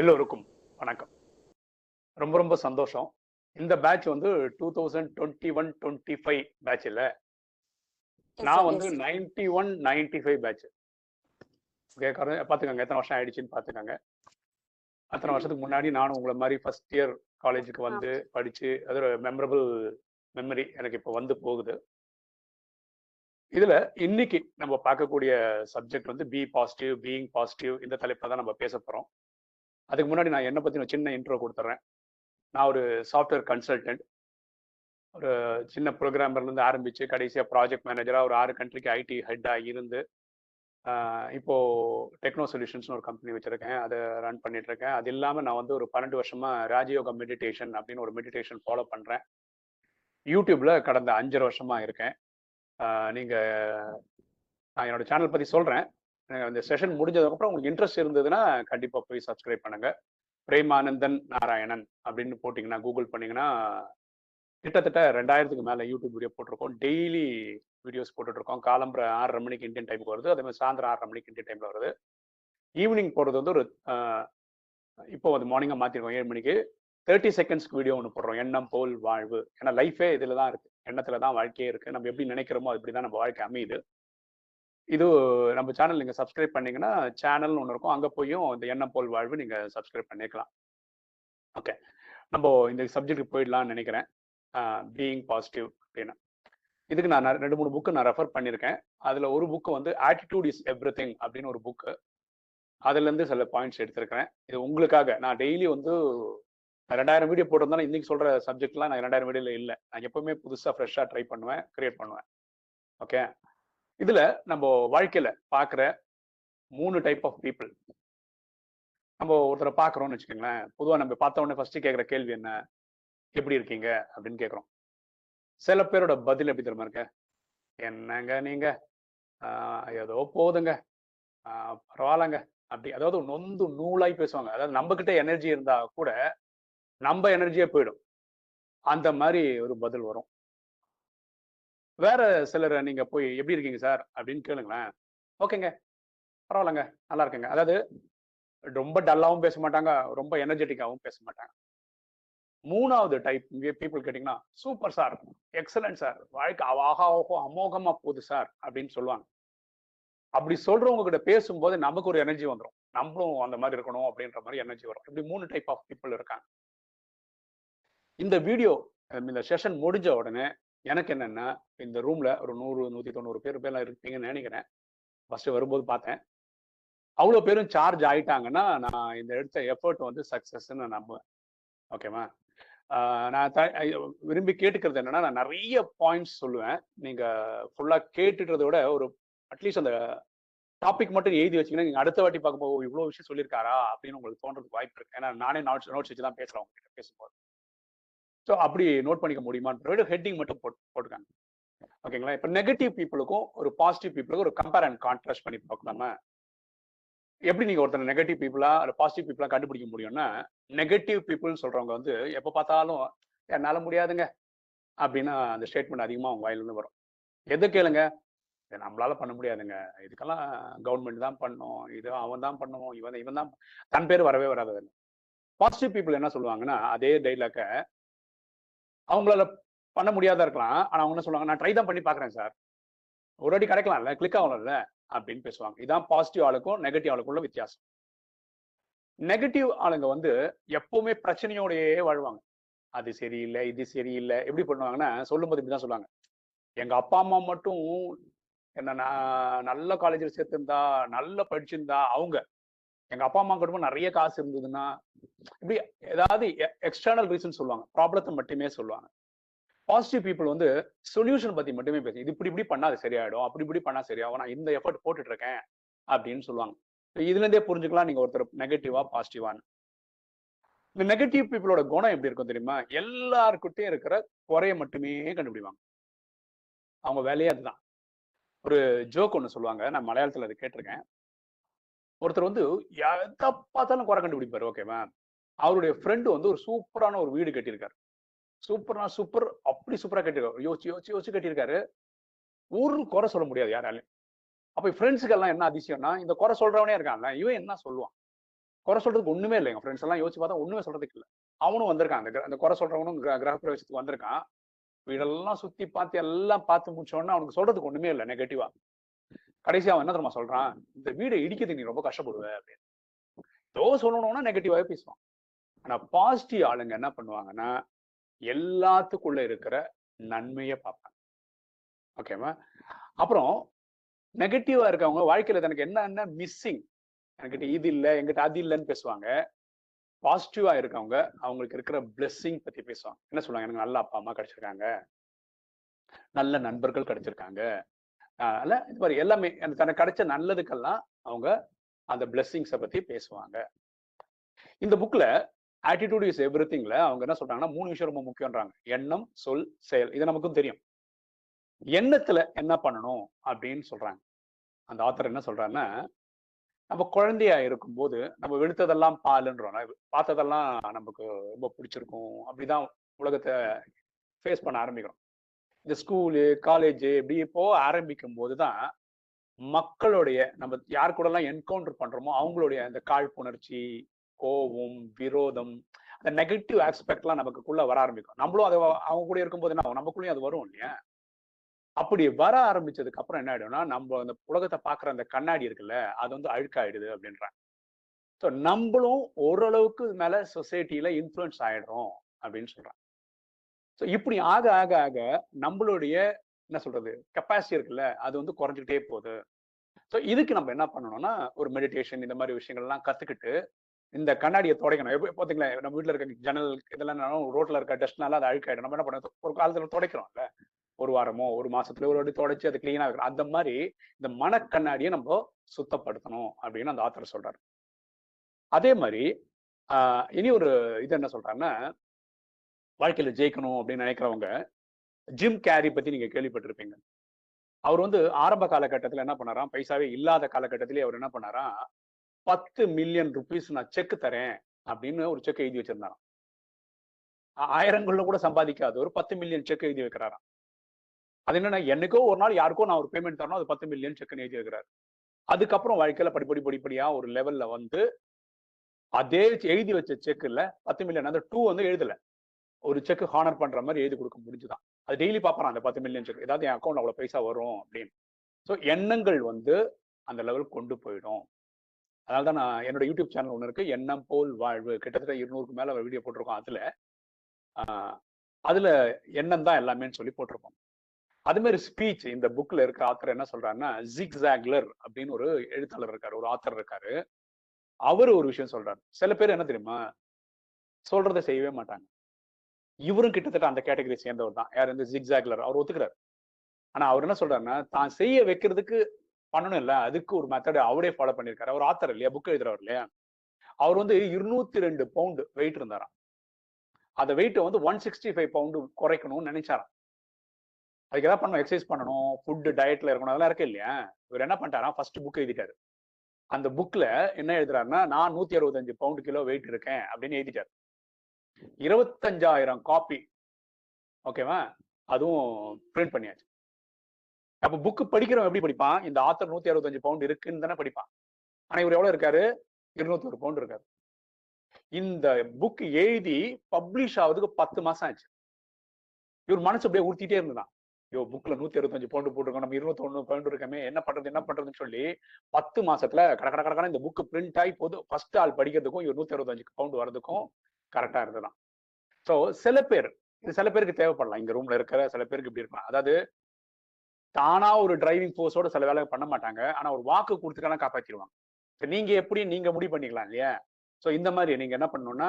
எல்லோருக்கும் வணக்கம். ரொம்ப ரொம்ப சந்தோஷம். இந்த பேட்ச் வந்து two thousand twenty one twenty five batch இல்ல நான் வந்து ninety one ninety five batch கேட்கறது பார்த்துக்கோங்க எத்தனை வருஷம் ஆயிடுச்சுன்னு பார்த்துக்கோங்க அத்தனை வருஷத்துக்கு முன்னாடி நானும் உங்களை மாதிரி ஃபர்ஸ்ட் இயர் காலேஜுக்கு வந்து படிச்சு அது ஒரு மெமரபிள் மெமரி எனக்கு இப்போ வந்து போகுது. இதுல இன்னைக்கு நம்ம பார்க்கக்கூடிய சப்ஜெக்ட் வந்து பி பாசிட்டிவ் பீயிங் பாசிட்டிவ் இந்த தலைப்பை தான் நம்ம பேச போறோம். அதுக்கு முன்னாடி நான் என்னை பற்றி சின்ன இன்ட்ரோ கொடுத்துட்றேன் நான் ஒரு சாஃப்ட்வேர் கன்சல்டன்ட் ஒரு சின்ன ப்ரோக்ராமர்லேருந்து ஆரம்பித்து கடைசியாக ப்ராஜெக்ட் மேனேஜராக ஒரு ஆறு கண்ட்ரிக்கு ஐடி ஹெட்டாக இருந்து இப்போது இப்போ டெக்னோ சொல்யூஷன்ஸ்னு ஒரு கம்பெனி வச்சுருக்கேன். அதை ரன் பண்ணிகிட்ருக்கேன் அது இல்லாமல் நான் வந்து ஒரு பன்னெண்டு வருஷமாக ராஜயோகா மெடிடேஷன் அப்படின்னு ஒரு மெடிடேஷன் ஃபாலோ பண்ணுறேன் யூடியூப்பில் கடந்த அஞ்சரை வருஷமாக இருக்கேன். நீங்கள் நான் என்னோட சேனல் பற்றி சொல்கிறேன் அந்த செஷன் முடிஞ்சதுக்கப்புறம் உங்களுக்கு இன்ட்ரெஸ்ட் இருந்ததுன்னா கண்டிப்பாக போய் சப்ஸ்கிரைப் பண்ணுங்க. பிரேமானந்தன் நாராயணன் அப்படின்னு போட்டிங்கன்னா கூகுள் பண்ணிங்கன்னா கிட்டத்தட்ட ரெண்டாயிரத்துக்கு மேலே யூடியூப் வீடியோ போட்டிருக்கோம். டெய்லி வீடியோஸ் போட்டுட்ருக்கோம் காலம்பர ஆறரை மணிக்கு இந்தியன் டைமுக்கு வருது. அதே மாதிரி சாயந்தரம் ஆறரை மணிக்கு இந்தியன் டைமில் வருது. ஈவினிங் போடுறது வந்து ஒரு இப்போ வந்து மார்னிங்காக மாற்றிருக்கோம் ஏழு மணிக்கு. தேர்ட்டி செகண்ட்ஸ்க்கு வீடியோ ஒன்று போடுறோம். எண்ணம் போல் வாழ்வு. ஏன்னா லைஃபே இதில் தான் இருக்குது எண்ணத்தில் தான் வாழ்க்கையே இருக்குது நம்ம எப்படி நினைக்கிறோமோ அப்படி தான் நம்ம வாழ்க்கை அமையுது. இது நம்ம சேனல் நீங்கள் சப்ஸ்கிரைப் பண்ணீங்கன்னா சேனல்னு ஒன்று இருக்கும். அங்கே போயும் இந்த எண்ணம் போல் வாழ்வு நீங்கள் சப்ஸ்கிரைப் பண்ணிக்கலாம். ஓகே நம்ம இந்த சப்ஜெக்ட்டுக்கு போயிடலாம்னு நினைக்கிறேன். பீயிங் பாசிட்டிவ் அப்படின்னு. இதுக்கு நான் ரெண்டு மூணு புக்கு நான் ரெஃபர் பண்ணியிருக்கேன். அதில் ஒரு புக்கு வந்து ஆட்டிடியூட் இஸ் எவ்ரி திங் அப்படின்னு ஒரு புக்கு அதுலேருந்து சில பாயிண்ட்ஸ் எடுத்திருக்கிறேன். இது உங்களுக்காக. நான் டெய்லி வந்து ரெண்டாயிரம் வீடியோ போட்டிருந்தாலும் இன்னைக்கு சொல்கிற சப்ஜெக்ட்லாம் நான் ரெண்டாயிரம் வீடியோவில் இல்லை. நான் எப்போவுமே புதுசாக ஃப்ரெஷ்ஷாக ட்ரை பண்ணுவேன் கிரியேட் பண்ணுவேன். ஓகே இதுல நம்ம வாழ்க்கையில பாக்குற மூணு டைப் ஆஃப் பீப்புள் நம்ம ஒருத்தரை பாக்குறோம்னு வச்சுக்கோங்களேன். பொதுவா நம்ம பார்த்த உடனே ஃபர்ஸ்ட் கேட்குற கேள்வி என்ன? எப்படி இருக்கீங்க? அப்படின்னு கேட்குறோம் சில பேரோட பதில் எப்படி தெரியுமா இருக்க? என்னங்க நீங்க? ஆஹ் ஏதோ போதுங்க. ஆஹ் பரவாயில்லங்க. அப்படி அதாவது நொந்து நூலாய் பேசுவாங்க. அதாவது நம்ம கிட்ட எனர்ஜி இருந்தா கூட நம்ம எனர்ஜியே போயிடும். அந்த மாதிரி ஒரு பதில் வரும். வேற சிலர் நீங்க போய் எப்படி இருக்கீங்க சார்? அப்படின்னு கேளுங்களேன். ஓகேங்க. பரவாயில்லங்க. நல்லா இருக்குங்க. அதாவது ரொம்ப டல்லாவும் பேச மாட்டாங்க ரொம்ப எனர்ஜெட்டிக்காகவும் பேச மாட்டாங்க. மூணாவது டைப் பீப்புள் கேட்டிங்கன்னா சூப்பர் சார் எக்ஸலன்ட் சார் வாழ்க்கை ஆஹா ஓஹோ அமோகமா போகுது சார் அப்படின்னு சொல்லுவாங்க. அப்படி சொல்றவங்க கிட்ட பேசும்போது நமக்கு ஒரு எனர்ஜி வந்துடும் நம்மளும் அந்த மாதிரி இருக்கணும் அப்படின்ற மாதிரி எனர்ஜி வரும். இப்படி மூணு டைப் ஆஃப் பீப்புள் இருக்காங்க. இந்த வீடியோ இந்த செஷன் முடிஞ்ச உடனே எனக்கு என்னென்னா இந்த ரூமில் ஒரு நூறு நூற்றி தொண்ணூறு பேர் பேர்லாம் இருப்பீங்கன்னு நினைக்கிறேன். ஃபஸ்ட்டு வரும்போது பார்த்தேன். அவ்வளோ பேரும் சார்ஜ் ஆயிட்டாங்கன்னா நான் இந்த எடுத்த எஃபர்ட் வந்து சக்ஸஸ்ன்னு நான் நம்புவேன். ஓகேவா நான் த- விரும்பி கேட்டுக்கிறது என்னன்னா நான் நிறைய பாயிண்ட்ஸ் சொல்லுவேன். நீங்கள் ஃபுல்லாக கேட்டுக்கிறத விட ஒரு அட்லீஸ்ட் அந்த டாபிக் மட்டும் எழுதி வச்சிங்கன்னா நீங்கள் அடுத்த வாட்டி பார்க்கும்போது இவ்வளோ விஷயம் சொல்லியிருக்காரா? அப்படின்னு உங்களுக்கு தோன்றதுக்கு வாய்ப்பு இருக்கு. ஏன்னா நானே நோட்ஸ் நோட்ஸ் வச்சு தான் பேசுறேன் உங்ககிட்ட பேசும்போது. ஸோ அப்படி நோட் பண்ணிக்க முடியுமான்ற ஹெட்டிங் மட்டும் போட்டு போட்டுக்காங்க ஓகேங்களா இப்போ நெகட்டிவ் பீப்புளுக்கும் ஒரு பாசிட்டிவ் பீப்புளுக்கும் ஒரு கம்பேர் அண்ட் கான்ட்ராஸ்ட் பண்ணி பார்க்கலாம? எப்படி நீங்க ஒருத்தர் நெகட்டிவ் பீப்புளா ஒரு பாசிட்டிவ் பீப்புளா கண்டுபிடிக்க முடியும்னா நெகட்டிவ் பீப்புள்னு சொல்றவங்க வந்து எப்போ பார்த்தாலும் என்னால் முடியாதுங்க அப்படின்னு அந்த ஸ்டேட்மெண்ட் அதிகமா அவங்க வாயிலிருந்து வரும். எது கேளுங்க? நம்மளால பண்ண முடியாதுங்க. இதுக்கெல்லாம் கவர்மெண்ட் தான் பண்ணும். இது அவன் தான் பண்ணுவோம் இவன் இவன் தான் தன் பேர் வரவே வராது பாசிட்டிவ் பீப்புள் என்ன சொல்லுவாங்கன்னா அதே டைலாக்க அவங்களால பண்ண முடியாத இருக்கலாம். ஆனா அவங்க என்ன சொல்லுவாங்க நான் ட்ரை தான் பண்ணி பாக்குறேன் சார். ஒரு அடி கிடைக்கலாம்ல கிளிக் ஆகலாம்ல அப்படின்னு பேசுவாங்க. இதான் பாசிட்டிவ் ஆளுக்கும் நெகட்டிவ் ஆளுக்கும் உள்ள வித்தியாசம். நெகட்டிவ் ஆளுங்க வந்து எப்பவுமே பிரச்சனையோடயே வாழ்வாங்க. அது சரியில்லை இது சரியில்லை. எப்படி பண்ணுவாங்கன்னா சொல்லும்போது இப்படிதான் சொல்லுவாங்க. எங்க அப்பா அம்மா மட்டும் என்ன நான் நல்ல காலேஜில் சேர்த்திருந்தா நல்லா படிச்சிருந்தா அவங்க எங்க அப்பா அம்மா கிட்ட நிறைய காசு இருந்ததுன்னா இப்படி ஏதாவது எக்ஸ்டர்னல் ரீசன் சொல்லுவாங்க. ப்ராப்ளத்தை மட்டுமே சொல்லுவாங்க. பாசிட்டிவ் பீப்புள் வந்து சொல்யூஷன் பத்தி மட்டுமே பேசு. இது இப்படி இப்படி பண்ணா அது சரியாயிடும். அப்படி இப்படி பண்ணா சரியாகும். நான் இந்த எஃபர்ட் போட்டுட்டு இருக்கேன் அப்படின்னு சொல்லுவாங்க. இதுல இருந்தே புரிஞ்சுக்கலாம். நீங்க ஒருத்தர் நெகட்டிவா பாசிட்டிவான்னு இந்த நெகட்டிவ் பீப்புளோட குணம் எப்படி இருக்கும் தெரியுமா? எல்லாருக்கிட்டையும் இருக்கிற குறைய மட்டுமே கண்டுபிடிப்பாங்க. அவங்க வேலையே அதுதான். ஒரு ஜோக் ஒன்று சொல்லுவாங்க. நான் மலையாளத்துல அதை கேட்டிருக்கேன். ஒருத்தர் வந்து எதை பார்த்தாலும் குறை கண்டுபிடிப்பாரு. ஓகேவா அவருடைய ஃப்ரெண்டு வந்து ஒரு சூப்பரான ஒரு வீடு கட்டியிருக்காரு. சூப்பர்னா சூப்பர் அப்படி சூப்பரா கட்டியிருக்காரு. யோசிச்சு யோசிச்சு யோசிச்சு கட்டியிருக்காரு. ஒரு குறை சொல்ல முடியாது யாராலையும். அப்ப ஃப்ரெண்ட்ஸுக்கெல்லாம் என்ன அதிசயம்னா இந்த குறை சொல்றவனே இருக்கான்ல இவன் என்ன சொல்லுவான்? குறை சொல்றதுக்கு ஒண்ணுமே இல்லை எங்க ஃப்ரெண்ட்ஸ் எல்லாம் யோசிச்சு பார்த்தா ஒண்ணுமே சொல்றதுக்கு இல்லை. அவனும் வந்திருக்கான். அந்த அந்த குறை சொல்றவனும் கிரக பிரவேசத்துக்கு வந்திருக்கான். வீடெல்லாம் சுத்தி பார்த்து எல்லாம் பார்த்து முடிச்சோன்னா அவனுக்கு சொல்றதுக்கு ஒண்ணுமே இல்லை நெகட்டிவா கடைசி அவன் என்ன தெரியுமா சொல்றான்? இந்த வீடை இடிக்கிறதுக்கு நீ ரொம்ப கஷ்டப்படுவ அப்படின்னு. ஏதோ சொல்லணும்னா நெகட்டிவாவே பேசுவான். ஆனா பாசிட்டிவ் ஆளுங்க என்ன பண்ணுவாங்கன்னா எல்லாத்துக்குள்ள இருக்கிற நன்மையை பார்ப்பாங்க. ஓகேவா அப்புறம் நெகட்டிவா இருக்கவங்க வாழ்க்கையில தனக்கு என்னென்ன மிஸ்ஸிங் என்கிட்ட இது இல்லை என்கிட்ட அது இல்லைன்னு பேசுவாங்க. பாசிட்டிவா இருக்கவங்க அவங்களுக்கு இருக்கிற பிளெஸ்ஸிங் பத்தி பேசுவாங்க. என்ன சொல்லுவாங்க? எனக்கு நல்ல அப்பா அம்மா கிடைச்சிருக்காங்க. நல்ல நண்பர்கள் கிடைச்சிருக்காங்க. ஆஹ் அல்ல இது மாதிரி எல்லாமே எனக்கு தனக்கு கிடைச்ச நல்லதுக்கெல்லாம் அவங்க அந்த பிளெஸ்ஸிங்ஸை பத்தி பேசுவாங்க. இந்த புக்ல ஆட்டிடியூட் இஸ் எவ்ரி திங்ல அவங்க என்ன சொல்றாங்கன்னா மூணு விஷயம் ரொம்ப முக்கியம்ன்றாங்க. எண்ணம் சொல் செயல். இது நமக்கும் தெரியும். எண்ணத்துல என்ன பண்ணணும் அப்படின்னு சொல்றாங்க. அந்த ஆத்தர் என்ன சொல்றாருன்னா நம்ம குழந்தையா இருக்கும்போது நம்ம வெளுத்ததெல்லாம் பாலுன்றோம். பார்த்ததெல்லாம் நமக்கு ரொம்ப பிடிச்சிருக்கும். அப்படிதான் உலகத்தை ஃபேஸ் பண்ண ஆரம்பிக்கிறோம். இந்த ஸ்கூலு காலேஜு இப்படி போக ஆரம்பிக்கும் போது தான் மக்களுடைய நம்ம யார் கூடலாம் என்கவுண்டர் பண்றோமோ அவங்களுடைய அந்த காழ்ப்புணர்ச்சி கோபம் விரோதம் அந்த நெகட்டிவ் ஆஸ்பெக்ட்லாம் நமக்குள்ள வர ஆரம்பிக்கும். நம்மளும் அதை அவங்க கூட இருக்கும்போது என்ன நமக்குள்ளேயும் அது வரும் இல்லையா? அப்படி வர ஆரம்பிச்சதுக்கு அப்புறம் என்ன ஆயிடும்னா நம்ம அந்த உலகத்தை பார்க்குற அந்த கண்ணாடி இருக்குல்ல அது வந்து அழுக்காயிடுது அப்படின்றாங்க. ஸோ நம்மளும் ஓரளவுக்கு மேல சொசைட்டியில் இன்ஃப்ளூயன்ஸ் ஆயிடுறோம் அப்படின்னு சொல்றாங்க. ஸோ இப்படி ஆக ஆக ஆக நம்மளுடைய என்ன சொல்றது கெப்பாசிட்டி இருக்குல்ல அது வந்து குறைஞ்சிக்கிட்டே போகுது. ஸோ இதுக்கு நம்ம என்ன பண்ணணும்னா ஒரு மெடிடேஷன் இந்த மாதிரி விஷயங்கள்லாம் கத்துக்கிட்டு இந்த கண்ணாடியை துடைக்கணும். எப்போ பார்த்தீங்களா நம்ம வீட்டில் இருக்க ஜன்னல் இதெல்லாம் ரோட்ல இருக்க டஸ்ட்னால அது அழுக்காயிடும். நம்ம என்ன பண்ணோம் ஒரு காலத்துல துடைக்கிறோம்ல ஒரு வாரமோ ஒரு மாசத்துல ஒரு வாட்டி தொடச்சு அது கிளீனா இருக்கணும் அந்த மாதிரி இந்த மன கண்ணாடியை நம்ம சுத்தப்படுத்தணும் அப்படின்னு அந்த ஆத்தர் சொல்றாரு. அதே மாதிரி இனி ஒரு இது என்ன சொல்றாருன்னா வாழ்க்கையில ஜெயிக்கணும் அப்படின்னு நினைக்கிறவங்க ஜிம் கேரி பத்தி நீங்க கேள்விப்பட்டிருப்பீங்க. அவர் வந்து ஆரம்ப காலகட்டத்துல என்ன பண்ணாராம்? பைசாவே இல்லாத காலகட்டத்திலே அவர் என்ன பண்ணாராம்? பத்து மில்லியன் ருபீஸ் நான் செக் தரேன் அப்படின்னு ஒரு செக் எழுதி வச்சிருந்தாராம். ஆ- ஆயிரங்கள்ல கூட சம்பாதிக்காத. ஒரு பத்து மில்லியன் செக் எழுதி வைக்கிறாராம். அது என்னன்னா என்னைக்கோ ஒரு நாள் யாருக்கோ நான் ஒரு பேமெண்ட் தரணும் அது பத்து மில்லியன் செக்னு எழுதி வைக்கிறாரு. அதுக்கப்புறம் வாழ்க்கையில படிப்படி படிப்படியா ஒரு லெவல்ல வந்து அதே எழுதி வச்ச செக்ல பத்து மில்லியன் அந்த டூ வந்து எழுதல. ஒரு செக் ஹானர் பண்ற மாதிரி எழுதி கொடுக்க முடிஞ்சுதான். அது டெய்லி பார்ப்பறான் அந்த பத்து மில்லியன் செக் ஏதாவது என் அக்கௌண்ட் அவ்வளவு பைசா வரும் அப்படின்னு. ஸோ எண்ணங்கள் வந்து அந்த லெவல் கொண்டு போயிடும். அதனால தான் நான் என்னோட யூடியூப் சேனல் ஒன்று இருக்கு. எண்ணம் போல் வாழ்வு. கிட்டத்தட்ட இருநூறுக்கு மேல வீடியோ போட்டிருக்கோம் அதுல. ஆஹ் அதுல எண்ணம் தான் எல்லாமேன்னு சொல்லி போட்டிருப்போம் அது மாதிரி ஸ்பீச் இந்த புக்ல இருக்க ஆத்தர் என்ன சொல்றாருன்னா ஜிக் ஜாக்லர் அப்படின்னு ஒரு எழுத்தாளர் இருக்காரு ஒரு ஆத்தர் இருக்காரு. அவர் ஒரு விஷயம் சொல்றாரு. சில பேர் என்ன தெரியுமா? சொல்றதை செய்யவே மாட்டாங்க. இவரும் கிட்டத்தட்ட அந்த கேட்டகரி சேர்ந்தவர் தான். யார் வந்து ஜிக் ஜாக்லர் அவர் ஒத்துக்கிறார். ஆனா அவர் என்ன சொல்றாருன்னா தான் செய்ய வைக்கிறதுக்கு பண்ணணும் இல்ல அதுக்கு ஒரு மெத்தட் அவரே ஃபாலோ பண்ணியிருக்காரு. அவர் ஆத்தர் இல்லையா புக் எழுதுறவர் இல்லையா? அவர் வந்து இருநூத்தி ரெண்டு பவுண்டு வெயிட் இருந்தாராம். அந்த வெயிட்டை வந்து ஒன் சிக்ஸ்டி ஃபைவ் பவுண்டு குறைக்கணும்னு நினைச்சாராம். அதுக்கு எதாவது பண்ணணும் எக்ஸசைஸ் பண்ணணும் ஃபுட்டு டயட்ல இருக்கணும் அதெல்லாம் இருக்கு இல்லையா? இவர் என்ன பண்ணிட்டாரா ஃபர்ஸ்ட் புக் எழுதிட்டாரு. அந்த புக்ல என்ன எழுதுறாருன்னா நான் நூத்தி அறுபத்தஞ்சு பவுண்டு கிலோ வெயிட் இருக்கேன் அப்படின்னு எழுதிட்டாரு. இருபத்தஞ்சாயிரம் காப்பி ஓகேவா அதுவும் பிரிண்ட் பண்ணியாச்சு. அப்ப புக்கு படிக்கிறவன் எப்படி படிப்பான்? இந்த ஆத்தர் நூத்தி அறுபத்தஞ்சு பவுண்ட் இருக்குன்னு தானே படிப்பான். ஆனா இவர் எவ்வளவு இருக்காரு? இருநூத்தி ஒரு பவுண்ட் இருக்காரு. இந்த புக் எழுதி பப்ளிஷ் ஆகுறதுக்கு பத்து மாசம் ஆச்சு. இவர் மனசு அப்படியே உறுத்திட்டே இருந்தான் ஐயோ புக்ல நூத்தி அறுபத்தஞ்சு பவுண்டு போட்டிருக்கோம். நம்ம இருநூத்தி ஒண்ணு பவுண்டு இருக்கமே என்ன பண்றது என்ன பண்றதுன்னு சொல்லி பத்து மாசத்துல கட கட கடக்கான இந்த புக் பிரிண்ட் ஆகி போது ஃபர்ஸ்ட் ஆள் படிக்கிறதுக்கும் இவர் நூத்தி அறுபத்தஞ்சு பவுண்டு வரதுக்கும் கரெக்டா இருந்ததுதான் ஸோ சில பேர் இது சில பேருக்கு தேவைப்படலாம். இங்க ரூம்ல இருக்கிற சில பேருக்கு இப்படி இருக்கலாம். அதாவது தானா ஒரு டிரைவிங் ஃபோர்ஸோட சில வேலை பண்ண மாட்டாங்க. ஆனா ஒரு வாக்கு கொடுத்துக்கலாம் காப்பாத்திடுவாங்க. நீங்க எப்படி நீங்க முடிவு பண்ணிக்கலாம் இல்லையா? ஸோ இந்த மாதிரி நீங்க என்ன பண்ணணும்னா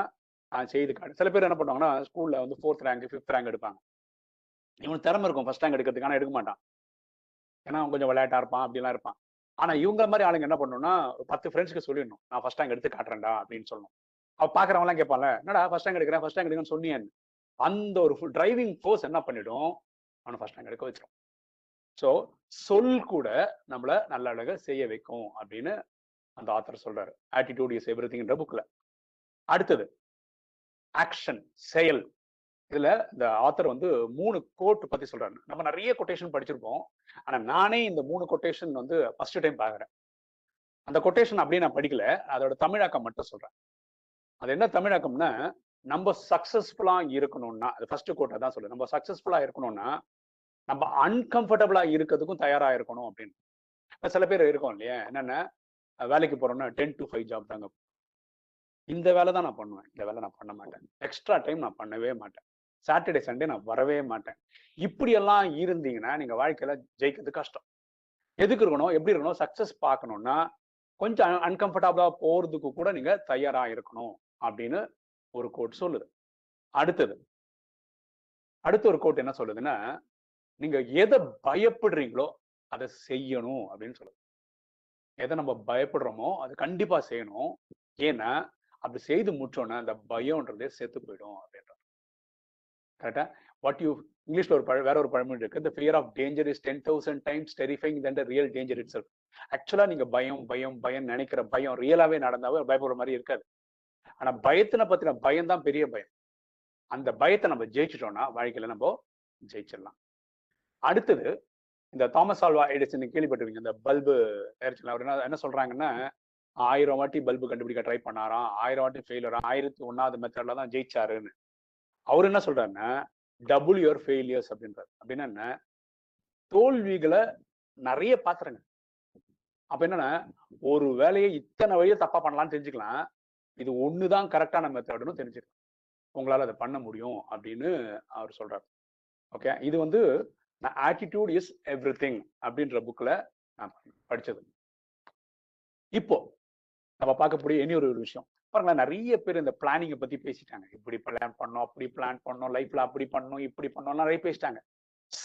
ஆஹ் செய்து காட்டு. சில பேர் என்ன பண்ணுவாங்கன்னா ஸ்கூல்ல வந்து ஃபோர்த் ரேங்க் ஃபிஃப்த் ரேங்க் எடுப்பாங்க. இவனுக்கு திறமை இருக்கும். ஃபர்ஸ்ட் ரேங்க் எடுக்கிறதுக்கான எடுக்க மாட்டான். ஏன்னா அவன் கொஞ்சம் விளையாட்டா இருப்பான் அப்படிலாம் இருப்பான். ஆனா இவங்க மாதிரி ஆளுங்க என்ன பண்ணணும்னா ஒரு பத்து ஃப்ரெண்ட்ஸ்க்கு சொல்லிடணும். நான் ஃபர்ஸ்ட் ரேங்க் எடுத்து காட்டுறேன்டா அப்படின்னு சொல்லணும். அவ பாக்குறவங்களாம் கேட்பான்ல என்னடா ஃபர்ஸ்ட் ரேங்க் எடுக்கிறேன் ஃபர்ஸ்ட் ரேங்க் எடுக்கணும்னு சொன்னியன் அந்த ஒரு டிரைவிங் ஃபோர்ஸ் என்ன பண்ணிடும்? அவனை ஃபர்ஸ்ட் ரேங்க் எடுக்க வச்சிடும் ஸோ சொல் கூட நம்மள நல்ல அழக செய்ய வைக்கும் அப்படின்னு அந்த ஆத்தர் சொல்றாரு. ஆட்டிடியூட் இஸ் எவ்ரி திங்ன்ற புக்ல அடுத்தது ஆக்ஷன் செயல். இதுல இந்த ஆத்தர் வந்து மூணு கோட் பத்தி சொல்றாரு. நம்ம நிறைய கொட்டேஷன் படிச்சிருப்போம். ஆனா நானே இந்த மூணு கொட்டேஷன் வந்து ஃபர்ஸ்ட் டைம் பாக்குறேன். அந்த கொட்டேஷன் அப்படியே நான் படிக்கல. அதோட தமிழாக்கம் மட்டும் சொல்றேன். அது என்ன தமிழாக்கம்னா நம்ம சக்சஸ்ஃபுல்லா இருக்கணும்னா அது ஃபர்ஸ்ட் கோட்டை தான் சொல்லு நம்ம சக்சஸ்ஃபுல்லா இருக்கணும்னா நம்ம அன்கம்ஃபர்டபுளா இருக்கிறதுக்கும் தயாரா இருக்கணும் அப்படின்னு. சில பேர் இருக்கோம் இல்லையா? என்னென்ன வேலைக்கு போறோம்னா டென் டு ஃபைவ் ஜாப் தாங்க. இந்த வேலை தான் நான் பண்ணுவேன். இந்த வேலை நான் பண்ண மாட்டேன். எக்ஸ்ட்ரா டைம் நான் பண்ணவே மாட்டேன். சாட்டர்டே சண்டே நான் வரவே மாட்டேன். இப்படியெல்லாம் இருந்தீங்கன்னா நீங்க வாழ்க்கையில ஜெயிக்கிறது கஷ்டம். எதுக்கு இருக்கணும்? எப்படி இருக்கணும்? சக்சஸ் பார்க்கணும்னா கொஞ்சம் அன்கம்ஃபர்டபுளா போறதுக்கு கூட நீங்க தயாரா இருக்கணும். அப்படின்னு ஒரு கோட் சொல்லுது. அடுத்தது. அடுத்த ஒரு கோட் என்ன சொல்லுதுன்னா நீங்க எதை பயப்படுறீங்களோ அதை செய்யணும் அப்படின்னு சொல்லுது. எதை நம்ம பயப்படுறோமோ அது கண்டிப்பா செய்யணும். ஏன்னா அப்படி செய்து முடிச்சோன்னா அந்த பயம்ன்றதே செத்து போயிடும் அப்படின்றார் கரெக்டா வாட் யூ இங்கிலீஷ்ல ஒரு பழ வேற ஒரு பழமொழி இருக்கு. இந்த fear of danger is ten thousand times terrifying than real danger itself ஆக்சுவலா நீங்க பயம் பயம் பயம் நினைக்கிற பயம் ரியலாவே நடந்தாவே பயப்படுற மாதிரி இருக்காது. ஆனா பயத்தின பத்தின பயம் தான் பெரிய பயம். அந்த பயத்தை நம்ம ஜெயிச்சிட்டோம்னா வாழ்க்கையில நம்ம ஜெயிச்சிடலாம். அடுத்தது இந்த தாமஸ் ஆல்வா எடிசன் கேள்விப்பட்டிருக்கீங்க இந்த பல்பு தயாரிச்சல அவர் என்ன என்ன சொல்றாங்கன்னா ஆயிரம் வாட்டி பல்பு கண்டுபிடிக்க ட்ரை பண்ணாராம். ஆயிரம் வாட்டி ஃபெயிலர் ஆயிரத்தி ஒன்னாவது மெத்தட்ல தான் ஜெயிச்சாருன்னு. அவர் என்ன சொல்றாருன்னா டபுள் யுவர் ஃபெயிலியர்ஸ் அப்படின்றாரு. அப்படின்னா என்ன தோல்விகளை நிறைய பாத்துறங்க அப்ப என்னன்னா ஒரு வேலையை இத்தனை வழியை தப்பா பண்ணலாம்னு தெரிஞ்சுக்கலாம். இது ஒண்ணுதான் கரெக்டான மெத்தடுன்னு தெரிஞ்சுக்கலாம் உங்களால அதை பண்ண முடியும் அப்படின்னு அவர் சொல்றாரு. ஓகே? இது வந்து ஆட்டிடியூட் இஸ் எவ்ரி திங் அப்படின்ற புக்ல நான் படிச்சது. இப்போ நம்ம பார்க்கக்கூடிய இனி ஒரு விஷயம். பாருங்களேன் நிறைய பேர் இந்த பிளானிங்கை பத்தி பேசிட்டாங்க. இப்படி பிளான் பண்ணோம் அப்படி பிளான் பண்ணோம் லைஃப்பில் அப்படி பண்ணோம் இப்படி பண்ணோம்லாம் நிறைய பேசிட்டாங்க.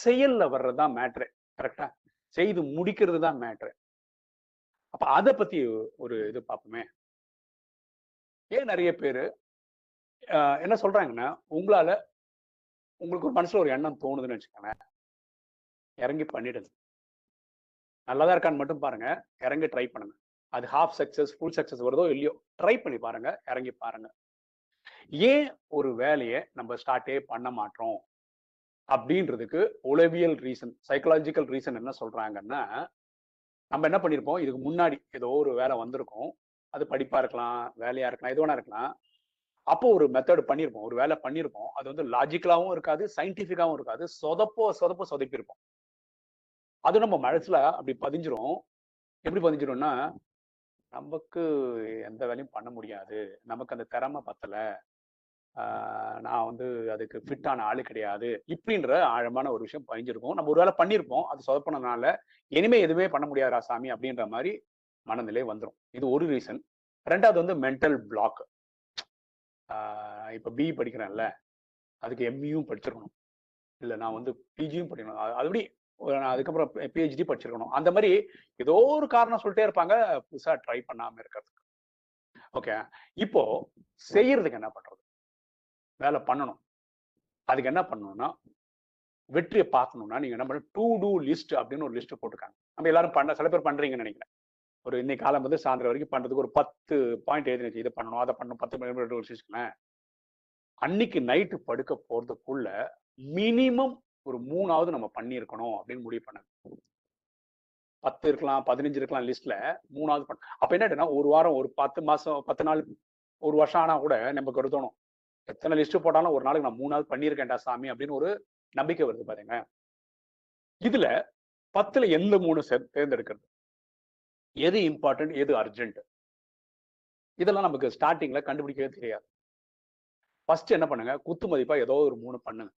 செயல்ல வர்றதுதான் மேட்ரு கரெக்டா செய்து முடிக்கிறது தான் மேட்ரு அப்ப அதை பத்தி ஒரு இது பார்ப்போமே. ஏன் நிறைய பேர் என்ன சொல்றாங்கன்னா உங்களால உங்களுக்கு ஒரு மனசுல ஒரு எண்ணம் தோணுதுன்னு வச்சுக்கோங்களேன் இறங்கி பண்ணிடுங்க. நல்லதா இருக்கான்னு மட்டும் பாருங்க. இறங்கி ட்ரை பண்ணுங்க. அது ஹாஃப் சக்சஸ் ஃபுல் சக்சஸ் வருதோ இல்லையோ ட்ரை பண்ணி பாருங்க. இறங்கி பாருங்க. ஏன் ஒரு வேலையை நம்ம ஸ்டார்ட்டே பண்ண மாட்டோம் அப்படின்றதுக்கு உளவியல் ரீசன் சைக்கலாஜிக்கல் ரீசன் என்ன சொல்றாங்கன்னா நம்ம என்ன பண்ணியிருப்போம் இதுக்கு முன்னாடி ஏதோ ஒரு வேலை வந்திருக்கும். அது படிப்பா இருக்கலாம் வேலையா இருக்கலாம் எது வேணா இருக்கலாம். அப்போ ஒரு மெத்தட் பண்ணியிருப்போம் ஒரு வேலை பண்ணியிருப்போம் அது வந்து லாஜிக்கலாவும் இருக்காது சயின்டிஃபிக்காவும் இருக்காது. சொதப்போ சொதப்போ சொதப்பியிருப்போம் அது நம்ம மனசுல அப்படி பதிஞ்சிரும். எப்படி பதிஞ்சிரும்னா நமக்கு எந்த வேலையும் பண்ண முடியாது. நமக்கு அந்த திறமை பத்தல. நான் வந்து அதுக்கு ஃபிட்டான ஆளு கிடையாது. இப்படின்ற ஆழமான ஒரு விஷயம் பதிஞ்சிருக்கும். நம்ம ஒரு வேலை பண்ணியிருப்போம் அது சொதப்பினதுனால இனிமே எதுவுமே பண்ண முடியாதா சாமி அப்படின்ற மாதிரி மனநிலை வந்துடும் இது ஒரு ரீசன் ரெண்டாவது வந்து மென்டல் பிளாக் இப்போ பிஇ படிக்கிறேன்ல. அதுக்கு எம்இயும் படிச்சிருக்கணும். இல்லை நான் வந்து பிஜியும் படிக்கணும். அதுபடி நான் அதுக்கப்புறம் பிஹெச்டி படிச்சிருக்கணும். அந்த மாதிரி ஏதோ ஒரு காரணம் சொல்லிட்டே இருப்பாங்க. புதுசாக ட்ரை பண்ணாமல் இருக்கிறதுக்கு. ஓகே இப்போ செய்யறதுக்கு என்ன பண்றது? வேலை பண்ணணும். அதுக்கு என்ன பண்ணணும்னா வெற்றியை பார்க்கணும்னா நீங்க என்ன பண்ண டூ டூ லிஸ்ட் அப்படின்னு ஒரு லிஸ்ட் போட்டுருக்காங்க. நம்ம எல்லாரும் பண்ண சில பேர் பண்றீங்கன்னு நினைக்கிறேன். ஒரு இன்னைக்கு காலம் வந்து சாயந்தரம் வரைக்கும் பண்றதுக்கு ஒரு பத்து பாயிண்ட் எழுதி வச்சு இதை பண்ணணும் அதை பண்ணணும் பத்து மணி வச்சுக்கோங்களேன். அன்னைக்கு நைட்டு படுக்க போறதுக்குள்ள மினிமம் ஒரு மூணாவது நம்ம பண்ணியிருக்கணும் அப்படின்னு முடிவு பண்ண பத்து இருக்கலாம் பதினஞ்சு இருக்கலாம் லிஸ்ட்ல மூணாவது பண்ண அப்ப என்ன ஒரு வாரம் ஒரு பத்து மாசம் பத்து நாள் ஒரு வருஷம் ஆனா கூட நமக்கு ஒரு தோணும். எத்தனை லிஸ்ட் போட்டாலும் ஒரு நாளைக்கு நான் மூணாவது பண்ணியிருக்கேன்டா சாமி அப்படின்னு ஒரு நம்பிக்கை வருது பாருங்க. இதுல பத்துல எந்த மூணு தேர்ந்தெடுக்கிறது. எது இம்பார்ட்டன்ட் எது அர்ஜென்ட் இதெல்லாம் நமக்கு ஸ்டார்டிங்ல கண்டுபிடிக்கவே தெரியாது. ஃபர்ஸ்ட் என்ன பண்ணுங்க? குத்து மதிப்பா ஏதோ ஒரு மூணு பண்ணுங்க.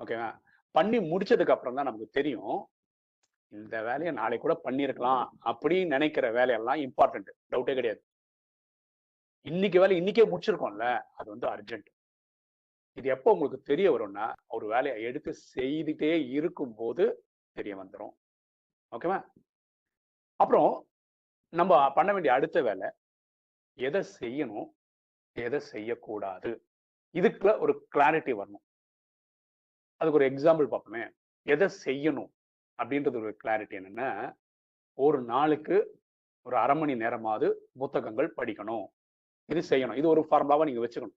ஓகேவா பண்ணி முடிச்சதுக்கு அப்புறம் தான் நமக்கு தெரியும் இந்த வேலையை நாளைக்கு கூட பண்ணியிருக்கலாம் அப்படின்னு நினைக்கிற வேலையெல்லாம் இம்பார்ட்டன்ட் டவுட்டே கிடையாது. இன்னைக்கு வேலை இன்னைக்கே முடிச்சிருக்கோம்ல அது வந்து அர்ஜென்ட் இது எப்போ உங்களுக்கு தெரிய வரும்னா ஒரு வேலையை எடுத்து செய்துட்டே இருக்கும்போது தெரிய வந்துடும் ஓகேவா அப்புறம் நம்ம பண்ண வேண்டிய அடுத்த வேலை எதை செய்யணும் எதை செய்யக்கூடாது? இதுக்குள்ள ஒரு கிளாரிட்டி வரணும். அதுக்கு ஒரு எக்ஸாம்பிள் பார்ப்போமே. எதை செய்யணும் அப்படின்றது ஒரு கிளாரிட்டி என்னன்னா ஒரு நாளுக்கு ஒரு அரை மணி நேரமாவது புத்தகங்கள் படிக்கணும். இது செய்யணும். இது ஒரு ஃபார்முலாவா நீங்க வச்சுக்கணும்.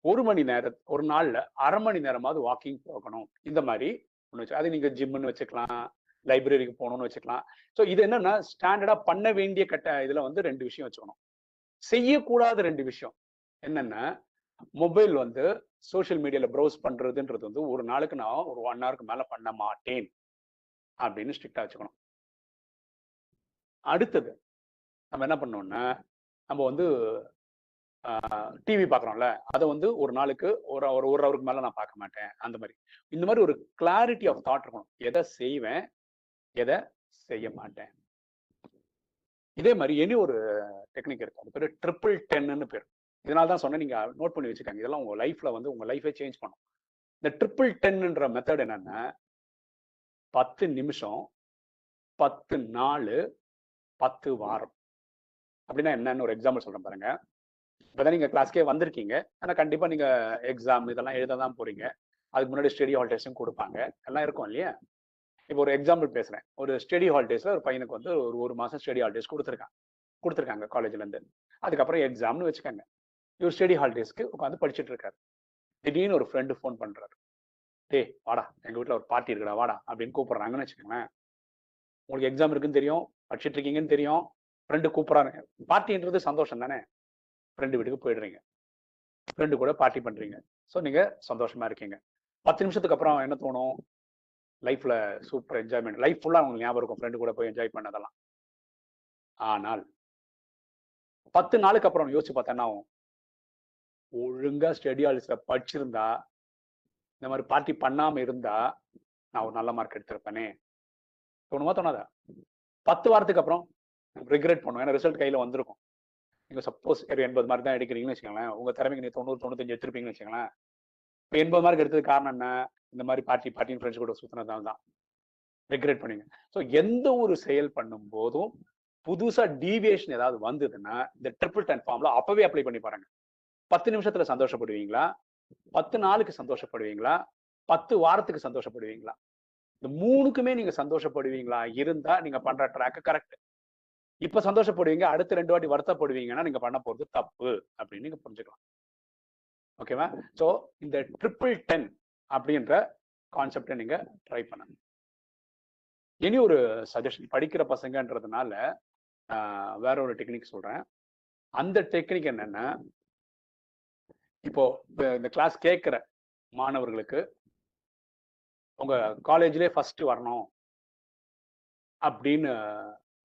ஒரு மணி நேர ஒரு நாள்ல அரை மணி நேரமாவது வாக்கிங் போகணும். இந்த மாதிரி ஒன்று வச்சு அது நீங்க ஜிம்னு வச்சுக்கலாம். லைப்ரரிக்கு போகணும்னு வச்சுக்கலாம். ஸோ இது என்னன்னா ஸ்டாண்டர்டா பண்ண வேண்டிய கட்ட இதுல வந்து ரெண்டு விஷயம் வச்சுக்கணும். செய்யக்கூடாத ரெண்டு விஷயம். என்னன்னா மொபைல் வந்து சோஷியல் மீடியால ப்ரௌஸ் பண்றதுன்றது வந்து ஒரு நாளுக்கு நான் ஒரு ஒன் ஹவருக்கு மேல பண்ண மாட்டேன். அப்படின்னு ஸ்ட்ரிக்டா வச்சுக்கணும். அடுத்தது நம்ம என்ன பண்ணோம்னா நம்ம வந்து டிவி பார்க்குறோம்ல அதை வந்து ஒரு நாளுக்கு ஒரு ஒரு ஒரு ஹவருக்கு மேலே நான் பார்க்க மாட்டேன். அந்த மாதிரி. இந்த மாதிரி ஒரு கிளாரிட்டி ஆஃப் தாட் இருக்கணும். எதை செய்வேன் எதை? செய்ய மாட்டேன். இதே மாதிரி இனி ஒரு டெக்னிக் இருக்கு அது பேர் ட்ரிபிள் டென்னு பேர். இதனால தான் சொன்னேன். நீங்க நோட் பண்ணி வச்சுக்காங்க. இதெல்லாம் உங்க லைஃப்ல வந்து உங்க லைஃபே சேஞ்ச் பண்ணும். இந்த ட்ரிபிள் டென்ன்ற மெத்தட் என்னன்னா பத்து நிமிஷம் பத்து நாள் பத்து வாரம். அப்படின்னா என்னன்னு ஒரு எக்ஸாம்பிள் சொல்றேன் பாருங்க. இப்போதான் நீங்க கிளாஸ்க்கே வந்திருக்கீங்க. ஆனால் கண்டிப்பா நீங்க எக்ஸாம் இதெல்லாம் எழுத தான் போறீங்க. அதுக்கு முன்னாடி ஸ்டடி ஹாலிடேஸும் கொடுப்பாங்க. எல்லாம் இருக்கும் இல்லையா? இப்போ ஒரு எக்ஸாம்பிள் பேசுறேன். ஒரு ஸ்டடி ஹாலிடேஸ்ல ஒரு பையனுக்கு வந்து ஒரு ஒரு மாசம் ஸ்டடி ஹாலிடேஸ் கொடுத்துருக்காங்க. கொடுத்துருக்காங்க காலேஜ்ல இருந்து. அதுக்கப்புறம் எக்ஸாம்னு வச்சுக்கோங்க. இவர் ஸ்டடி ஹாலிடேஸ்க்கு உட்காந்து படிச்சுட்டு இருக்காரு. திடீர்னு ஒரு ஃப்ரெண்டு ஃபோன் பண்றாரு. டே வாடா எங்க வீட்டில் ஒரு பார்ட்டி இருக்குடா வாடா அப்படின்னு கூப்பிடுறாங்கன்னு வச்சுக்கோங்களேன். உங்களுக்கு எக்ஸாம் இருக்குன்னு தெரியும் படிச்சுட்டு இருக்கீங்கன்னு தெரியும். ஃப்ரெண்டு கூப்பிட்றாங்க பார்ட்டின்றது சந்தோஷம் தானே? ஃப்ரெண்டு வீட்டுக்கு போயிடுறீங்க. ஃப்ரெண்டு கூட பார்ட்டி பண்றீங்க. ஸோ நீங்க சந்தோஷமா இருக்கீங்க. பத்து நிமிஷத்துக்கு அப்புறம் என்ன தோணும்? லைஃப்ல சூப்பர் என்ஜாய்மெண்ட் லைஃப் ஃபுல்லாக உங்களுக்கு ஞாபகம் இருக்கும். ஃப்ரெண்டு கூட போய் என்ஜாய் பண்ணதெல்லாம். ஆனால் பத்து நாளுக்கு அப்புறம் யோசிச்சு பார்த்தா என்ன ஆகும்? ஒழுங்கா ஸ்டடி படிச்சிருந்தா இந்த மாதிரி பார்ட்டி பண்ணாம இருந்தா நான் ஒரு நல்ல மார்க் எடுத்திருப்பேனே. தோணுமா தோணாதா? பத்து வாரத்துக்கு அப்புறம் ரிக்ரெட் பண்ணுவோம் ஏன்னா ரிசல்ட் கையில வந்திருக்கும். நீங்க சப்போஸ் எண்பது மார்க் தான் எடுக்கிறீங்கன்னு வச்சுக்கோங்களேன். உங்க திறமைக்கு நீ தொண்ணூறு தொண்ணூத்தஞ்சு எடுத்திருப்பீங்கன்னு வச்சுக்கோங்களேன். இப்போ எண்பது மார்க் எடுத்தது காரணம் என்ன? இந்த மாதிரி பார்ட்டி பார்ட்டின் ஃப்ரெண்ட்ஸ் கூட சுத்தினதால தான். ரெக்ரெட் பண்ணீங்க. ஸோ எந்த ஒரு செயல் பண்ணும் போதும் புதுசா டீவியேஷன் ஏதாவது வந்ததுன்னா இந்த ட்ரிபிள் டென் ஃபார்ம்ல அப்பவே அப்ளை பண்ணி பாருங்க. பத்து நிமிஷத்துல சந்தோஷப்படுவீங்களா? பத்து நாளுக்கு சந்தோஷப்படுவீங்களா? பத்து வாரத்துக்கு சந்தோஷப்படுவீங்களா? இந்த மூணுக்குமே நீங்க சந்தோஷப்படுவீங்களா? இருந்தா நீங்க பண்ற ட்ராக்கு கரெக்ட் இப்ப சந்தோஷப்படுவீங்க அடுத்த ரெண்டு வாட்டி வருத்தப்படுவீங்கன்னா நீங்க பண்ண போறது தப்பு அப்படின்னு நீங்க புரிஞ்சுக்கலாம். ஓகேவா ஸோ இந்த ட்ரிபிள் டென் அப்படின்ற கான்செப்டை நீங்க ட்ரை பண்ணுங்க இனி ஒரு சஜஷன் படிக்கிற பசங்கன்றதுனால வேற ஒரு டெக்னிக் சொல்றேன். அந்த டெக்னிக் என்னன்னா இப்போ இந்த கிளாஸ் கேட்குற மாணவர்களுக்கு உங்க காலேஜ்லேயே ஃபர்ஸ்ட் வரணும் அப்படின்னு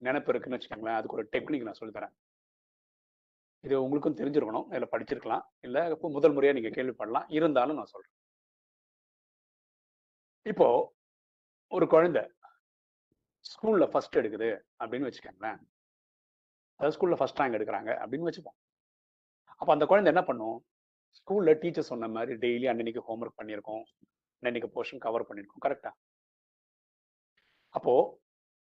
நினைப்பு இருக்குன்னு வச்சுக்கோங்களேன் அதுக்கு ஒரு டெக்னிக் நான் சொல்லித்தரேன் இது உங்களுக்கும் தெரிஞ்சிருக்கணும் இதில் படிச்சிருக்கலாம் இல்லை இப்போ முதல் முறையாக நீங்கள் கேள்விப்படலாம் இருந்தாலும் நான் சொல்கிறேன் இப்போ ஒரு குழந்தை ஸ்கூல்ல ஃபர்ஸ்ட் எடுக்குது அப்படின்னு வச்சுக்கோங்களேன். அதாவது ஸ்கூல்ல ஃபர்ஸ்ட் ரேங்க் எடுக்கிறாங்க அப்படின்னு வச்சுப்போம். அப்போ அந்த குழந்தை என்ன பண்ணும்? ஸ்கூல்ல டீச்சர் சொன்ன மாதிரி டெய்லி அன்னன்னைக்கு ஹோம்ஒர்க் பண்ணியிருக்கோம். அன்னன்னைக்கு போர்ஷன் கவர் பண்ணியிருக்கோம். கரெக்டா அப்போ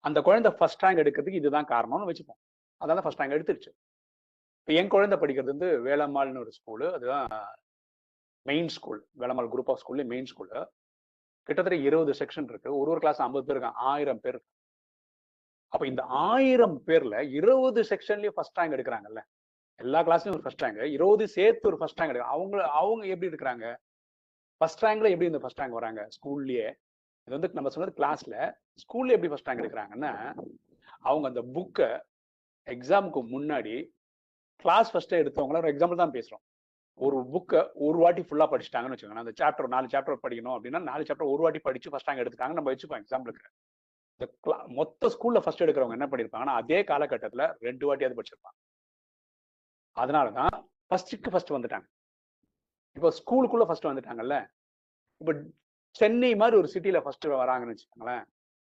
அந்த குழந்தை ஃபர்ஸ்ட் ரேங்க் எடுக்கிறதுக்கு இதுதான் காரணம்னு வச்சுப்போம். அதான் ஃபர்ஸ்ட் ரேங்க் எடுத்துருச்சு. இப்போ என் குழந்தை படிக்கிறது வந்து வேளம்மாள்னு ஒரு ஸ்கூலு அதுதான் main school Velammal group of ஸ்கூல்ல மெயின் ஸ்கூலு கிட்டத்தட்ட இருபது செக்ஷன் இருக்கு. ஒரு ஒரு கிளாஸ் ஐம்பது பேர் இருக்காங்க. ஆயிரம் பேர் அப்ப இந்த ஆயிரம் பேர்ல இருபது செக்ஷன்லயும் ஃபர்ஸ்ட் ரேங்க் எடுக்கிறாங்கல்ல. எல்லா கிளாஸ்லயும் ஒரு ஃபர்ஸ்ட் ரேங்க் இருபது சேர்த்து ஒரு ஃபர்ஸ்ட் ரேங்க் எடுக்க அவங்க அவங்க எப்படி இருக்கிறாங்க? ஃபர்ஸ்ட் ரேங்க்ல எப்படி இந்த ஃபர்ஸ்ட் ரேங்க் வராங்க? ஸ்கூல்லயே இது வந்து நம்ம சொன்னது கிளாஸ்ல ஸ்கூல்ல எப்படி ஃபர்ஸ்ட் ரேங்க் எடுக்கிறாங்கன்னா அவங்க அந்த புக்கை எக்ஸாமுக்கு முன்னாடி கிளாஸ் ஃபர்ஸ்டே எடுத்தவங்கள ஒரு எக்ஸாம்பிள் தான் பேசுறோம். ஒரு புக்கை ஒரு வாட்டி ஃபுல்லாக படிச்சிட்டாங்கன்னு வச்சுக்கோங்க அந்த சாப்டர் நாலு சாப்டர் படிக்கணும் அப்படின்னா நாலு சாப்டர் ஒரு வாட்டி படிச்சு ஃபர்ஸ்ட் ரேங்க் எடுத்துட்டாங்க நம்ம வச்சுப்போம் எக்ஸாம்பிளுக்கு இந்த மொத்த ஸ்கூல்ல ஃபர்ஸ்ட் எடுக்கிறவங்க என்ன பண்ணியிருப்பாங்கன்னா அதே காலகட்டத்தில் ரெண்டு வாட்டியாவது படிச்சிருப்பாங்க. அதனால தான் ஃபர்ஸ்ட்டுக்கு ஃபர்ஸ்ட் வந்துட்டாங்க. இப்போ ஸ்கூலுக்குள்ள ஃபர்ஸ்ட் வந்துட்டாங்கல்ல? இப்போ சென்னை மாதிரி ஒரு சிட்டியில ஃபர்ஸ்ட் வராங்கன்னு வச்சுக்கோங்களேன்.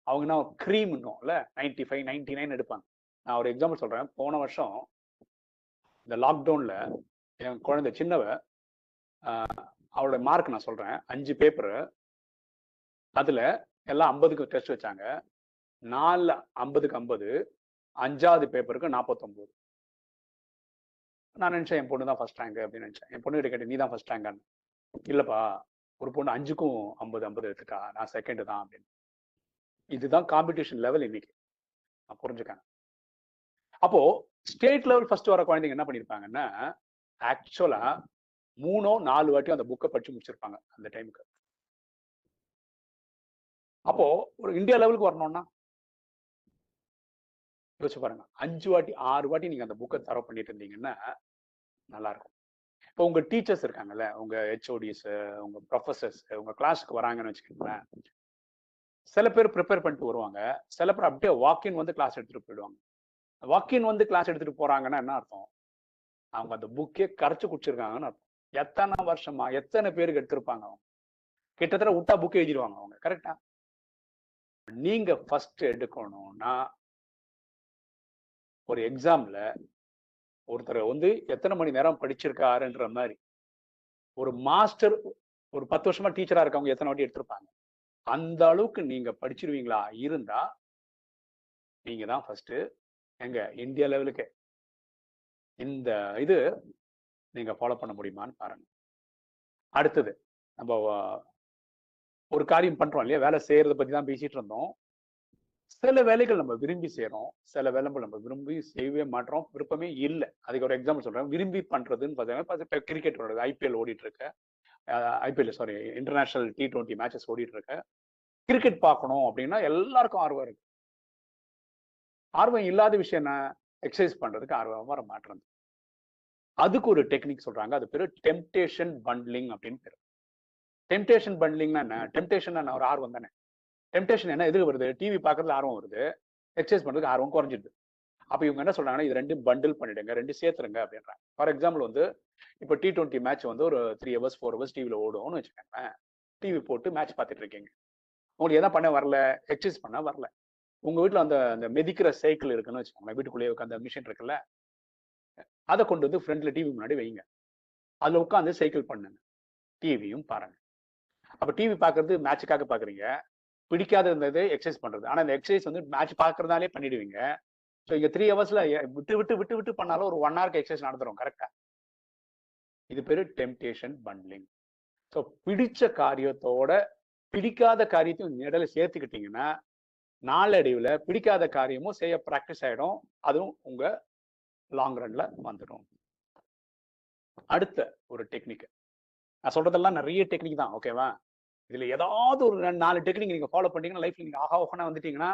அவங்க என்ன க்ரீம்னும்ல நைன்டி ஃபைவ் நைன்டி நைன் எடுப்பாங்க. நான் ஒரு எக்ஸாம்பிள் சொல்றேன். போன வருஷம் இந்த லாக்டவுன்ல என் குழந்தை சின்னவ அவளோட மார்க் நான் சொல்றேன். அஞ்சு பேப்பரு அதுல எல்லாம் ஐம்பதுக்கு டெஸ்ட் வச்சாங்க. நாலு ஐம்பதுக்கு ஐம்பது அஞ்சாவது பேப்பருக்கு நாற்பத்தொம்போது நான் நினைச்சேன் என் பொண்ணு தான் ஃபர்ஸ்ட் ரேங்க் அப்படின்னு நினைச்சேன். என் பொண்ணு கேட்டேன் நீ தான் ஃபர்ஸ்ட் ரேங்கான்னு இல்லப்பா ஒரு பொண்ணு அஞ்சுக்கும் ஐம்பது ஐம்பது எடுத்துட்டா நான் செகண்டு தான் அப்படின்னு. இதுதான் காம்படிஷன் லெவல் இன்னைக்கு. நான் புரிஞ்சுக்கேன் அப்போ ஸ்டேட் லெவல் ஃபர்ஸ்ட் வர குழந்தைங்க என்ன பண்ணியிருப்பாங்கன்னா ஆக்சுவலா மூணோ நாலு வாட்டியும் அந்த புக்கை படிச்சு முடிச்சிருப்பாங்க அந்த டைமுக்கு அப்போ ஒரு இந்தியா லெவலுக்கு வரணும்னா? யோசிச்சு பாருங்க. அஞ்சு வாட்டி ஆறு வாட்டி நீங்க அந்த புக்கை தர பண்ணிட்டு இருந்தீங்கன்னா நல்லா இருக்கும் இப்போ உங்க டீச்சர்ஸ் இருக்காங்கல்ல உங்க ஹெச்ஓடிஸ் உங்க ப்ரொஃபசர்ஸ் உங்க கிளாஸுக்கு வராங்கன்னு வச்சுக்கோங்களேன். சில பேர் ப்ரிப்பேர் பண்ணிட்டு வருவாங்க. சில பேர் அப்படியே வாக்கின் வந்து கிளாஸ் எடுத்துட்டு போயிடுவாங்க. வாக்கின் வந்து கிளாஸ் எடுத்துட்டு போறாங்கன்னா என்ன அர்த்தம்? அவங்க அந்த புக்கே கரைச்சு குடிச்சிருக்காங்கன்னு அர்த்தம். எத்தனை வருஷமா எத்தனை பேருக்கு எடுத்திருப்பாங்க அவங்க? கிட்டத்தட்ட விட்டா புக் எழுதிடுவாங்க அவங்க கரெக்டா நீங்க ஃபர்ஸ்ட் எடுக்கணும்னா ஒரு எக்ஸாம்ல ஒருத்தர் வந்து எத்தனை மணி நேரம் படிச்சிருக்காருன்ற மாதிரி ஒரு மாஸ்டர் ஒரு பத்து வருஷமா டீச்சரா இருக்கவங்க எத்தனை வாட்டி எடுத்திருப்பாங்க? அந்த அளவுக்கு நீங்க படிச்சிருவீங்களா? இருந்தா நீங்க தான் ஃபர்ஸ்ட் எங்க இந்தியா லெவலுக்கு இந்த இது நீங்க ஃபாலோ பண்ண முடியுமான்னு பாருங்க. அடுத்தது நம்ம ஒரு காரியம் பண்றோம் இல்லையா? வேலை செய்யறத பத்தி தான் பேசிட்டு இருந்தோம். சில வேலைகள் நம்ம விரும்பி செய்யறோம் சில வேலைகள் நம்ம விரும்பி செய்யவே மாட்டோம் விருப்பமே இல்லை. அதுக்கு ஒரு எக்ஸாம்பிள் சொல்றேன். விரும்பி பண்றதுன்னு பார்த்தீங்கன்னா இப்போ கிரிக்கெட் ஓடுறது ஐபிஎல் ஓடிட்டு இருக்க. IPL sorry international T twenty matches ஓடிட்டு இருக்க. கிரிக்கெட் பார்க்கணும் அப்படின்னா எல்லாருக்கும் ஆர்வம் இருக்கு. ஆர்வம் இல்லாத விஷயம் என்ன? எக்ஸசைஸ் பண்றதுக்கு ஆர்வமாக வர மாட்டேறது அதுக்கு ஒரு டெக்னிக் சொல்றாங்க. அது பேரு டெம்டேஷன் பண்ட்லிங் அப்படின்னு பேரு. டெம்டேஷன் பண்ட்லிங்னா என்ன? டெம்டேஷன் ஒரு ஆர்வம் தானே. டெம்டேஷன் என்ன? எதுக்கு வருது? டிவி பார்க்கறதுல ஆர்வம் வருது. எக்ஸசைஸ் பண்றதுக்கு ஆர்வம் குறைஞ்சிடுது அப்ப இவங்க என்ன சொல்றாங்கன்னா இது ரெண்டும் பண்டில் பண்ணிடுங்க. ரெண்டு சேர்த்துருங்க அப்படின்றாங்க. ஃபார் எக்ஸாம்பிள் வந்து இப்போ டி டுவெண்ட்டி மேட்ச் வந்து ஒரு த்ரீ ஹவர்ஸ் ஃபோர் ஹவர்ஸ் டிவியில் ஓடும்னு வச்சுக்கோங்க டிவி போட்டு மேட்ச் பார்த்துட்டு இருக்கீங்க. உங்களுக்கு எதாவது பண்ண வரல? எக்ஸசைஸ் பண்ண வரல. உங்க வீட்டில் அந்த அந்த மெதிக்கிற சைக்கிள் இருக்குன்னு வச்சுக்கோங்களேன். வீட்டுக்குள்ளேயே அந்த மிஷின் இருக்குல்ல? அதை கொண்டு வந்து ஃப்ரண்ட்ல டிவி முன்னாடி வைங்க. அதில் உட்காந்து சைக்கிள் பண்ணுங்க. டிவியும் பாருங்க. அப்போ டிவி பாக்குறது மேட்சுக்காக பார்க்குறீங்க பிடிக்காத இருந்தது எக்ஸசைஸ் பண்றது. ஆனால் இந்த எக்ஸசைஸ் வந்து மேட்ச் பாக்குறதாலே பண்ணிடுவீங்க. ஸோ இங்கே த்ரீ ஹவர்ஸ்ல விட்டு விட்டு விட்டு விட்டு பண்ணாலும் ஒரு ஒன் ஹவருக்கு எக்ஸசைஸ் நடந்துடும் கரெக்டா இது பேரு டெம்டேஷன் பண்ட்லிங் ஸோ பிடிச்ச காரியத்தோட பிடிக்காத காரியத்தையும் இடையில சேர்த்துக்கிட்டீங்கன்னா நாளடைவில் பிடிக்காத காரியமும் செய்ய ப்ராக்டிஸ் ஆகிடும் அதுவும் உங்க லாங் ரன்ல வந்துடும். அடுத்த ஒரு டெக்னிக் நான் சொல்றதெல்லாம் நிறைய டெக்னிக் தான் ஓகேவா இதுல ஏதாவது ஒரு ரெண்டு நாலு டெக்னிக் நீங்க ஃபாலோ பண்ணீங்கன்னா லைஃப்ல நீங்க ஆகா ஓகனா வந்துட்டீங்கன்னா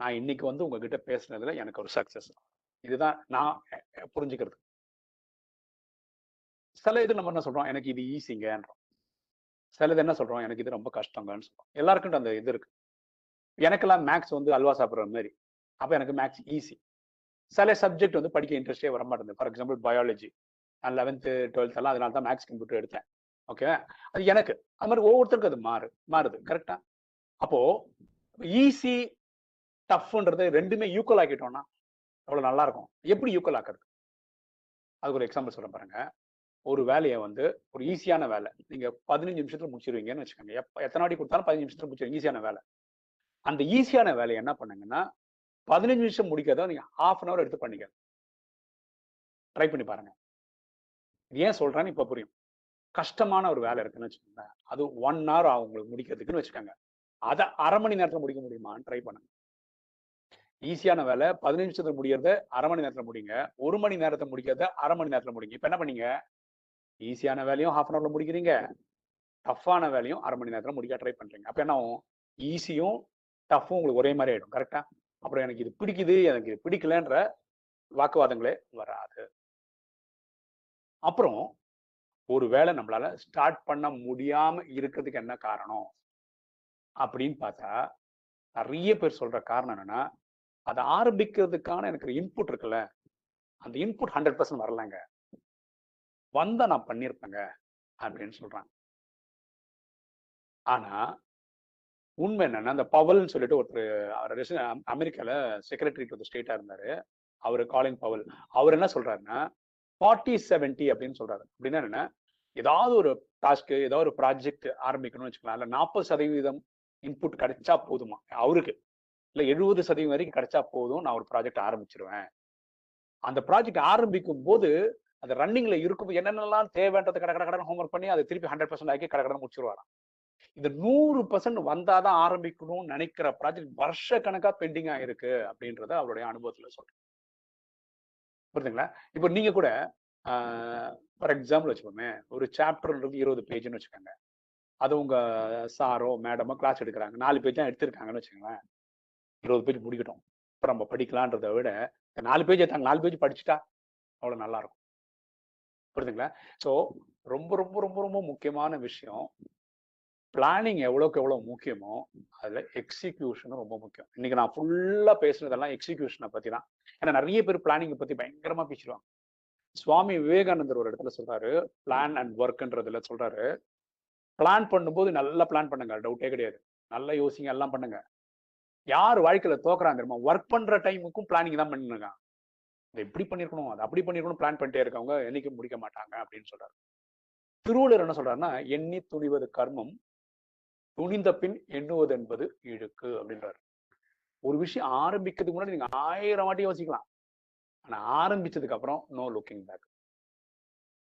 நான் இன்னைக்கு வந்து உங்ககிட்ட பேசுனதுல எனக்கு ஒரு சக்சஸ் இதுதான் நான் புரிஞ்சுக்கிறது. சில இது நம்ம என்ன சொல்றோம்? எனக்கு இது ஈஸிங்கன்றோம் சிலது என்ன சொல்றோம்? எனக்கு இது ரொம்ப கஷ்டங்கன்னு சொல்றோம். எல்லாருக்கும் அந்த இது இருக்கு. எனக்கெல்லாம் மேக்ஸ் வந்து அல்வா சாப்பிட்ற மாதிரி. அப்போ எனக்கு மேக்ஸ் ஈஸி சில சப்ஜெக்ட் வந்து படிக்க இன்ட்ரெஸ்டே வர மாட்டேங்குது. ஃபார் எக்ஸாம்பிள் பயாலஜி நான் லெவன்த்து டுவெல்த் எல்லாம் அதனால தான் மேக்ஸ் கம்ப்யூட்டர் எடுத்தேன். ஓகே அது எனக்கு. அது மாதிரி ஒவ்வொருத்தருக்கும் அது மாறு மாறுது. கரெக்டா அப்போ ஈஸி டஃப்ன்றது ரெண்டுமே ஈக்குவல் ஆக்கிட்டோம்னா அவ்வளவு நல்லா இருக்கும் எப்படி ஈக்குவல் ஆக்குறது? அதுக்கு ஒரு எக்ஸாம்பிள் சொல்றேன் பாருங்க. ஒரு வேலையை வந்து ஒரு ஈஸியான வேலை. நீங்க பதினஞ்சு நிமிஷத்துல முடிச்சிருவீங்கன்னு வச்சுக்கோங்க. எப்ப எத்தனை வாட்டி கொடுத்தாலும் பதினஞ்சு நிமிஷத்துல முடிச்சிருவீங்க. ஈஸியான வேலை. அந்த ஈஸியான வேலையை என்ன பண்ணுங்கன்னா பதினஞ்சு நிமிஷம் முடிக்கிறத நீங்க ஹாஃப் அன் அவர் எடுத்து பண்ணிக்க ட்ரை பண்ணி பாருங்க. ஏன் சொல்றேன்னு இப்ப புரியும். கஷ்டமான ஒரு வேலை இருக்குன்னு வச்சுக்கோங்க அது ஒன் ஹவர் ஆகும் உங்களுக்கு முடிக்கிறதுக்குன்னு வச்சுக்கோங்க. அதை அரை மணி நேரத்துல முடிக்க முடியுமான்னு ட்ரை பண்ணுங்க. ஈஸியான வேலை பதினஞ்சு நிமிஷத்துல முடியறத அரை மணி நேரத்துல முடிங்க. ஒரு மணி நேரத்தை முடிக்கிறத அரை மணி நேரத்துல முடிங்க. இப்ப என்ன பண்ணீங்க? ஈஸியான வேலையும் ஹாஃப் அன் அவர்ல முடிக்கிறீங்க. டஃப்பான வேலையும் அரை மணி நேரத்துல முடிக்க ட்ரை பண்றீங்க. அப்ப என்ன ஆகும்? ஈஸியும் டஃப்பும் உங்களுக்கு ஒரே மாதிரி ஆயிடும். கரெக்டா அப்புறம் எனக்கு இது பிடிக்குது எனக்கு இது பிடிக்கலன்ற வாக்குவாதங்களே வராது. அப்புறம் ஒரு வேலை நம்மளால ஸ்டார்ட் பண்ண முடியாம இருக்கிறதுக்கு என்ன காரணம்? அப்படின்னு பார்த்தா நிறைய பேர் சொல்ற காரணம் என்னன்னா அதை ஆரம்பிக்கிறதுக்கான எனக்கு இன்புட் இருக்குல்ல. அந்த இன்புட் ஹண்ட்ரட் பர்சன்ட் வரலங்க. வந்தா நான் பண்ணியிருப்பேங்க அப்படின்னு சொல்றாங்க. ஆனா உண்மை என்னன்னா அந்த பவல்னு சொல்லிட்டு ஒருத்தர் அமெரிக்கால செக்ரட்டரி டு ஸ்டேட்டா இருந்தாரு. அவர் காலின் பவல். அவர் என்ன சொல்றாருன்னா ஃபார்ட்டி செவன்டி அப்படின்னு சொல்றாரு. அப்படின்னா என்ன ஏதாவது ஒரு டாஸ்க் ஏதாவது ஒரு ப்ராஜெக்ட் ஆரம்பிக்கணும்னு வச்சுக்கலாம் இல்ல நாற்பது சதவீதம் இன்புட் கிடைச்சா போதுமா? அவருக்கு. இல்ல எழுபது சதவீதம் வரைக்கும் கிடைச்சா போதும் நான் ஒரு ப்ராஜெக்ட் ஆரம்பிச்சிருவேன். அந்த ப்ராஜெக்ட் ஆரம்பிக்கும் போது அந்த ரன்னிங்ல இருக்கும். என்னென்னலாம் தேவைன்றது கடை கடை கடன் ஹோம்ஒர்க் பண்ணி அதை திருப்பி ஹண்ட்ரட் பர்சன்ட் ஆக்கி கடை கடன் முடிச்சிருவாராம். இந்த நூறு பர்சன்ட் வந்தாதான் ஆரம்பிக்கணும்னு நினைக்கிற ப்ராஜெக்ட் வருஷ கணக்கா பெண்டிங்கா இருக்கு அப்படின்றத அவருடைய அனுபவத்துல சொல்றேன். புரியுதுங்களா இப்போ நீங்க கூட ஃபார் எக்ஸாம்பிள் வச்சுக்கோமே ஒரு சாப்டர்ன்றது இருபது பேஜ்னு வச்சுக்கோங்க. அது உங்க சாரோ மேடமோ கிளாஸ் எடுக்கிறாங்க. நாலு பேஜ் தான் எடுத்திருக்காங்கன்னு வச்சுக்கோங்களேன். இருபது பேஜ் முடிக்கட்டும். இப்போ நம்ம படிக்கலான்றத விட நாலு பேஜ் எடுத்தாங்க நாலு பேஜ் படிச்சுட்டா அவ்வளோ நல்லா இருக்கும். புரியுதுங்களா ஸோ ரொம்ப ரொம்ப ரொம்ப ரொம்ப முக்கியமான விஷயம் பிளானிங் எவ்வளோக்கு எவ்வளோ முக்கியமோ அதில் எக்ஸிக்யூஷனும் ரொம்ப முக்கியம். இன்னைக்கு நான் ஃபுல்லாக பேசுனதெல்லாம் எக்ஸிக்யூஷனை பற்றி தான். ஏன்னா நிறைய பேர் பிளானிங்கை பற்றி பயங்கரமாக பேசிடுவாங்க. சுவாமி விவேகானந்தர் ஒரு இடத்துல சொல்றாரு பிளான் அண்ட் ஒர்க்ன்றதுல சொல்றாரு. பிளான் பண்ணும்போது நல்லா பிளான் பண்ணுங்க டவுட்டே கிடையாது. நல்லா யோசிங்க எல்லாம் பண்ணுங்க. யார் வாழ்க்கையில தோக்குறாங்க தெரியுமா? ஒர்க் பண்ற டைமுக்கும் பிளானிங் தான் பண்ணுங்க அதை இப்படி பண்ணிருக்கணும் அதை அப்படி பண்ணிருக்கணும் பிளான் பண்ணிட்டே இருக்கவங்க என்னைக்கும் முடிக்க மாட்டாங்க அப்படின்னு சொல்றாரு. திருவள்ளுவர் என்ன சொல்றாருன்னா எண்ணி துணிவது கர்மம் துணிந்த பின் எண்ணுவது என்பது இழுக்கு அப்படின்றாரு. ஒரு விஷயம் ஆரம்பிக்கிறதுக்கு முன்னாடி நீங்க ஆயிரம் வாட்டி யோசிக்கலாம். ஆனா ஆரம்பிச்சதுக்கு அப்புறம் நோ லுக்கிங் பேக்.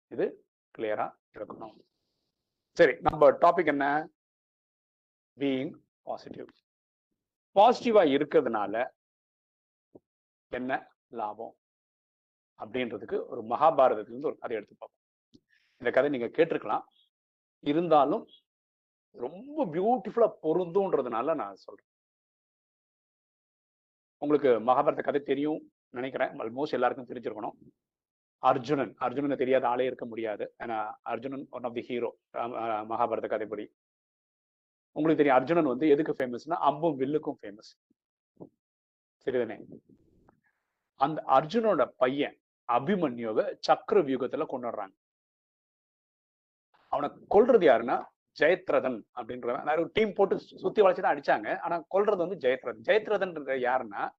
இது கிளியரா இருக்கணும். சரி நம்ம டாபிக் என்ன? பீயிங் பாசிட்டிவ் பாசிட்டிவா இருக்கிறதுனால என்ன லாபம்? அப்படின்றதுக்கு ஒரு மகாபாரதத்திலிருந்து ஒரு கதை எடுத்து பார்ப்போம். இந்த கதை நீங்க கேட்டிருக்கலாம். இருந்தாலும் ரொம்ப பியூட்டிஃபுல்லா பொருந்தும்ன்றதுனால நான் சொல்றேன். உங்களுக்கு மகாபாரத கதை தெரியும் நினைக்கிறேன். ஆல்மோஸ்ட் எல்லாருக்கும் தெரிஞ்சிருக்கணும். அர்ஜுனன் அர்ஜுனனை தெரியாத ஆளே இருக்க முடியாது. ஏன்னா Arjunan one of the hero Mahabharata கதைப்படி உங்களுக்கு தெரியும் அர்ஜுனன் வந்து எதுக்கு ஃபேமஸ்னா அம்பும் வில்லுக்கும் ஃபேமஸ் சரிதானே அந்த அர்ஜுனோட பையன் அபிமன்யுவை சக்கர வியூகத்துல கொண்டாடுறாங்க. அவனை கொல்றது யாருன்னா ஜெயத்ரதன் அப்படின்றவன். ஒரு டீம் போட்டு சுத்தி வளைச்சுதான் அடிச்சாங்க. ஆனா கொல்றது வந்து ஜெயத்ரதன். ஜெயத்ரதன் யாருன்னா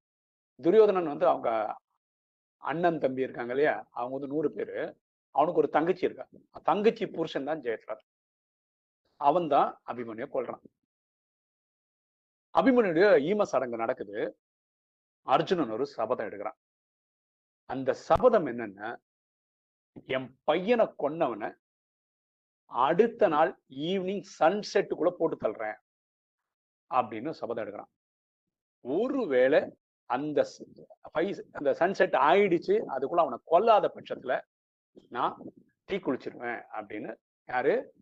துரியோதனன் வந்து அவங்க அண்ணன் தம்பி இருக்காங்க இல்லையா? அவங்க வந்து நூறு பேரு. அவனுக்கு ஒரு தங்கச்சி இருக்கா? தங்கச்சி புருஷன் தான் ஜெயத்ரதன். அவன் தான் அபிமன்யு கொல்றான். அபிமன்யுடைய ஈம சடங்கு நடக்குது. அர்ஜுனன் ஒரு சபதம் எடுக்கிறான். அந்த சபதம் என்னன்னா என் பையனை கொன்னவனை அடுத்த நாள் ஈவினிங் சன்செட்டுக்குள்ள போட்டு தள்ளுறேன் அப்படின்னு சபதம் எடுக்கிறான். ஒருவேளை அந்த அந்த சன்செட் ஆயிடுச்சு அதுக்குள்ள அவனை கொல்லாத பட்சத்துல நான் தீ குளிச்சிருவேன் அப்படின்னு யாரு?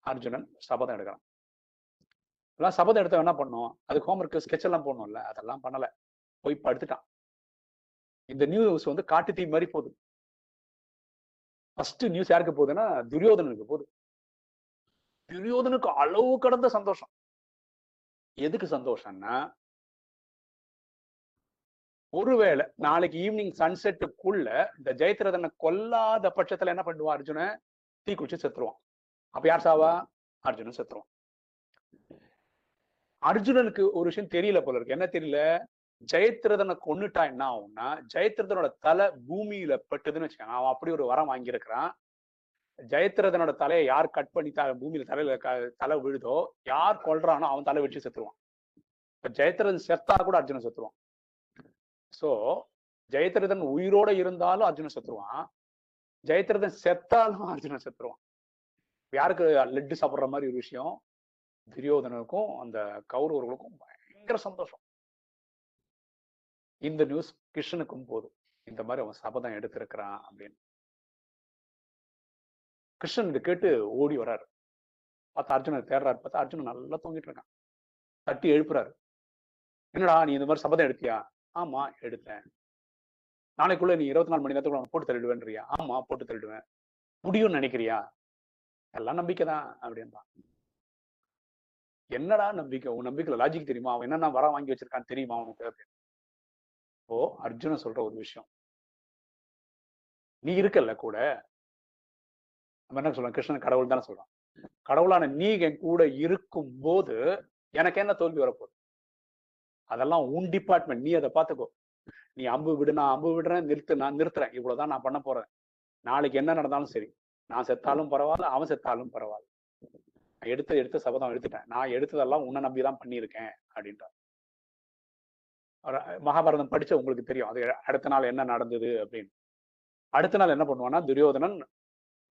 அர்ஜுனன் சபதம் எடுக்கிறான். எல்லாம் சபதம் எடுத்த என்ன பண்ணோம்? அதுக்கு ஹோம்ஒர்க் ஸ்கெட்ச் எல்லாம் போடணும்ல அதெல்லாம் பண்ணல. போய் படுத்துட்டான். இந்த நியூஸ் வந்து காட்டு தீ மாதிரி போகுது. ஃபர்ஸ்ட் நியூஸ் யாருக்கு போகுதுன்னா துரியோதனனுக்கு போகுது. துரியோதனுக்கு அளவு கடந்த சந்தோஷம். எதுக்கு சந்தோஷம்னா ஒருவேளை நாளைக்கு ஈவினிங் சன்செட்டுக்குள்ள இந்த ஜெயத்ரதனை கொல்லாத பட்சத்துல என்ன பண்ணுவான் அர்ஜுன தீ குடிச்சு செத்துருவான். அப்ப யார் சாவா? அர்ஜுனன் செத்துருவான். அர்ஜுனனுக்கு ஒரு விஷயம் தெரியல போல இருக்கு. என்ன தெரியல? ஜெயத்ரதனை கொன்னுட்டா என்ன ஆகும்னா ஜெயத்ரதனோட தலை பூமியில பட்டுதுன்னு வச்சுக்கோங்க அவன் அப்படி ஒரு வரம் வாங்கியிருக்கிறான். ஜெயத்ரதனோட தலையை யார் கட் பண்ணி த பூமியில தலையில தலை விழுதோ யார் கொள்றானோ அவன் தலை வச்சு செத்துருவான். இப்ப ஜெயத்ரதன் செத்தா கூட அர்ஜுனன் செத்துருவான். சோ ஜெயத்ரதன் உயிரோட இருந்தாலும் அர்ஜுனன் செத்துருவான். ஜெயத்ரதன் செத்தாலும் அர்ஜுனன் செத்துருவான். யாருக்கு லெட்டு சாப்பிட்ற மாதிரி ஒரு விஷயம்? துரியோதனனுக்கும் அந்த கௌரவர்களுக்கும் பயங்கர சந்தோஷம். இந்த நியூஸ் கிருஷ்ணனுக்கும் போதும். இந்த மாதிரி அவன் சபதம் எடுத்திருக்கிறான் அப்படின்னு. கிருஷ்ணன் இதை கேட்டு ஓடி வர்றாரு. பார்த்தா அர்ஜுனன் தேடுறாரு பார்த்தா அர்ஜுனன் நல்லா தூங்கிட்டு இருக்கான். தட்டி எழுப்புறாரு. என்னடா நீ இந்த மாதிரி சபதம் எடுத்தியா? ஆமா எடுத்தேன். நாளைக்குள்ள நீ இருபத்தி நாலு மணி நேரத்துக்குள்ள போட்டு தள்ளிடுவேன்றியா? ஆமா போட்டு தள்ளிடுவேன். முடியும்னு நினைக்கிறியா? எல்லாம் நம்பிக்கை தான் அப்படின்றான். என்னடா நம்பிக்கை? உன் நம்பிக்கையில லாஜிக் தெரியுமா? அவன் என்னென்ன வர வாங்கி வச்சிருக்கான்னு தெரியுமா அவனுக்கு அப்படின்னு. ஓ அர்ஜுனன் சொல்ற ஒரு விஷயம். நீ இருக்கல்ல கூட நம்ம என்ன சொல்றோம்? கிருஷ்ணன் கடவுள் தானே சொல்றான் கடவுளான நீ என் கூட இருக்கும் போது எனக்கு என்ன தோல்வி வரப்போகுது? அதெல்லாம் உன் டிபார்ட்மெண்ட் நீ அதை பார்த்துக்கோ. நீ அம்பு விடு நான் அம்பு விடுறேன் நிறுத்து நான் நிறுத்துறேன். இவ்வளவுதான் நான் பண்ண போறேன். நாளைக்கு என்ன நடந்தாலும் சரி. நான் செத்தாலும் பரவாயில்ல அவன் செத்தாலும் பரவாயில்ல. நான் எடுத்து எடுத்து சபதம் எடுத்துட்டேன். நான் எடுத்ததெல்லாம் உன்னை நம்பி தான் பண்ணியிருக்கேன் அப்படின்றார். மகாபாரதம் படிச்ச உங்களுக்கு தெரியும். அது அடுத்த நாள் என்ன நடந்தது அப்படின்னு. அடுத்த நாள் என்ன பண்ணுவான்னா துரியோதனன்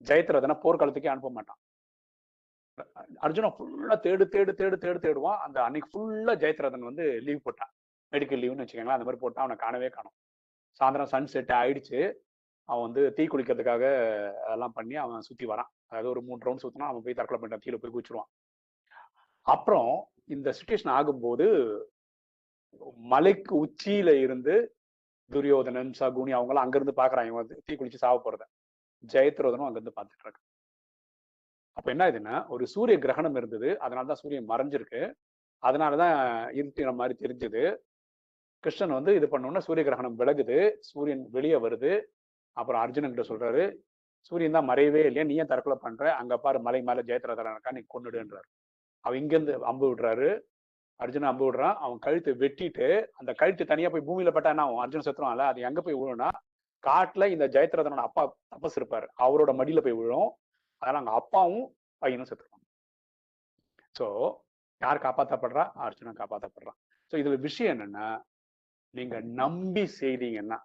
ஜெயத்ரதனை போர்க்காலத்துக்கே அனுப்ப மாட்டான். அர்ஜுனா ஃபுல்லா தேடு தேடு தேடு தேடு தேடுவான். அந்த அன்னைக்கு ஃபுல்லா ஜெயத்ரதன் வந்து லீவ் போட்டான். மெடிக்கல் லீவ்னு வச்சுக்கோங்களேன் அந்த மாதிரி போட்டான் அவனை காணவே காணும். சாயந்தரம் சன் செட் ஆயிடுச்சு. அவன் வந்து தீ குளிக்கிறதுக்காக அதெல்லாம் பண்ணி அவன் சுத்தி வரான். அதாவது ஒரு மூணு ரவுண்ட் சுத்தினா அவன் போய் தற்கொலை பண்ணிட்டான் தீயில போய் குச்சிருவான் அப்புறம் இந்த சுச்சுவேஷன் ஆகும்போது மலைக்கு உச்சியில இருந்து துரியோதனன் சகுனி அவங்களாம் அங்கிருந்து பாக்குறாங்க இவன் தீ குளிச்சு சாவ போறத. ஜெயத்ரோதனும் அங்கிருந்து பார்த்துட்டு இருக்கு அப்ப என்ன ஆகுதுன்னா ஒரு சூரிய கிரகணம் இருந்தது. அதனாலதான் சூரியன் மறைஞ்சிருக்கு. அதனாலதான் இருட்டின மாதிரி தெரிஞ்சது. கிருஷ்ணன் வந்து இது பண்ணோம்னா சூரிய கிரகணம் விலகுது. சூரியன் வெளியே வருது. அப்புறம் அர்ஜுனன் கிட்ட சொல்றாரு சூரியன் தான் மறையவே இல்லையா? நீ ஏன் தற்கொலை பண்ற? அங்க பாரு மலை மேல ஜெயத்ரதன் இருக்கா நீ கொண்டுடுன்றாரு அவன் இங்கிருந்து அம்பு விடுறாரு. அர்ஜுன் அம்பு விடுறான். அவன் கழுத்தை வெட்டிட்டு அந்த கழுத்து தனியா போய் பூமியில பட்டானா? அவன் அர்ஜுன் செத்துருவான்ல. அது எங்க போய் விழுனா காட்டுல இந்த ஜெயத்ரதனோட அப்பா தபஸ் இருப்பாரு. அவரோட மடியில போய் விழும். அதனால அங்க அப்பாவும் பையனும் செத்துருவாங்க. சோ யார் காப்பாத்தப்படுறா? அர்ஜுனன் காப்பாத்தப்படுறான். சோ இதுல விஷயம் என்னன்னா நீங்க நம்பி செய்தீங்கன்னா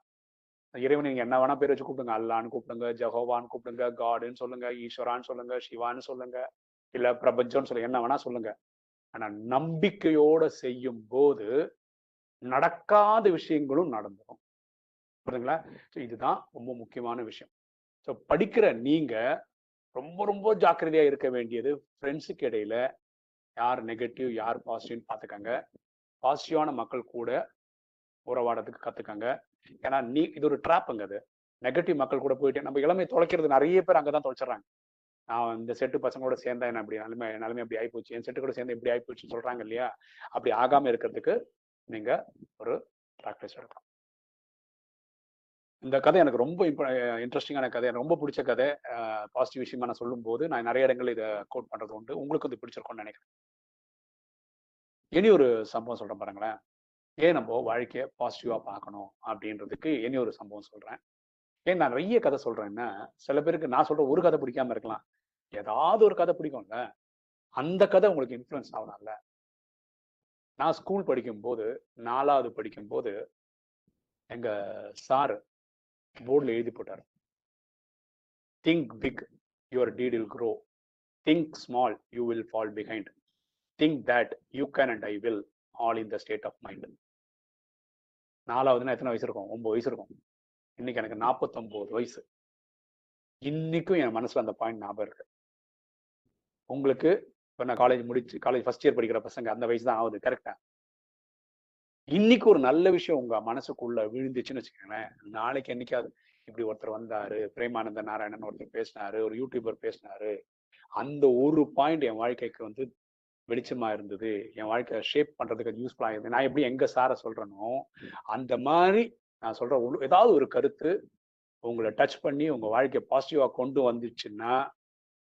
இறைவன் நீங்க என்ன வேணா பேர் வச்சு கூப்பிடுங்க. அல்லான்னு கூப்பிடுங்க ஜஹோவான்னு கூப்பிடுங்க காடுன்னு சொல்லுங்க ஈஸ்வரான்னு சொல்லுங்க சிவான்னு சொல்லுங்க இல்ல பிரபஞ்சம்னு சொல்லுங்க என்ன வேணா சொல்லுங்க. ஆனா நம்பிக்கையோட செய்யும் போது நடக்காத விஷயங்களும் நடந்துடும் புரியுதுங்களா? ஸோ இதுதான் ரொம்ப முக்கியமான விஷயம். ஸோ படிக்கிற நீங்க ரொம்ப ரொம்ப ஜாக்கிரதையா இருக்க வேண்டியது ஃப்ரெண்ட்ஸுக்கு இடையில. யார் நெகட்டிவ் யார் பாசிட்டிவ்னு பார்த்துக்கங்க. பாசிட்டிவான மக்கள் கூட உறவாடுறதுக்கு கத்துக்கங்க. ஏன்னா நீ இது ஒரு ட்ராப்புங்க அது. நெகட்டிவ் மக்கள் கூட போயிட்டு நம்ம இளமை தொலைக்கிறது நிறைய பேர் அங்கே தான் தொலைச்சிடுறாங்க. நான் இந்த செட்டு பசங்களோட சேர்ந்தா என்ன அப்படி நிலைமை நிலைமை அப்படி ஆகிப்போச்சு என் செட்டு கூட சேர்ந்து இப்படி ஆகிப்போச்சுன்னு சொல்றாங்க இல்லையா? அப்படி ஆகாம இருக்கிறதுக்கு நீங்க ஒரு ப்ராக்டிஸ் எடுக்கலாம் இந்த கதை எனக்கு ரொம்ப இன்ட்ரெஸ்டிங்கான கதை. எனக்கு ரொம்ப பிடிச்ச கதை. பாசிட்டிவ் விஷயமா நான் சொல்லும் போது நான் நிறைய இடங்கள் இதை கோட் பண்றது உண்டு. உங்களுக்கு இது பிடிச்சிருக்கும்னு நினைக்கிறேன். இனி ஒரு சம்பவம் சொல்றேன் பாருங்களேன். ஏன் நம்ம வாழ்க்கையை பாசிட்டிவா பார்க்கணும் அப்படின்றதுக்கு இனி ஒரு சம்பவம் சொல்றேன். ஏன் நான் நிறைய கதை சொல்றேன்னா சில பேருக்கு நான் சொல்ற ஒரு கதை பிடிக்காம இருக்கலாம். ஏதாவது ஒரு கதை பிடிக்கும்ல. அந்த கதை உங்களுக்கு இன்ஃப்ளூயன்ஸ் ஆகலாம்ல நான் ஸ்கூல் படிக்கும் போது நாலாவது படிக்கும் போது எங்க சார் போர்டில் எழுதி போட்டார். Think big your deed will grow think small you will fall behind think that you can and I will all in the state of mind நாலாவதுன்னா எத்தனை வயசு இருக்கும்? ஒன்பது வயசு இருக்கும். இன்னைக்கு எனக்கு நாற்பத்தொம்போது வயசு. இன்னைக்கும் என் மனசுல அந்த பாயிண்ட் ஞாபகம் இருக்கு. உங்களுக்கு இப்போ நான் காலேஜ் முடிச்சு காலேஜ் ஃபர்ஸ்ட் இயர் படிக்கிற பசங்க அந்த வயசு தான் ஆகுது கரெக்டா இன்னைக்கு ஒரு நல்ல விஷயம் உங்க மனசுக்குள்ள விழுந்துச்சுன்னு வச்சுக்கோங்களேன். நாளைக்கு என்னைக்காவது இப்படி ஒருத்தர் வந்தாரு பிரேமானந்த நாராயணன் ஒருத்தர் பேசினாரு ஒரு யூடியூபர் பேசினாரு அந்த ஒரு பாயிண்ட் என் வாழ்க்கைக்கு வந்து வெளிச்சமா இருந்தது. என் வாழ்க்கையை ஷேப் பண்றதுக்கு யூஸ்ஃபுல்லா இருந்தது. நான் எப்படி எங்க சார சொல்றேனோ அந்த மாதிரி நான் சொல்ற ஏதாவது ஒரு கருத்து உங்களை டச் பண்ணி உங்க வாழ்க்கையை பாசிட்டிவா கொண்டு வந்துச்சுன்னா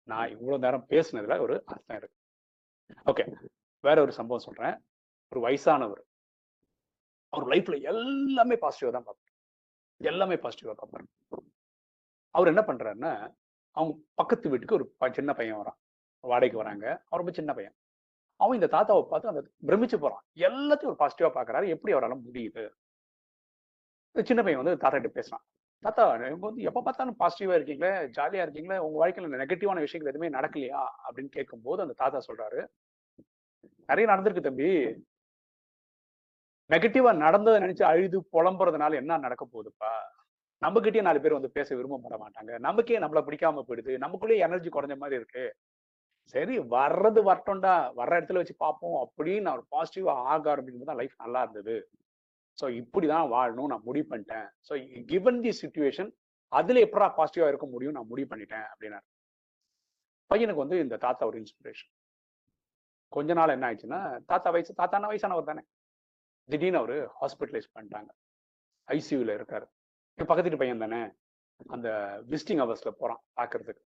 நான் இவ்வளவு நேரம் பேசுனதுல ஒரு அர்த்தம் இருக்கு. ஓகே வேற ஒரு சம்பவம் சொல்றேன். ஒரு வயசானவர். அவர் லைஃப்ல எல்லாமே பாசிட்டிவா தான் பார்ப்பாரு. எல்லாமே பாசிட்டிவா பார்ப்பாரு. அவர் என்ன பண்றாருன்னா அவங்க பக்கத்து வீட்டுக்கு ஒரு சின்ன பையன் வரான். வாடகைக்கு வராங்க. அவர் ரொம்ப சின்ன பையன். அவன் இந்த தாத்தாவை பார்த்து அந்த பிரமிச்சு போறான். எல்லாத்தையும் ஒரு பாசிட்டிவா பாக்குறாரு எப்படி அவரால் முடியுது? சின்ன பையன் வந்து தாத்தா கிட்ட பேசுறான். தாத்தா இவங்க வந்து எப்ப பார்த்தாலும் பாசிட்டிவா இருக்கீங்களே? ஜாலியா இருக்கீங்களே? உங்க வாழ்க்கையில நெகட்டிவான விஷயங்கள் எதுவுமே நடக்கலையா? அப்படின்னு கேட்கும் போது அந்த தாத்தா சொல்றாரு நிறைய நடந்திருக்கு தம்பி. நெகட்டிவா நடந்ததை நினைச்சு அழுது புலம்புறதுனால என்ன நடக்க போகுதுப்பா? நம்மகிட்டயே நாலு பேர் வந்து பேச விரும்ப மாட்டாங்க. நமக்கே நம்மள பிடிக்காம போயிடுது. நமக்குள்ளேயே எனர்ஜி குறைஞ்ச மாதிரி இருக்கு. சரி வர்றது வரட்டும்டா. வர்ற இடத்துல வச்சு பார்ப்போம் அப்படின்னு நான் ஒரு பாசிட்டிவா ஆக ஆரம்பிக்கும் தான் லைஃப் நல்லா இருந்தது. ஸோ இப்படிதான் வாழணும் நான் முடிவு பண்ணிட்டேன். ஸோ கிவன் தி சுச்சுவேஷன் அதுல எப்படா பாசிட்டிவா இருக்க முடியும் நான் முடிவு பண்ணிட்டேன் அப்படின்னாரு. பையனுக்கு வந்து இந்த தாத்தா ஒரு இன்ஸ்பிரேஷன் கொஞ்ச நாள் என்ன ஆயிடுச்சுன்னா தாத்தா வயசு தாத்தான வயசானவர் தானே. திடீர்னு அவரு ஹாஸ்பிட்டலைஸ் பண்ணிட்டாங்க. ஐசியூல இருக்காரு. பக்கத்து பையன் தானே? அந்த விசிட்டிங் ஹவர்ஸ்ல போறான் பாக்குறதுக்கு.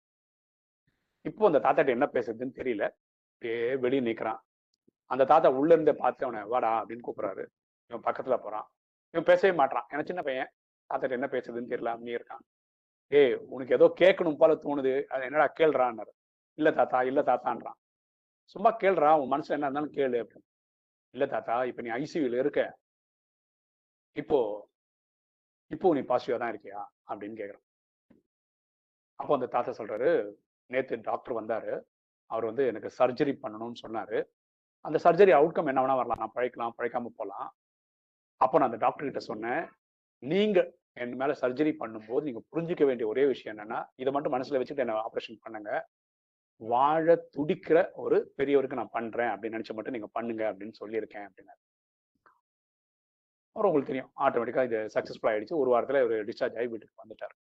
இப்போ அந்த தாத்தாட்ட என்ன பேசுறதுன்னு தெரியல. அப்படியே வெளியே நிற்கிறான் அந்த தாத்தா உள்ள இருந்தே பார்த்து அவனை வாடா அப்படின்னு கூப்பிடுறாரு. இவன் பக்கத்துல போறான். இவன் பேசவே மாட்டான் ஏன்னா சின்ன பையன் தாத்தாட்ட என்ன பேசுறதுன்னு தெரியல அப்படி இருக்கான். ஏய் உனக்கு ஏதோ கேட்கணும் போல தோணுது. அது என்னடா கேள்றான்னாரு. இல்ல தாத்தா இல்ல தாத்தான்றான். சும்மா கேள்றா உன் மனசுல என்ன இருந்தாலும் கேளு அப்படின்னு. இல்ல தாத்தா இப்ப நீ ஐசியூல இருக்க. இப்போ இப்போ நீ பாசிட்டிவா தான் இருக்கியா? அப்படின்னு கேக்குறான். அப்போ அந்த தாத்தா சொல்றாரு நேத்து டாக்டர் வந்தாரு. அவர் வந்து எனக்கு சர்ஜரி பண்ணணும்னு சொன்னாரு. அந்த சர்ஜரி அவுட்கம் என்ன வேணா வரலாம். நான் பழைக்கலாம். பழைக்காம போகலாம் அப்போ நான் அந்த டாக்டர் கிட்ட சொன்னேன் நீங்க என் மேல சர்ஜரி பண்ணும்போது நீங்க புரிஞ்சிக்க வேண்டிய ஒரே விஷயம் என்னன்னா இதை மட்டும் மனசுல வச்சுட்டு என்ன ஆப்ரேஷன் பண்ணுங்க. வாழ துடிக்கிற ஒரு பெரியவருக்கு நான் பண்றேன் அப்படின்னு நினைச்ச மட்டும் நீங்க பண்ணுங்க அப்படின்னு சொல்லியிருக்கேன் அப்படின்னாரு. அப்புறம் உங்களுக்கு தெரியும். ஆட்டோமேட்டிக்கா இது சக்சஸ்ஃபுல் ஆயிடுச்சு. ஒரு வாரத்துல ஒரு டிஸ்சார்ஜ் ஆகி வீட்டுக்கு வந்துட்டார்.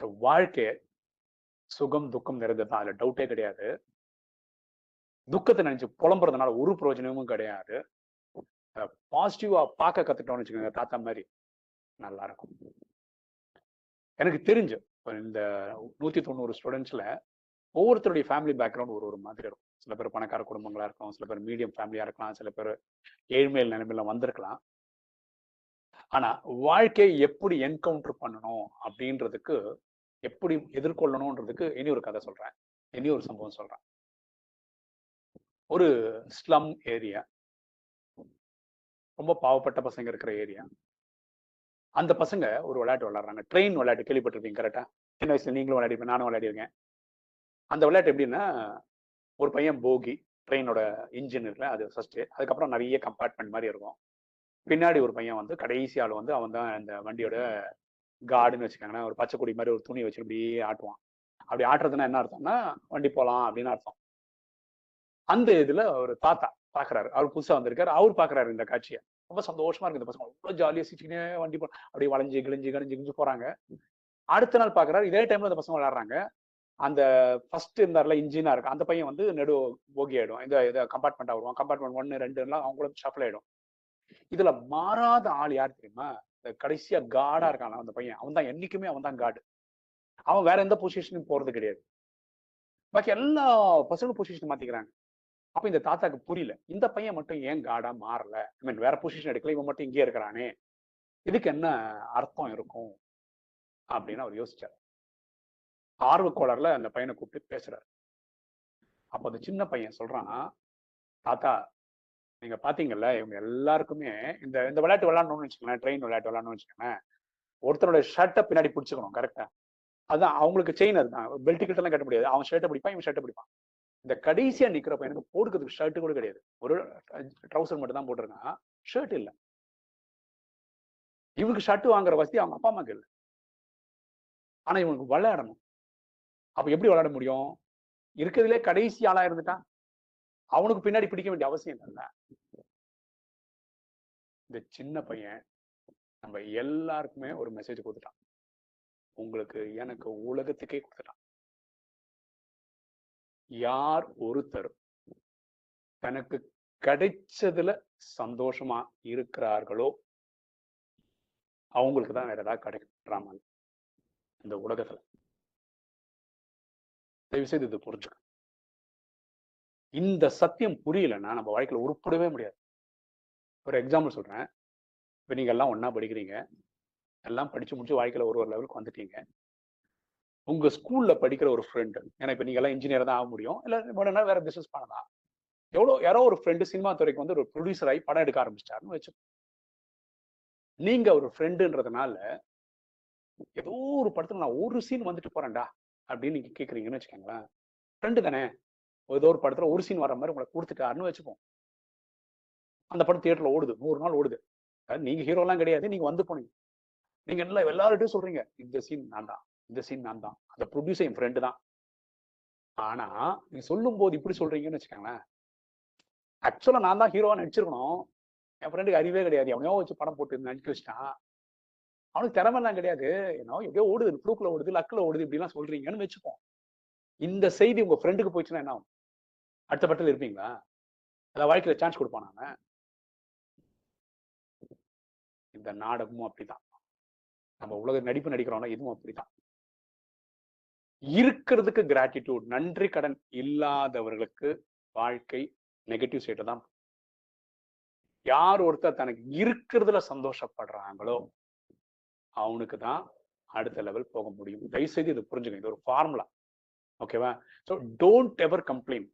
ஸோ வாழ்க்கை சுகம் துக்கம் நிறைந்தது தான் அதுல டவுட்டே கிடையாது. துக்கத்தை நினைச்சு புலம்புறதுனால ஒரு பிரயோஜனமும் கிடையாது. பாசிட்டிவா பார்க்க கத்துட்டோம்னு வச்சுக்கோங்க தாத்தா மாதிரி நல்லா இருக்கும் எனக்கு தெரிஞ்சு இந்த நூத்தி தொண்ணூறு ஸ்டூடெண்ட்ஸ்ல ஒவ்வொருத்தருடைய ஃபேமிலி பேக்ரவுண்ட் ஒரு ஒரு மாதிரி இருக்கும். சில பேர் பணக்கார குடும்பங்களா இருக்கும் சில பேர் மீடியம் ஃபேமிலியா இருக்கலாம் சில பேர் ஏழ்மையில் நிலைமையில வந்திருக்கலாம். ஆனா வாழ்க்கையை எப்படி என்கவுண்டர் பண்ணணும் அப்படின்றதுக்கு எப்படி எதிர்கொள்ளணும்ன்றதுக்கு இனி ஒரு கதை சொல்றேன். இனி ஒரு சம்பவம் சொல்றேன். ஒரு ஸ்லம் ஏரியா ரொம்ப பாவப்பட்ட பசங்க இருக்கிற ஏரியா அந்த பசங்க ஒரு விளையாட்டு விளையாடுறாங்க. ட்ரெயின் விளையாட்டு கேள்விப்பட்டிருப்பீங்க கரெக்டா சின்ன வயசுல நீங்களும் விளையாடிப்பேன் நானும் விளையாடிருக்கேன். அந்த விளையாட்டு எப்படின்னா ஒரு பையன் போகி ட்ரெயினோட இன்ஜின் இருக்குல்ல அது ஃபர்ஸ்ட் அதுக்கப்புறம் நிறைய கம்பார்ட்மெண்ட் மாதிரி இருக்கும். பின்னாடி ஒரு பையன் வந்து கடைசி ஆள் வந்து அவன் தான் அந்த வண்டியோட கார்டுன்னு வச்சுக்காங்கன்னா ஒரு பச்சை மாதிரி ஒரு துணி வச்சு அப்படியே ஆட்டுவான். அப்படி ஆட்டுறதுன்னா என்ன அர்த்தம்னா வண்டி போகலாம் அப்படின்னு அர்த்தம். அந்த இதுல ஒரு தாத்தா பாக்குறாரு. அவர் புதுசா வந்திருக்காரு. அவர் பாக்குறாரு இந்த காட்சியை. ரொம்ப சந்தோஷமா இருக்கு இந்த பசங்க. அவ்வளவு ஜாலியா சிரிச்சுக்கினே வண்டி போ அப்படியே வளைஞ்சு கிழிஞ்சு கிழிஞ்சு கிழிஞ்சு போறாங்க. அடுத்த நாள் பாக்குறாரு. இதே டைம்ல அந்த பசங்க விளையாடுறாங்க. அந்த ஃபர்ஸ்ட் இருந்தார்ல இன்ஜினா இருக்கு அந்த பையன் வந்து நெடு ஓகே ஆயிடும். இந்த இதை கம்பார்ட்மெண்ட் வருவான் கம்பார்ட்மெண்ட் ஒன்னு ரெண்டுலாம் அவங்களும் ஷஃபில் ஆயிடும். இதுல மாறாத ஆள் யார் தெரியுமா? இந்த கடைசியா காடா இருக்கான் அந்த பையன். அவன் தான் என்னைக்குமே அவன் தான் காடு அவன் வேற எந்த பொசிஷனும் போறது கிடையாது. பாக்கி எல்லா பசங்களும் பொசிஷன் மாத்திக்கிறாங்க. அப்ப இந்த தாத்தாக்கு புரியல. இந்த பையன் மட்டும் ஏன் காடா மாறல? ஐ மீன் வேற பொசிஷன் எடுக்கல. இவன் மட்டும் இங்கே இருக்கிறானே. இதுக்கு என்ன அர்த்தம் இருக்கும்? அப்படின்னு அவர் யோசிச்சார். ஆர்வக்கோளர்ல அந்த பையனை கூப்பிட்டு பேசுறாரு. அப்போ அந்த சின்ன பையன் சொல்றான் தாத்தா நீங்க பாத்தீங்கல்ல இவங்க எல்லாருக்குமே இந்த இந்த விளையாட்டு விளையாடணும்னு வச்சுக்கோங்களேன் ட்ரெயின் விளையாட்டு விளையாடணும்னு வச்சுக்கோங்களேன் ஒருத்தரோட ஷர்ட்டை பின்னாடி பிடிச்சிக்கணும் கரெக்டா அதான் அவங்களுக்கு செயின் அதுதான். பெல்ட் கிட்ட கட்ட முடியாது. அவன் ஷர்ட்டை பிடிப்பான் இவன் ஷர்ட்டை பிடிப்பான். இந்த கடைசியா நிக்கிற பையனுக்கு போடுக்கிறதுக்கு ஷர்ட் கூட கிடையாது. ஒரு ட்ரௌசர் மட்டும் தான் போட்டிருக்கான். ஷர்ட் இல்ல. இவனுக்கு ஷர்ட் வாங்குற வசதி அவங்க அப்பா அம்மாக்கு இல்லை. ஆனா இவனுக்கு விளையாடணும். அப்ப எப்படி விளையாட முடியும்? இருக்கிறதுலே கடைசி ஆளா இருந்துட்டான். அவனுக்கு பின்னாடி பிடிக்க வேண்டிய அவசியம் இல்லைல்ல. இந்த சின்ன பையன் நம்ம எல்லாருக்குமே ஒரு மெசேஜ் கொடுத்துட்டான். உங்களுக்கு எனக்கு உலகத்துக்கே கொடுத்துட்டான். யார் ஒருத்தர் தனக்கு கிடைச்சதுல சந்தோஷமா இருக்கிறார்களோ அவங்களுக்கு தான் வேற ஏதாவது கிடைக்கிறாமல் இந்த உலகத்துல. தயவு செய்து இது புரிஞ்சுக்க இந்த சத்தியம் புரியலன்னா நம்ம வாழ்க்கையில உருப்படவே முடியாது. ஒரு எக்ஸாம்பிள் சொல்றேன். இப்போ நீங்க எல்லாம் ஒன்றா படிக்கிறீங்க. எல்லாம் படிச்சு முடிச்சு வாழ்க்கையில ஒரு ஒரு லெவலுக்கு வந்துட்டீங்க. உங்க ஸ்கூல்ல படிக்கிற ஒரு ஃப்ரெண்டு ஏன்னா இப்போ நீங்க எல்லாம் இன்ஜினியர் தான் ஆக முடியும். இல்ல வேணும்னா வேற பிசினஸ் பண்ணலாம். எவ்வளோ யாரோ ஒரு ஃப்ரெண்டு சினிமா துறைக்கு வந்து ஒரு ப்ரொடியூசராகி படம் எடுக்க ஆரம்பிச்சிட்டாருன்னு வச்சு நீங்க ஒரு ஃப்ரெண்டுன்றதுனால ஏதோ ஒரு படத்துல நான் ஒரு சீன் வந்துட்டு போறேன்டா. அப்படின்னு நீங்க கேக்குறீங்கன்னு வச்சுக்கோங்களேன் ஃப்ரெண்டு தானே? ஏதோ ஒரு படத்துல ஒரு சீன் வர மாதிரி உங்களை கொடுத்துட்டாருன்னு வச்சுப்போம். அந்த படம் தியேட்டர்ல ஓடுது நூறு நாள் ஓடுது. நீங்க ஹீரோலாம் கிடையாது நீங்க வந்து போனீங்க. நீங்க எல்லாம் எல்லார்ட்டையும் சொல்றீங்க இந்த சீன் நான் தான் இந்த சீன் நான் தான் அந்த ப்ரொடியூசர் என் ஃப்ரெண்டு தான். ஆனா நீங்க சொல்லும் போது இப்படி சொல்றீங்கன்னு வச்சுக்கோங்களேன் ஆக்சுவலா நான் தான் ஹீரோவா நடிச்சிருக்கணும். என் ஃப்ரெண்டுக்கு அறிவே கிடையாது. எவனையோ வச்சு படம் போட்டு நடிக்க வச்சிட்டான். அவனுக்கு திறமெல்லாம் கிடையாது. ஏன்னா எப்படியோ ஓடுது ப்ளூக்ல ஓடுது லக்ல ஓடுது இப்படிலாம் சொல்றீங்கன்னு வச்சுப்போம். இந்த செய்தி உங்க ஃப்ரெண்டுக்கு போயிடுச்சுன்னா என்ன ஆகும்? அடுத்த பட்டில் இருப்பீங்களா? அதான் வாழ்க்கையில சான்ஸ் கொடுப்பான் அவன்? இந்த நாடகமும் அப்படிதான் நம்ம உலக நடிப்பு நடிக்கிறோம்னா இதுவும் அப்படிதான் இருக்கிறதுக்கு கிராட்டிடியூட் நன்றி கடன் இல்லாதவர்களுக்கு வாழ்க்கை நெகட்டிவ் சைட்டை தான் யார் ஒருத்தர் தனக்கு இருக்கிறதுல சந்தோஷப்படுறாங்களோ அவனுக்கு தான் அடுத்த லெவல் போக முடியும். தயவுசெய்து இது புரிஞ்சுக்கணும் இது ஒரு ஃபார்முலா ஓகேவா ஸோ டோன்ட் எவர் கம்ப்ளைண்ட்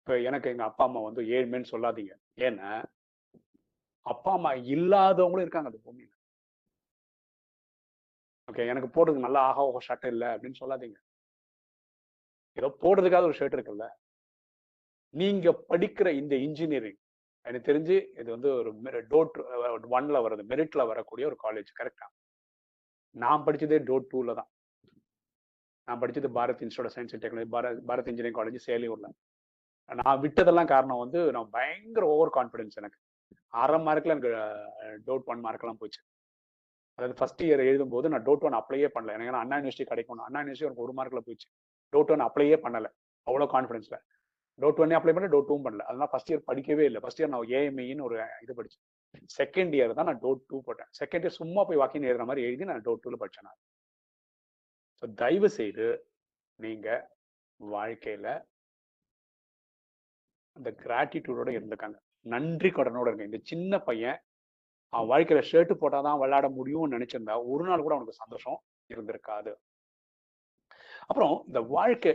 இப்போ எனக்கு எங்க அப்பா அம்மா வந்து ஏழ்மைன்னு சொல்லாதீங்க. ஏன்னா அப்பா அம்மா இல்லாதவங்களும் இருக்காங்க அந்த பூமியில். ஓகே எனக்கு போடுறதுக்கு நல்லா ஆகா ஓ ஷர்ட் இல்லை அப்படின்னு சொல்லாதீங்க. ஏதோ போடுறதுக்காக ஒரு ஷர்ட் இருக்குல்ல? நீங்க படிக்கிற இந்த இன்ஜினியரிங் எனக்கு தெரிஞ்சு இது வந்து ஒரு டோட் ஒன்ல வர்றது மெரிட்ல வரக்கூடிய ஒரு காலேஜ் கரெக்டா நான் படித்ததே டோட் டூவில் தான். நான் படித்தது Bharath institute of science and technology Bharath Bharath engineering college சேலையூரில். நான் விட்டதெல்லாம் காரணம் வந்து நான் பயங்கர ஓவர் கான்ஃபிடென்ஸ் எனக்கு. அரை மார்க்கில் எனக்கு டோட் ஒன் மார்க்கெல்லாம் போச்சு. அதாவது ஃபர்ஸ்ட் இயர் எழுதும்போது நான் டோட் ஒன் அப்ளையே பண்ணல. எனக்கு அண்ணா யூனிவர்சிட்டி கிடைக்கணும். அண்ணா யூனிவர்சிட்டி எனக்கு ஒரு மார்க்கில் போயிடுச்சு டோட் ஒன் அப்ளையே பண்ணல. அவ்வளோ கான்ஃபிடன்ஸில் டோட் ஒன்னே அப்ளை பண்ணல டோட் டூவும் பண்ணல. அதனால ஃபர்ஸ்ட் இயர் படிக்கவே இல்லை. ஃபர்ஸ்ட் இயர் நான் ஏஎம்ஐன்னு ஒரு இது படித்தேன் செகண்ட் இயர் தான் நான் டோர் டூ போட்டேன். செகண்ட் இயர் சும்மா போய் வாக்கிங் எழுதுற மாதிரி எழுதி நான் டோர் டூவில் படிச்சேன் நான். ஸோ தயவு செய்து நீங்க வாழ்க்கையில அந்த கிராட்டிடியூடோட இருந்துக்காங்க. நன்றி கடனோட இருங்க. இந்த சின்ன பையன் அவன் வாழ்க்கையில ஷர்ட் போட்டாதான் விளையாட முடியும்னு நினைச்சிருந்தா ஒரு நாள் கூட அவனுக்கு சந்தோஷம் இருந்திருக்காது. அப்புறம் இந்த வாழ்க்கை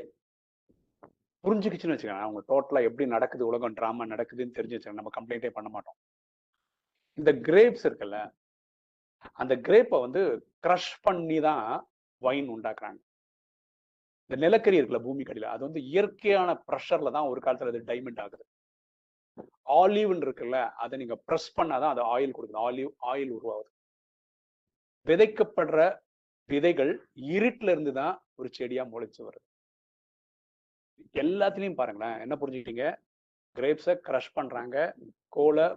புரிஞ்சுக்கிச்சுன்னு வச்சுக்கோங்க அவங்க டோட்டலா எப்படி நடக்குது உலகம் ட்ராமா நடக்குதுன்னு தெரிஞ்சு வச்சுக்கோங்க. நம்ம கம்ப்ளைண்டே பண்ண மாட்டோம். இந்த கிரேப்ஸ் இருக்குல்ல அந்த கிரேப்பை வந்து க்ரஷ் பண்ணி தான் வைன் உண்டாக்குறாங்க. இந்த நிலக்கரி இருக்குல்ல பூமி கடியில் அது வந்து இயற்கையான ப்ரெஷர்ல தான் ஒரு காலத்துல அது டைமண்ட் ஆகுது. ஆலிவ்னு இருக்குல்ல அதை நீங்க ப்ரெஸ் பண்ணாதான் அது ஆயில் கொடுக்குது. ஆலிவ் ஆயில் உருவாகுது. விதைக்கப்படுற விதைகள் இருட்டுல இருந்து தான் ஒரு செடியா முளைச்சு வருது. எல்லாத்துலயும் பாருங்களேன் என்ன புரிஞ்சுக்கிட்டீங்க? கிரேப்ஸை க்ரஷ் பண்றாங்க கோலை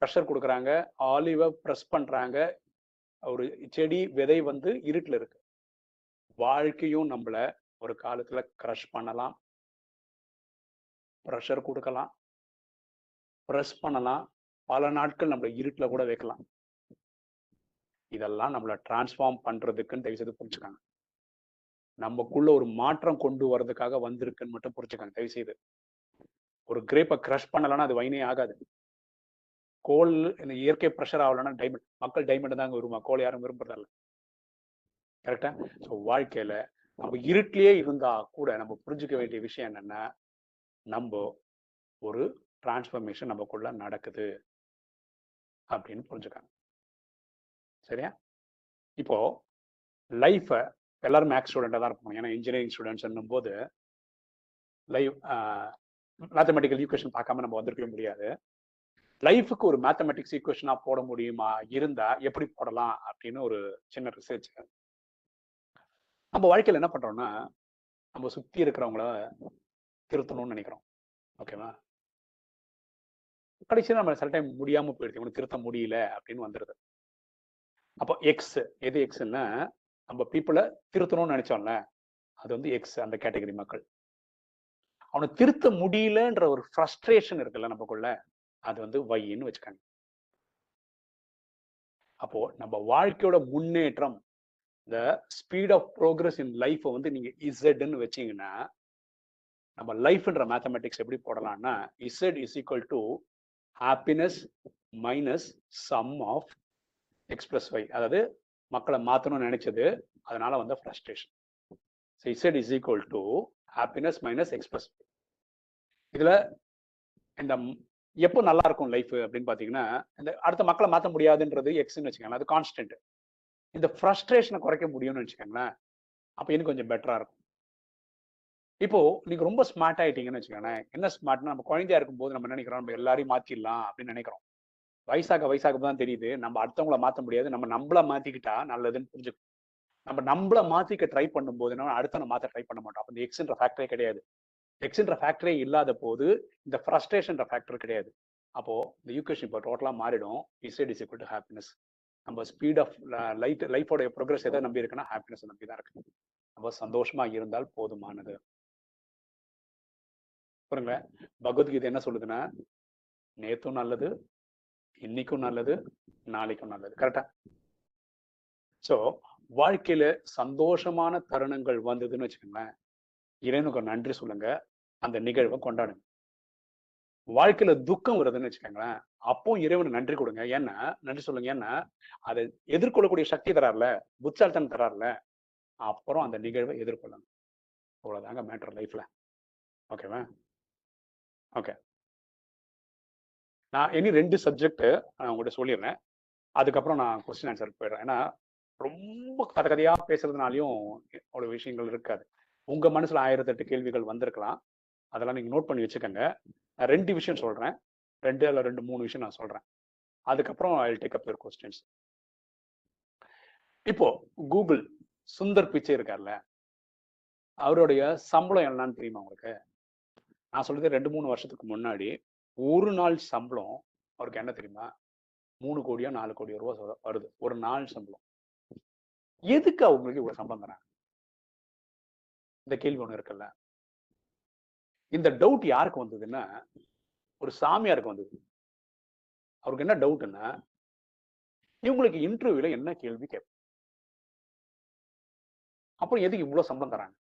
ப்ரெஷர் கொடுக்குறாங்க ஆலிவை ப்ரெஸ் பண்றாங்க ஒரு செடி விதை வந்து இருட்டுல இருக்கு. வாழ்க்கையும் நம்மள ஒரு காலத்துல க்ரஷ் பண்ணலாம். ப்ரெஷர் கொடுக்கலாம். ப்ரெஸ் பண்ணலாம். பல நாட்கள் நம்மள இருட்டுல கூட வைக்கலாம். இதெல்லாம் நம்மள டிரான்ஸ்ஃபார்ம் பண்றதுக்குன்னு தயவு செய்து புரிஞ்சுக்காங்க. நமக்குள்ள ஒரு மாற்றம் கொண்டு வர்றதுக்காக வந்திருக்குன்னு மட்டும் புரிஞ்சுக்காங்க தயவு செய்து ஒரு கிரேப்பை க்ரஷ் பண்ணலன்னா அது வைனே ஆகாது. கோல் இந்த இயற்கை ப்ரெஷர் ஆகலன்னா டைமண்ட் மக்கள் டைமண்ட் தாங்க விரும்புவா கோல் யாரும் விரும்புறதில்ல. கரெக்டா ஸோ வாழ்க்கையில நம்ம இருட்டிலேயே இருந்தா கூட நம்ம புரிஞ்சுக்க வேண்டிய விஷயம் என்னன்னா நம்ம ஒரு டிரான்ஸ்ஃபர்மேஷன் நமக்குள்ள நடக்குது. அப்படின்னு புரிஞ்சுக்காங்க சரியா? இப்போ லைஃபை எல்லாரும் மேக்ஸ் ஸ்டூடெண்டாக தான் இருப்பாங்க. ஏன்னா இன்ஜினியரிங் ஸ்டூடெண்ட்ஸ் போது லைவ் மேத்தமெட்டிக்கல் ஈக்குவேஷன் பார்க்காம நம்ம வந்திருக்கவே முடியாது. லைஃபுக்கு ஒரு மேத்தமெட்டிக்ஸ் ஈக்குவேஷனா போட முடியுமா? இருந்தா எப்படி போடலாம்? அப்படின்னு ஒரு சின்ன ரிசர்ச் நம்ம வாழ்க்கையில் என்ன பண்றோம்னா நம்ம சுத்தி இருக்கிறவங்கள திருத்தணும்னு நினைக்கிறோம். ஓகேவா கடைசியில் நம்ம சில டைம் முடியாம போயிடுச்சு இவனுக்கு திருத்த முடியல அப்படின்னு வந்துடுது அப்போ எக்ஸ் எது எக்ஸ்ன்னா நம்ம பீப்புளை திருத்தணும்னு நினைச்சோம்ல அது வந்து எக்ஸ் அந்த கேட்டகரி மக்கள். அவனை திருத்த முடியலன்ற ஒரு ஃப்ரஸ்ட்ரேஷன் இருக்குல்ல நமக்குள்ள. அது வந்து வைன்னு வச்சுக்காங்க. அப்போ நம்ம வாழ்க்கையோட முன்னேற்றம் இந்த ஸ்பீட் ஆஃப் ப்ரோக்ரஸ் இன் லைஃப்பை வந்து நீங்க இசட்னு வச்சீங்கன்னா நம்ம லைஃப்ன்ற மேத்தமெட்டிக்ஸ் எப்படி போடலாம்னா Z is equal to happiness minus sum of express Y அதாவது மக்களை மாற்றணும்னு நினைச்சது அதனால வந்த frustration so Z is equal to happiness minus express இதில் இதுல இந்த எப்போ நல்லா இருக்கும் லைஃப் அப்படின்னு பார்த்தீங்கன்னா இந்த அடுத்த மக்களை மாற்ற முடியாதுன்றது எக்ஸ்ன்னு வச்சுக்கோங்களேன். அது கான்ஸ்டன்ட் இந்த ஃப்ரஸ்ட்ரேஷனை குறைக்க முடியும்னு வச்சுக்கோங்களேன். அப்போ இன்னும் கொஞ்சம் பெட்டரா இருக்கும். இப்போ நீங்க ரொம்ப ஸ்மார்ட் ஆயிட்டீங்கன்னு வச்சுக்கோங்களேன். என்ன ஸ்மார்ட்னா நம்ம குழந்தையா இருக்கும்போது நம்ம நினைக்கிறோம்? நம்ம எல்லாரையும் மாத்திடலாம் அப்படின்னு நினைக்கிறோம். வயசாக வயசாக தான் தெரியுது. நம்ம அடுத்தவங்கள மாற்ற முடியாது. நம்ம நம்மள மாத்திக்கிட்டா நல்லதுன்னு புரிஞ்சுக்கணும். நம்ம நம்மள மாத்திக்க ட்ரை பண்ணும்போது நம்ம அடுத்தவங்க மாத்த ட்ரை பண்ண மாட்டோம். அப்போ இந்த எக்ஸ்ன்ற ஃபேக்டரே கிடையாது. எக்ஸ்ன்ற ஃபேக்டரே இல்லாத போது இந்த ஃப்ரஸ்ட்ரேஷன்ற ஃபேக்டர் கிடையாது. அப்போ இந்த ஈக்குவேஷன் இப்போ டோட்டலா மாறிடும். Z is equal to happiness நம்ம ஸ்பீட் ஆஃப் லைட் லைஃபோடைய ப்ரோக்ரஸ் எதை நம்பி இருக்குன்னா ஹாப்பினஸ் நம்பி தான் இருக்கு. நம்ம சந்தோஷமா இருந்தால் போதுமானது. பாருங்களேன் பகவத்கீதை என்ன சொல்லுதுன்னா நேத்தும் நல்லது இன்னைக்கும் நல்லது நாளைக்கும் நல்லது. கரெக்டா ஸோ வாழ்க்கையில சந்தோஷமான தருணங்கள் வந்ததுன்னு வச்சுக்கோங்களேன். இறைவனுக்கு நன்றி சொல்லுங்க. அந்த நிகழ்வை கொண்டாடுங்க. வாழ்க்கையில துக்கம் வருதுன்னு வச்சுக்கோங்களேன் அப்போ இறைவனுக்கு நன்றி கொடுங்க. ஏன்னா நன்றி சொல்லுங்க. ஏன்னா அதை எதிர்கொள்ளக்கூடிய சக்தி தரார்ல புத்தால்தன் தரார்ல அப்புறம் அந்த நிகழ்வை எதிர்கொள்ளுங்க அவ்வளவுதாங்க மேட்டர் லைஃப்ல ஓகேவா ஓகே நான் இனி ரெண்டு சப்ஜெக்ட் நான் உங்கள்கிட்ட சொல்லிடுறேன். அதுக்கப்புறம் நான் கொஸ்டின் ஆன்சருக்கு போயிடுறேன். ஏன்னா ரொம்ப கதை கதையா பேசுறதுனாலையும் அவ்வளோ விஷயங்கள் இருக்காது. உங்க மனசுல ஆயிரத்தெட்டு கேள்விகள் வந்திருக்கலாம். அதெல்லாம் நீங்க நோட் பண்ணி வச்சுக்கோங்க. நான் ரெண்டு விஷயம் சொல்றேன். ரெண்டு அல்ல ரெண்டு மூணு விஷயம் நான் சொல்றேன். அதுக்கப்புறம் I take up your questions இப்போ கூகுள் சுந்தர் பிச்சை இருக்கார்ல. அவருடைய சம்பளம் என்னன்னு தெரியுமா உங்களுக்கு? நான் சொல்றது ரெண்டு மூணு வருஷத்துக்கு முன்னாடி ஒரு நாள் சம்பளம் அவருக்கு என்ன தெரியுமா? மூணு கோடியோ நாலு கோடியோ ரூபா வருது. ஒரு நாள் சம்பளம். எதுக்கு அவங்களுக்கு இவ்வளவு சம்பளம் தராங்க? இந்த கேள்வி ஒன்று இருக்குல்ல? இந்த டவுட் யாருக்கு வந்ததுன்னா ஒரு சாமியாருக்கு வந்தது. அவருக்கு என்ன டவுட்னா இவங்களுக்கு இன்டர்வியூல என்ன கேள்வி கேட்போம் அப்புறம் எதுக்கு இவ்வளவு சம்பளம் தராங்க?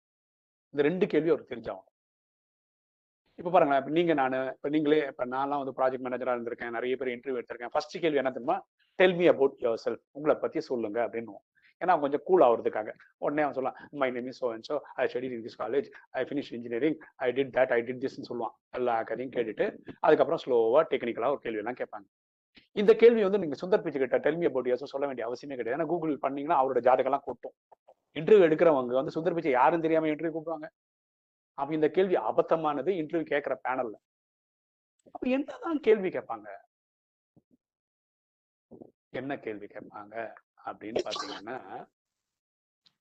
இந்த ரெண்டு கேள்வி அவருக்கு தெரிஞ்சாகும் இப்ப பாருங்களேன் இப்ப நீங்க நானு இப்ப நீங்களே இப்ப நான்லாம் வந்து ப்ராஜெக்ட் மேனேஜரா இருந்திருக்கேன் நிறைய பேர் இன்டர்வியூ எடுத்திருக்கேன். ஃபர்ஸ்ட் கேள்வி என்ன தெரியுமா? Tell me about yourself உங்களை பத்தி சொல்லுங்க அப்படின்னு ஏன்னா அவன் கொஞ்சம் கூல் ஆகுறதுக்காக உடனே அவன் சொல்லலாம் my name is so and I study in this college I finish engineering I did that I did திஸ்ன்னு சொல்லுவான். எல்லா கதையும் கேட்டுட்டு அதுக்கப்புறம் ஸ்லோவாக டெக்னிக்கலாக ஒரு கேள்வி எல்லாம் கேட்பாங்க. இந்த கேள்வி வந்து நீங்க சுந்தர் பிச்சை கிட்ட டெல்மி அபவுட் யோசோ சொல்ல வேண்டிய அவசியமே கிடையாது. ஏன்னா கூகுள் பண்ணீங்கன்னா அவரோட ஜாதகம்லாம் கொட்டும். இன்டர்வியூ எடுக்கிறவங்க வந்து சுந்தர் பிச்சை யாரும் தெரியாம இன்டர்வியூ கூப்பிடுவாங்க. அப்ப இந்த கேள்வி அபத்தமானது இன்டர்வியூ கேட்கிற பேனல்ல அப்ப என்னதான் கேள்வி கேட்பாங்க? என்ன கேள்வி கேட்பாங்க? அப்படின்னு பாத்தீங்கன்னா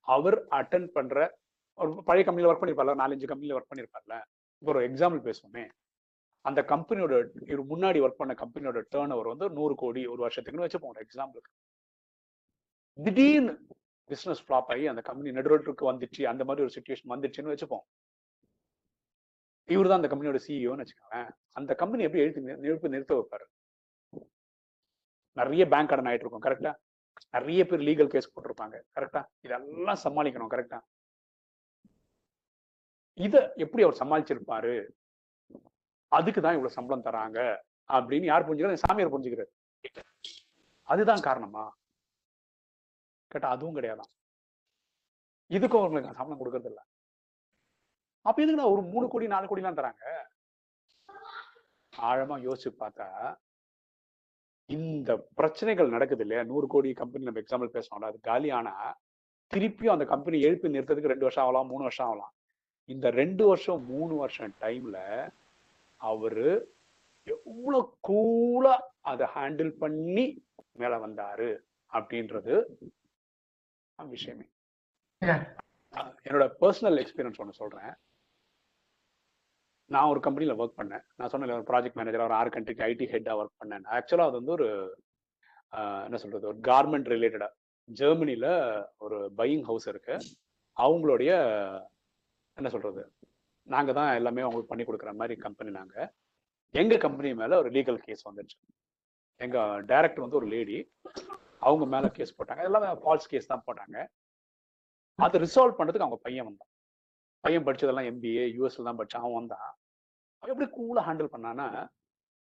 அவர் அட்டன் பண்ற ஒரு பழைய கம்பெனியில் ஒர்க் பண்ணியிருப்பார்ல நாலஞ்சு கம்பெனியில் ஒர்க் பண்ணிருப்பார்ல இப்போ ஒரு எக்ஸாம்பிள் பேசுவோமே. அந்த கம்பெனியோட இவர் முன்னாடி ஒர்க் பண்ண கம்பெனியோட டேர்ன் ஓவர் வந்து நூறு கோடி ஒரு வருஷத்துக்குன்னு வச்சுப்போம் ஒரு எக்ஸாம்பிளுக்கு திடீர்னு பிசினஸ் ஃபிளாப் ஆகி அந்த கம்பெனி நடுரோட்டுக்கு வந்துச்சு அந்த மாதிரி ஒரு சுச்சுவேஷன் வந்துச்சுன்னு வச்சுப்போம். இவர் தான் அந்த கம்பெனியோட சிஇஓன்னு வச்சுக்கோங்களேன். அந்த கம்பெனி எப்படி எழுத்து எழுப்பு நிறுத்த வைப்பாரு? நிறைய பேங்க் கடன் ஆயிட்டு இருக்கும் கரெக்டா நிறைய பேர் லீகல் கேஸ் போட்டிருப்பாங்க. கரெக்டா இதெல்லாம் சமாளிக்கணும் கரெக்டா இத எப்படி அவர் சமாளிச்சிருப்பாரு? அதுக்கு தான் இவ்வளவு சம்பளம் தராங்க அப்படின்னு யார் புரிஞ்சுக்கிறார்? சாமியார் புரிஞ்சுக்கிறார். அதுதான் காரணமா? கேட்டா அதுவும் கிடையாதான். இதுக்கும் அவங்களுக்கு சம்பளம் கொடுக்கறது இல்ல. அப்ப எதுக்குடா ஒரு மூணு கோடி நாலு கோடி எல்லாம் தராங்க? ஆழமா யோசிச்சு பார்த்தா இந்த பிரச்சனைகள் நடக்குது இல்லையா? நூறு கோடி கம்பெனி நம்ம எக்ஸாம்பிள் பேசணும்ல அது காலி ஆனா திருப்பியும் அந்த கம்பெனி எழுப்பி நிறுத்ததுக்கு ரெண்டு வருஷம் ஆகலாம் மூணு வருஷம் ஆகலாம். இந்த ரெண்டு வருஷம் மூணு வருஷம் டைம்ல அவரு எவ்வளவு கூலா அதை ஹேண்டில் பண்ணி மேல வந்தாரு அப்படின்றது விஷயமே. என்னோட பர்சனல் எக்ஸ்பீரியன்ஸ் ஒன்று சொல்றேன். நான் ஒரு கம்பெனியில் ஒர்க் பண்ணேன். நான் சொன்னேன் ஒரு ப்ராஜெக்ட் மேனேஜராக ஒரு ஆறு கண்ட்ரிக்கு ஐடி ஹெட்டாக ஒர்க் பண்ணேன். ஆக்சுவலாக அது வந்து ஒரு என்ன சொல்கிறது ஒரு கார்மெண்ட் ரிலேட்டடாக ஜெர்மனியில் ஒரு பையிங் ஹவுஸ் இருக்கு. அவங்களுடைய என்ன சொல்கிறது நாங்கள் தான் எல்லாமே அவங்களுக்கு பண்ணி கொடுக்குற மாதிரி கம்பெனி நாங்கள் எங்கள் கம்பெனி மேலே ஒரு லீகல் கேஸ் வந்துச்சு. எங்கள் டைரக்டர் வந்து ஒரு லேடி அவங்க மேலே கேஸ் போட்டாங்க. எல்லாமே ஃபால்ஸ் கேஸ் தான் போட்டாங்க. அதை ரிசால்வ் பண்ணுறதுக்கு அவங்க பையன் வந்தான். பையன் படிச்சதெல்லாம் எம்பிஏ யூஎஸ்ல தான் படிச்சான். அவன் வந்தான். அவன் எப்படி கூலாக ஹேண்டில் பண்ணான்னா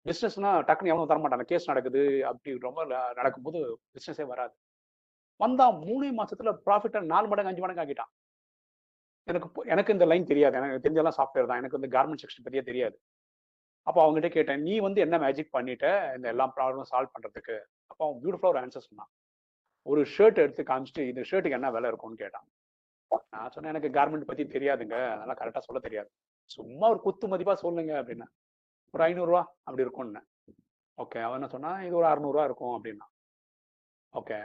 பிஸ்னஸ்னா டக்குன்னு எவனும் தரமாட்டான். கேஸ் நடக்குது அப்படி ரொம்ப நடக்கும்போது பிஸ்னஸே வராது. வந்தான் மூணு மாசத்துல ப்ராஃபிட்டை நாலு மடங்கு அஞ்சு மடங்கு ஆக்கிட்டான். எனக்கு எனக்கு இந்த லைன் தெரியாது. எனக்கு தெரிஞ்செல்லாம் சாஃப்ட்வேர் தான். எனக்கு வந்து கார்மெண்ட் செக்ஷன் பற்றியே தெரியாது. அப்போ அவங்ககிட்ட கேட்டேன் நீ வந்து என்ன மேஜிக் பண்ணிட்ட? இந்த எல்லா ப்ராப்ளமும் சால்வ் பண்ணுறதுக்கு அப்போ அவன் பியூட்டிஃபுல்லாக ஒரு ஆன்சர் சொன்னான். ஒரு ஷர்ட் எடுத்து காமிச்சிட்டு இந்த ஷர்ட்டுக்கு என்ன விலை இருக்கும்னு கேட்டான். நான் சொன்னேன் எனக்கு கார்மெண்ட் பத்தி தெரியாதுங்க. அதனால கரெக்டா சொல்ல தெரியாது. சும்மா ஒரு குத்து மதிப்பா சொல்லுங்க அப்படின்னா. ஒரு ஐநூறுரூவா அப்படி இருக்கும்னு. ஓகே. அவன் என்ன சொன்னா இது ஒரு அறுநூறுவா இருக்கும் அப்படின்னா. ஓகே.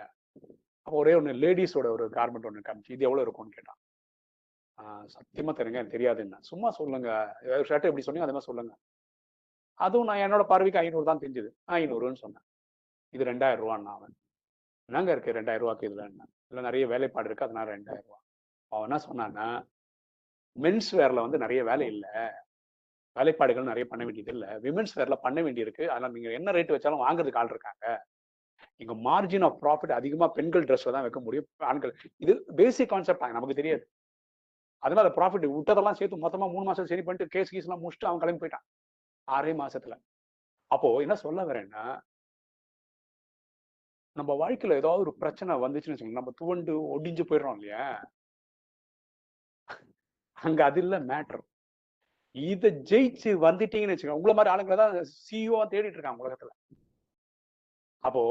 அப்போ ஒரே ஒன்று லேடிஸோட ஒரு கார்மெண்ட் ஒன்று காமிச்சு இது எவ்வளோ இருக்கும்னு கேட்டான். சத்தியமாக சத்தியமா தெரியுங்க எனக்கு தெரியாதுன்னு. சும்மா சொல்லுங்க. ஷர்ட் எப்படி சொன்னீங்க அதே மாதிரி சொல்லுங்க. அதுவும் நான் என்னோட பார்வைக்கு ஐநூறு தான் தெரிஞ்சுது. ஐநூறுன்னு சொன்னேன். இது ரெண்டாயிரம் ரூபான்னு அவன். என்னங்க இருக்கு ரெண்டாயிரம் ரூபாய்க்கு இதுல? என்ன இல்லை நிறைய வேலைப்பாடு இருக்கு அதனால ரெண்டாயிரம் ரூபா. அவன் என்ன சொன்னான்னா மென்ஸ் வேர்ல வந்து நிறைய வேலை இல்லை. வேலைப்பாடுகள் நிறைய பண்ண வேண்டியது இல்லை. விமென்ஸ் வேர்ல பண்ண வேண்டியிருக்கு. அதனால நீங்க என்ன ரேட் வச்சாலும் வாங்குறதுக்கு ஆள் இருக்காங்க. இங்க மார்ஜின் ஆஃப் ப்ராஃபிட் அதிகமா பெண்கள் ட்ரெஸ்ல தான் வைக்க முடியும். ஆண்கள் இது பேசிக் கான்செப்ட் நமக்கு தெரியாது. அதனால ப்ராஃபிட் விட்டதெல்லாம் சேர்த்து மொத்தமா மூணு மாசம் சரி பண்ணிட்டு கேஸ் கீஸ் எல்லாம் முடிச்சுட்டு அவன் கிளம்பி போயிட்டான். ஆறே மாசத்துல. அப்போ என்ன சொல்ல வரேன்னா நம்ம வாழ்க்கையில ஏதாவது ஒரு பிரச்சனை வந்துச்சுன்னு வச்சுக்கோங்க நம்ம துவண்டு ஒடிஞ்சு போயிடுறோம் இல்லையா? அங்க அது இல்ல மேட்டர் இதை ஜெயிச்சு வந்துட்டீங்கன்னு வச்சுக்கோங்க உங்களை மாதிரி ஆளுங்களை தான் சிஇஓ தேடிட்டு இருக்காங்க உலகத்துல. அப்போ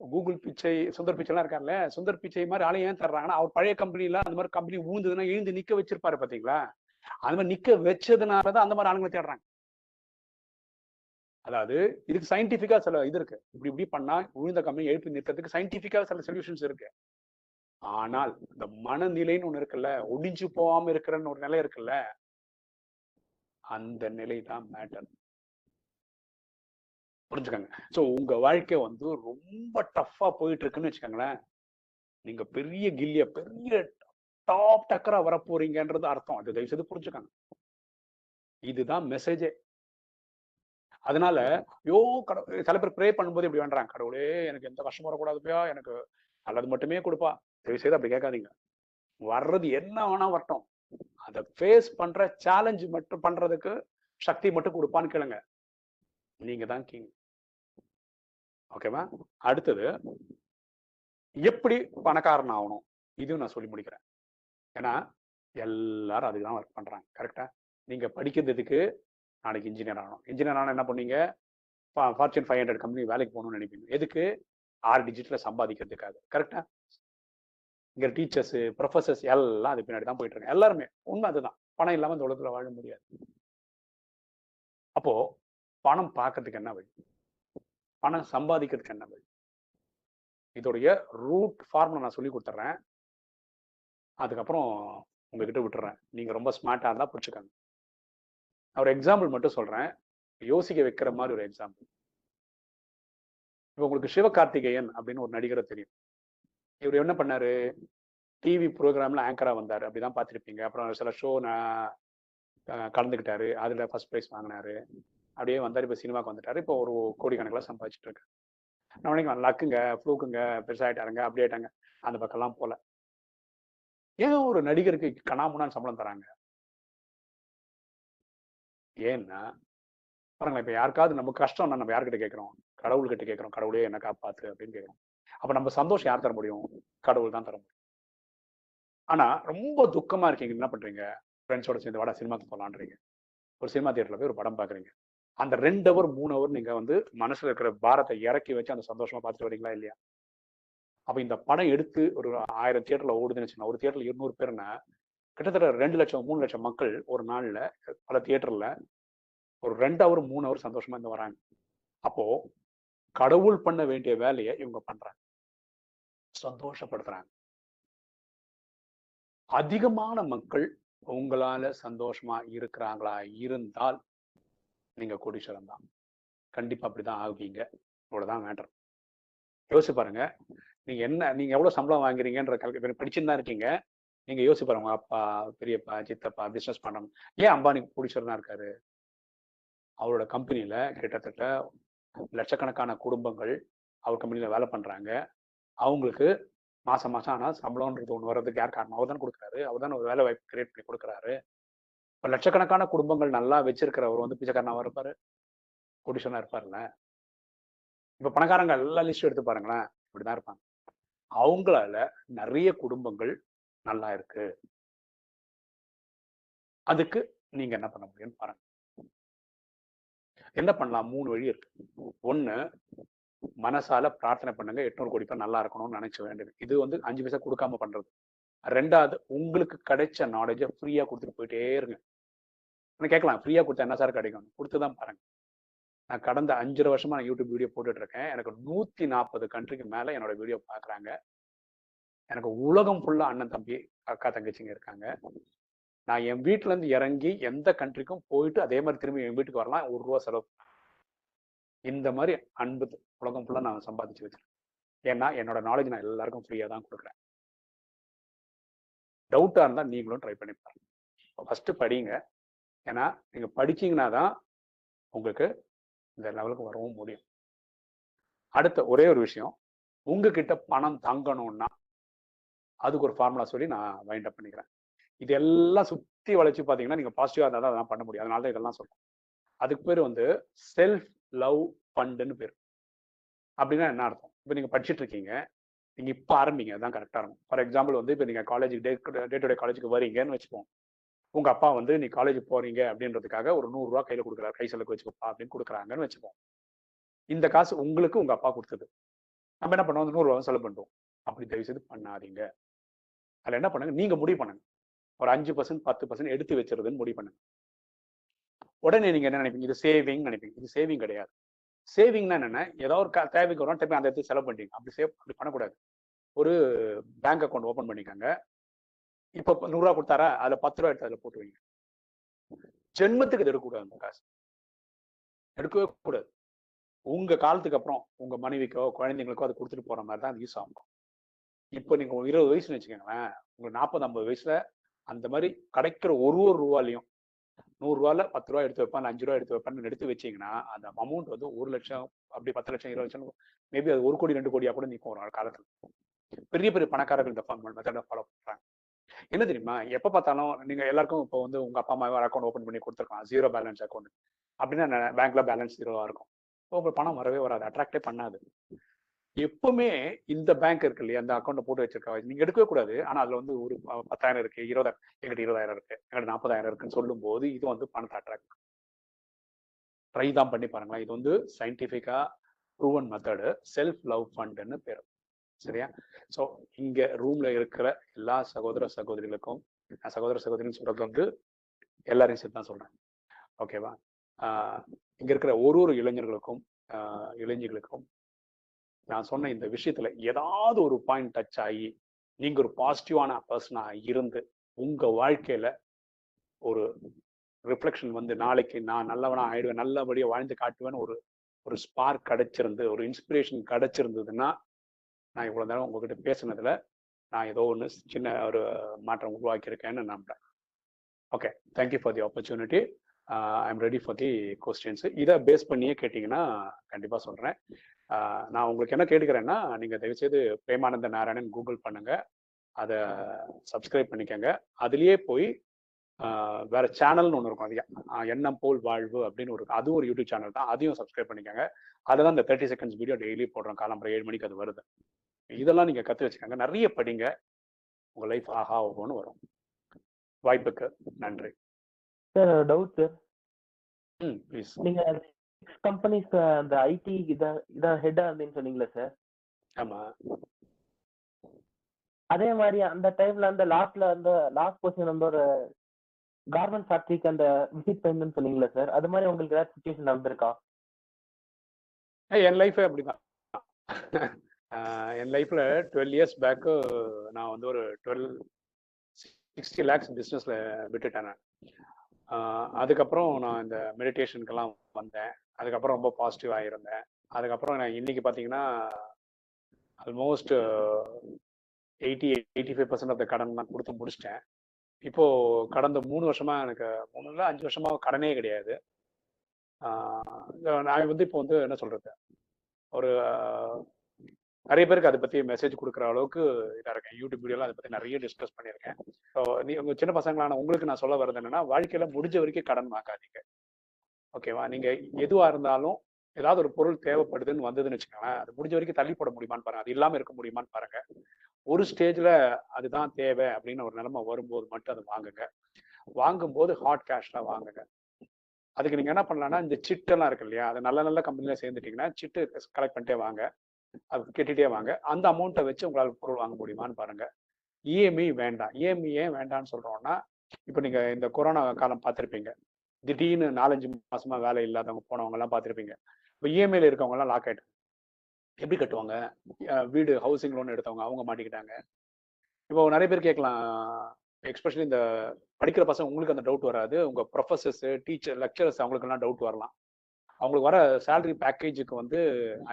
கூகுள் பிச்சை சுந்தர் பிச்சைலாம் இருக்கார்ல சுந்தர் பிச்சை மாதிரி ஆளை ஏன் தர்றாங்கன்னா அவர் பழைய கம்பெனில அந்த மாதிரி கம்பெனி ஊந்ததுன்னா எழுந்து நிக்க வச்சிருப்பாரு பாத்தீங்களா? அந்த மாதிரி நிக்க வச்சதுனாலதான் அந்த மாதிரி ஆளுங்களை தேடுறாங்க. அதாவது இதுக்கு சயின்டிபிக்கா சில இது இருக்கு. இப்படி இப்படி பண்ணா உழுந்த கம்பெனி எழுப்பி நிறுத்ததுக்கு சயின்டிபிக்கா சில சொல்யூஷன்ஸ் இருக்கு. ஆனால் இந்த மனநிலைன்னு ஒண்ணு இருக்குல்ல ஒடிஞ்சு போகாம இருக்கிறன்னு ஒரு நிலை இருக்குல்ல அந்த நிலை தான் மேட்டர் புரிஞ்சுக்கோங்க. சோ உங்க வாழ்க்கை வந்து ரொம்ப டஃப்பா போயிட்டு இருக்குன்னு வச்சுக்கோங்களேன். நீங்க பெரிய கில்லிய பெரிய டாப் டக்கரா வர போறீங்கன்றது அர்த்தம். அது தயவு செய்து புரிஞ்சுக்கோங்க. இதுதான் மெசேஜே அதனால யோ கடவுள் சில பேர் ப்ரே பண்ணும்போது இப்படி வேண்டாங்க கடவுளே எனக்கு எந்த கஷ்டம் வரக்கூடாதுப்பா. எனக்கு நல்லது மட்டுமே கொடுப்பா. தயவு செய்து அப்படி கேட்காதீங்க. வர்றது என்ன வேணா வரட்டும். அதை ஃபேஸ் பண்ற சேலஞ்சு மட்டும் பண்றதுக்கு சக்தி மட்டும் கொடுப்பான்னு கேளுங்க. நீங்க தான் கிங் ஓகேவா அடுத்தது எப்படி பணக்காரன் ஆகணும்? இதுவும் நான் சொல்லி முடிக்கிறேன். ஏன்னா எல்லாரும் அதுக்கு தான் ஒர்க் பண்றாங்க. கரெக்டா நீங்க படிக்கிறதுக்கு நாளைக்கு இன்ஜினியர் ஆகணும். இன்ஜினியர் ஆனால் என்ன பண்ணீங்க? ஃபார்ச்சூன் ஃபைவ் ஹண்ட்ரட் கம்பெனி வேலைக்கு போகணும்னு நினைப்பீங்க. எதுக்கு? ஆறு டிஜிட்டில் சம்பாதிக்கிறதுக்காக. கரெக்டா இங்க டீச்சர்ஸ் ப்ரொஃபசர்ஸ் எல்லாம் அது பின்னாடி தான் போயிட்டு இருக்காங்க எல்லாருமே. உண்மை அதுதான். பணம் இல்லாம இந்த உலகத்தில் வாழ முடியாது. அப்போ பணம் பார்க்கறதுக்கு என்ன வழி? பணம் சம்பாதிக்கிறதுக்கு என்ன வழி? இதோடைய ரூட் ஃபார்முலா நான் சொல்லி கொடுத்துட்றேன். அதுக்கப்புறம் உங்ககிட்ட விட்டுறேன் நீங்க ரொம்ப ஸ்மார்ட்டா இருந்தா பிடிச்சிக்கோங்க. நான் ஒரு எக்ஸாம்பிள் மட்டும் சொல்றேன். யோசிக்க வைக்கிற மாதிரி ஒரு எக்ஸாம்பிள் இப்போ உங்களுக்கு சிவகார்த்திகேயன் அப்படின்னு ஒரு நடிகரை தெரியும். இவர் என்ன பண்ணாரு? டிவி ப்ரோக்ராம்ல ஆங்கரா வந்தாரு. அப்படிதான் பார்த்துருப்பீங்க. அப்புறம் சில ஷோ கலந்துக்கிட்டாரு. அதுல ஃபர்ஸ்ட் ப்ரைஸ் வாங்கினாரு. அப்படியே வந்தார். இப்போ சினிமாவுக்கு வந்துட்டாரு. இப்போ ஒரு கோடிக்கணக்கில் சம்பாதிச்சுட்டு இருக்காரு நான் நினைக்கிறேன் லக்குங்க ஃப்ளூக்குங்க பெருசாயிட்டாருங்க. அப்படி ஆயிட்டாங்க அந்த பக்கம்லாம் போல. ஏன் ஒரு நடிகருக்கு கணாமுனான்னு சம்பளம் தராங்க? ஏன்னா பாருங்களேன் இப்போ யாருக்காவது நம்ம கஷ்டம்னா நம்ம யார்கிட்ட கேட்குறோம்? கடவுள்கிட்ட கேட்குறோம். கடவுளே என்ன காப்பாத்து. அப்படின்னு கேட்குறோம். அப்போ நம்ம சந்தோஷம் யார் தர முடியும்? கடவுள் தான் தர முடியும். ஆனா ரொம்ப துக்கமா இருக்கீங்க. என்ன பண்றீங்க? ஃப்ரெண்ட்ஸோட சேர்ந்து வாடா சினிமாக்கு போகலான்றீங்க ஒரு சினிமா தியேட்டர்ல போய் ஒரு படம் பாக்குறீங்க அந்த ரெண்டு ஹவர் மூணு ஹவர் நீங்க வந்து மனசுல இருக்கிற பாரத்தை இறக்கி வச்சு அந்த சந்தோஷமா பார்த்துட்டு வரீங்களா இல்லையா? அப்ப இந்த படம் எடுத்து ஒரு ஆயிரம் தியேட்டர்ல ஓடுதுன்னு வச்சுக்கோங்க ஒரு தியேட்டர்ல இருநூறு பேர்னா கிட்டத்தட்ட ரெண்டு லட்சம் மூணு லட்சம் மக்கள் ஒரு நாள்ல பல தியேட்டர்ல ஒரு ரெண்டு ஹவர் மூணு ஹவர் சந்தோஷமா இருந்து வராங்க. அப்போ கடவுள் பண்ண வேண்டிய வேலையை இவங்க பண்றாங்க. சந்தோஷப்படுத்துறாங்க. அதிகமான மக்கள் உங்களால சந்தோஷமா இருக்கிறாங்களா? இருந்தால் நீங்க கோடீஸ்வரம் தான். கண்டிப்பா அப்படிதான் ஆகுவீங்க. இவ்வளவுதான் மேட்டர் யோசிச்சு பாருங்க. நீங்க என்ன நீங்க எவ்வளவு சம்பளம் வாங்குறீங்கன்ற கல்வி படிச்சுன்னு தான் இருக்கீங்க. நீங்க யோசிச்சு பாருங்க. அப்பா பெரியப்பா சித்தப்பா பிசினஸ் பண்ணணும். ஏன் அம்பானி கோடீஸ்வரனா இருக்காரு? அவரோட கம்பெனில கிட்டத்தட்ட லட்சக்கணக்கான குடும்பங்கள் அவர் கம்பெனியில வேலை பண்றாங்க. அவங்களுக்கு மாசம் மாசம் ஆனால் சம்பளம்ன்றது ஒன்று வர்றதுக்கு யார் காரணம்? அவர் தான் கொடுக்குறாரு. அவர் தான் ஒரு வேலை வாய்ப்பு கிரியேட் பண்ணி கொடுக்குறாரு. இப்போ லட்சக்கணக்கான குடும்பங்கள் நல்லா வச்சிருக்கிறவர் வந்து பிச்சைக்காரனாக இருப்பார். கொடிஷனாக இருப்பார்ல இப்போ பணக்காரங்க எல்லா லிஸ்ட் எடுத்து பாருங்களேன். இப்படிதான் இருப்பாங்க. அவங்களால நிறைய குடும்பங்கள் நல்லா இருக்கு. அதுக்கு நீங்க என்ன பண்ண முடியும்னு பாருங்க. என்ன பண்ணலாம்? மூணு வழி இருக்கு. ஒண்ணு மனசால பிரார்த்தனை பண்ணுங்க. எட்நூறு கோடி பேர் நல்லா இருக்கணும்னு நினைச்ச வேண்டியது. இது வந்து அஞ்சு பைசா கொடுக்காம பண்றது. ரெண்டாவது உங்களுக்கு கிடைச்ச நாலேஜை ஃப்ரீயா கொடுத்துட்டு போயிட்டே இருங்க. கேட்கலாம் ஃப்ரீயா கொடுத்தா என்ன சார் கிடைக்கும்? கொடுத்துதான் பாருங்க. நான் கடந்த அஞ்சரை வருஷமா நான் யூடியூப் வீடியோ போட்டுட்டு இருக்கேன். எனக்கு நூத்தி நாற்பது கண்ட்ரிக்கு மேல என்னோட வீடியோ பாக்குறாங்க. எனக்கு உலகம் ஃபுல்லா அண்ணன் தம்பி அக்கா தங்கச்சிங்க இருக்காங்க. நான் என் வீட்டுல இருந்து இறங்கி எந்த கண்ட்ரிக்கும் போயிட்டு அதே மாதிரி திரும்பி என் வீட்டுக்கு வரலாம். ஒரு ரூபா செலவு இந்த மாதிரி அன்பு உலகம் ஃபுல்லாக நான் சம்பாதிச்சு வச்சிருக்கேன். ஏன்னா என்னோட நாலேஜ் நான் எல்லாருக்கும் ஃப்ரீயாக தான் கொடுக்குறேன். டவுட்டாக இருந்தால் நீங்களும் ட்ரை பண்ணி பாருங்க. ஃபஸ்ட்டு படிங்க. ஏன்னா நீங்கள் படிச்சீங்கன்னா தான் உங்களுக்கு இந்த லெவலுக்கு வரவும் முடியும். அடுத்த ஒரே ஒரு விஷயம் உங்ககிட்ட பணம் தங்கணும்னா அதுக்கு ஒரு ஃபார்முலா சொல்லி நான் வைண்ட் அப் பண்ணிக்கிறேன். இது எல்லாம் சுற்றி வளைச்சு பார்த்தீங்கன்னா நீங்கள் பாசிட்டிவாக இருந்தால் தான் அதெல்லாம் பண்ண முடியும். அதனால தான் இதெல்லாம் சொல்லுவோம் அதுக்கு பேர் வந்து செல்ஃப் லவ் ஃபண்டுன்னு பேர். அப்படின்னா என்ன அர்த்தம்? இப்போ நீங்கள் படிச்சுட்டு இருக்கீங்க நீங்கள் இப்போ ஆரம்பிங்க அதுதான் கரெக்டாக இருக்கும். ஃபார் எக்ஸாம்பிள் வந்து இப்போ நீங்கள் college day day to day காலேஜுக்கு வரீங்கன்னு வச்சுப்போம். உங்கள் அப்பா வந்து நீ காலேஜ் போகிறீங்க அப்படின்றதுக்காக ஒரு நூறுரூவா கையில் கொடுக்குறாரு. கை செலவுக்கு வச்சுக்கோப்பா அப்படின்னு கொடுக்குறாங்கன்னு வச்சுப்போம். இந்த காசு உங்களுக்கு உங்கள் அப்பா கொடுத்தது. நம்ம என்ன பண்ணுவோம்? அந்த நூறுரூவா செலவு பண்ணுறோம் அப்படி தயவு செய்து பண்ணாதீங்க. அதில் என்ன பண்ணுங்க? நீங்கள் முடிவு பண்ணுங்க. ஒரு அஞ்சு பர்சன்ட் பத்து பர்சன்ட் எடுத்து வச்சுருதுன்னு முடிவு பண்ணுங்க. உடனே நீங்க என்ன நினைப்பீங்க? இது சேவிங் நினைப்பீங்க. இது சேவிங் கிடையாது. சேவிங்னா என்னென்ன ஏதோ ஒரு தேவைக்கு வரும் டைம் அந்த இடத்துல செலவு பண்ணிட்டீங்க அப்படி சேவ் அப்படி பண்ணக்கூடாது. ஒரு பேங்க் அக்கௌண்ட் ஓப்பன் பண்ணிக்கோங்க. இப்போ நூறுரூவா கொடுத்தாரா? அதில் பத்து ரூபா எடுத்து அதில் போட்டு வைங்க. ஜென்மத்துக்கு இது எடுக்கக்கூடாது அந்த காசு. எடுக்கவே கூடாது. உங்க காலத்துக்கு அப்புறம் உங்க மனைவிக்கோ குழந்தைங்களுக்கோ அதை கொடுத்துட்டு போற மாதிரி தான் அது யூஸ் ஆகும். இப்போ நீங்க இருபது வயசுன்னு வச்சுக்கோங்களேன் உங்களுக்கு நாற்பது ஐம்பது வயசுல அந்த மாதிரி கிடைக்கிற ஒரு ஒரு ரூபாலையும் நூறு ரூபால பத்து ரூபா எடுத்து வைப்பான் அஞ்சு ரூபா எடுத்து வைப்பான்னு எடுத்து வச்சீங்கன்னா அந்த அமௌண்ட் வந்து ஒரு லட்சம் அப்படி பத்து லட்சம் இருபது லட்சம் மேபி அது ஒரு கோடி ரெண்டு கோடியா கூட நிற்கும் ஒரு காலத்துல பெரிய பெரிய பணக்காரர்கள் இந்த மெத்தடை ஃபாலோ பண்றாங்க. என்ன தெரியுமா? எப்ப பார்த்தாலும் நீங்க எல்லாருக்கும் இப்போ வந்து உங்க அப்பா அம்மா அக்கௌண்ட் ஓப்பன் பண்ணி கொடுத்துருக்கலாம். ஜீரோ பேலன்ஸ் அக்கௌண்ட் அப்படின்னா பேங்க்ல பேலன்ஸ் ஜீரோவா இருக்கும். உங்களுக்கு பணம் வரவே வராது. அட்ராக்டே பண்ணாது. எப்பவுமே இந்த பேங்க் இருக்கு இல்லையா? அந்த அக்கௌண்ட் போட்டு வச்சிருக்கா நீங்க எடுக்கவே கூடாது. ஆனா அதுல வந்து ஒரு பத்தாயிரம் இருக்கு இருபதாயிரம் எங்கிட்ட இருபதாயிரம் இருக்கு எங்கிட்ட நாற்பதாயிரம் இருக்குன்னு சொல்லும் போது இது வந்து பணத்தை அட்ராக்ட் ட்ரை தான் பண்ணி பாருங்களேன். இது வந்து சயின்டிஃபிக்கா ப்ரூவன் மெத்தடு செல்ஃப் லவ் ஃபண்ட்னு பேர். சரியா? ஸோ இங்க ரூம்ல இருக்கிற எல்லா சகோதர சகோதரிகளுக்கும் நான் சகோதர சகோதரின்னு சொல்றது வந்து எல்லாரையும் சேர்த்து தான் சொல்றேன். ஓகேவா இங்க இருக்கிற ஒரு ஒரு இளைஞர்களுக்கும் இளைஞர்களுக்கும் நான் சொன்ன இந்த விஷயத்துல ஏதாவது ஒரு பாயிண்ட் டச் ஆகி நீங்க ஒரு பாசிட்டிவான பர்சனா இருந்து உங்க வாழ்க்கையில ஒரு ரிஃப்ளெக்ஷன் வந்து நாளைக்கு நான் நல்லவனா ஆயிடுவேன் நல்லபடியா வாழ்ந்து காட்டுவேன்னு ஒரு ஒரு ஸ்பார்க் கிடைச்சிருந்து ஒரு இன்ஸ்பிரேஷன் கிடைச்சிருந்ததுன்னா நான் இவ்வளவு நேரம் உங்ககிட்ட பேசுனதுல நான் ஏதோ ஒன்று சின்ன ஒரு மாற்றம் உருவாக்கியிருக்கேன்னு நம்புறேன். Okay thank you for the opportunity I'm ready for the questions இதை பேஸ் பண்ணியே கேட்டிங்கன்னா கண்டிப்பாக சொல்கிறேன் நான் உங்களுக்கு என்ன கேட்டுக்கிறேன்னா நீங்கள் தயவுசெய்து பிரேமானந்த நாராயணன் கூகுள் பண்ணுங்கள் அதை சப்ஸ்கிரைப் பண்ணிக்கோங்க. அதுலேயே போய் வேற சேனல்னு ஒன்று இருக்கும் அது எண்ணம் போல் வாழ்வு அப்படின்னு ஒரு அதுவும் ஒரு யூடியூப் சேனல் தான். அதையும் சப்ஸ்கிரைப் பண்ணிக்கோங்க. அதில் தான் இந்த தேர்ட்டி செகண்ட்ஸ் வீடியோ டெய்லி போடுறோம். காலம்பரம் ஏழு மணிக்கு அது வருது. இதெல்லாம் நீங்கள் கற்று வச்சுக்கோங்க. நிறைய படிங்க. உங்கள் லைஃப் ஆஹா ஓஹோன்னு வரும். வாய்ப்புக்கு நன்றி. Sir doubt sir hmm please நீங்க கம்பெனிஸ் அந்த ஐடி இதான் இதான் ஹெட்டா இருந்தேன்னு சொன்னீங்களா சார் ஆமாம் அதே மாதிரி அந்த டைம்ல அந்த லாஸ்ட்ல அந்த லாஸ்ட் பொசிஷன் வந்து ஒரு கார்மெண்ட் ஃபேக்டரிக்கு அந்த விசிட் பண்ணணும்னு சொன்னீங்களா சார் அது மாதிரி உங்களுக்கு ஏதாவது சுச்சுவேஷன் நடந்திருக்கா? என் லைஃபே அப்படிதான். என் லைஃப்ல டுவெல் இயர்ஸ் பேக்கு நான் வந்து ஒரு டுவெல் சிக்ஸ்டி லேக்ஸ் பிஸ்னஸ்ல விட்டுட்டேன் நான். அதுக்கப்புறம் நான் இந்த மெடிடேஷனுக்கெல்லாம் வந்தேன். அதுக்கப்புறம் ரொம்ப பாசிட்டிவாக இருந்தேன் அதுக்கப்புறம் நான் இன்னைக்கு பார்த்தீங்கன்னா almost eighty eighty five percent of the கடன் நான் கொடுத்து முடிச்சிட்டேன். இப்போ கடந்த மூணு வருஷமா எனக்கு மூணு இல்லை அஞ்சு வருஷமா கடனே கிடையாது. நான் வந்து இப்போ வந்து என்ன சொல்றது? ஒரு நிறைய பேருக்கு அதை பத்தி மெசேஜ் கொடுக்குற அளவுக்கு இதாக இருக்கேன். யூடியூப் வீடியோலாம் அதை பத்தி நிறைய டிஸ்கஸ் பண்ணியிருக்கேன். ஸோ நீ உங்க சின்ன பசங்களான உங்களுக்கு நான் சொல்ல வர்றது என்னன்னா வாழ்க்கையில முடிஞ்ச வரைக்கும் கடன் வாங்காதீங்க. ஓகேவா நீங்க எதுவா இருந்தாலும் ஏதாவது ஒரு பொருள் தேவைப்படுதுன்னு வந்ததுன்னு வச்சுக்கோங்களேன் அது முடிஞ்ச வரைக்கும் தள்ளி போட முடியுமான்னு பாருங்க. அது இல்லாம இருக்க முடியுமான்னு பாருங்க. ஒரு ஸ்டேஜ்ல அதுதான் தேவை அப்படின்னு ஒரு நிலைமை வரும்போது மட்டும் அதை வாங்குங்க. வாங்கும்போது ஹாட் கேஷ்ல வாங்குங்க. அதுக்கு நீங்க என்ன பண்ணலாம்னா இந்த சிட்டெல்லாம் இருக்கு இல்லையா? அது நல்ல நல்ல கம்பெனில சேர்ந்துட்டீங்கன்னா சிட்டு கலெக்ட் பண்ணிட்டே வாங்க. அது கட்டிட்டே வாங்க. அந்த அமௌண்ட்டை வச்சு உங்களால் பொருள் வாங்க முடியுமான்னு பாருங்க. இஎம்ஐ வேண்டாம். இஎம்ஐ ஏன் வேண்டாம்னு சொல்றோம்னா இப்போ நீங்க இந்த கொரோனா காலம் பார்த்துருப்பீங்க. திடீர்னு நாலஞ்சு மாசமா வேலை இல்லாதவங்க போனவங்க எல்லாம் இப்போ இஎம்ஐல இருக்கவங்க எல்லாம் லாக் ஆயிட்டு எப்படி கட்டுவாங்க? வீடு ஹவுசிங் லோன் எடுத்தவங்க அவங்க மாட்டிக்கிட்டாங்க. இப்போ நிறைய பேர் கேட்கலாம். எக்ஸ்பெஷலி இந்த படிக்கிற பசங்க உங்களுக்கு அந்த டவுட் வராது. உங்க ப்ரொஃபஸர்ஸ் டீச்சர் லெக்சரர்ஸ் அவங்களுக்கெல்லாம் டவுட் வரலாம். அவங்களுக்கு வர சேலரி பேக்கேஜுக்கு வந்து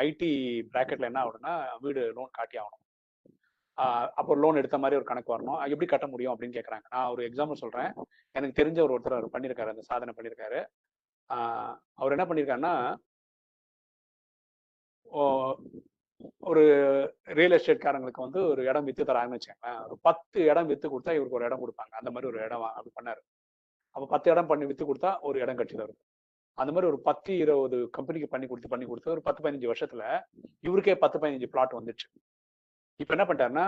ஐடி ப்ராக்கெட்ல என்ன ஆகும்னா வீடு லோன் காட்டி ஆகணும். அப்போ லோன் எடுத்த மாதிரி ஒரு கணக்கு வரணும். அது எப்படி கட்ட முடியும் அப்படின்னு கேட்குறாங்க நான் ஒரு எக்ஸாம்பிள் சொல்றேன். எனக்கு தெரிஞ்ச ஒரு ஒருத்தர் அவர் பண்ணியிருக்காரு அந்த சாதனை பண்ணியிருக்காரு அவர் என்ன பண்ணியிருக்காருன்னா ஒரு ரியல் எஸ்டேட்காரங்களுக்கு வந்து ஒரு இடம் வித்து தராங்கன்னு வச்சுக்கோங்களேன். ஒரு பத்து இடம் வித்து கொடுத்தா இவருக்கு ஒரு இடம் கொடுப்பாங்க. அந்த மாதிரி ஒரு இடம் அப்படி பண்ணாரு. அப்போ பத்து இடம் பண்ணி வித்து கொடுத்தா ஒரு இடம் கட்டி தரும் அந்த மாதிரி ஒரு பத்து இருபது கம்பெனிக்கு பண்ணி கொடுத்து பண்ணி கொடுத்து ஒரு பத்து பதினஞ்சு வருஷத்துல இவருக்கே பத்து பதினஞ்சு பிளாட் வந்துச்சு. இப்போ என்ன பண்ணிட்டாருன்னா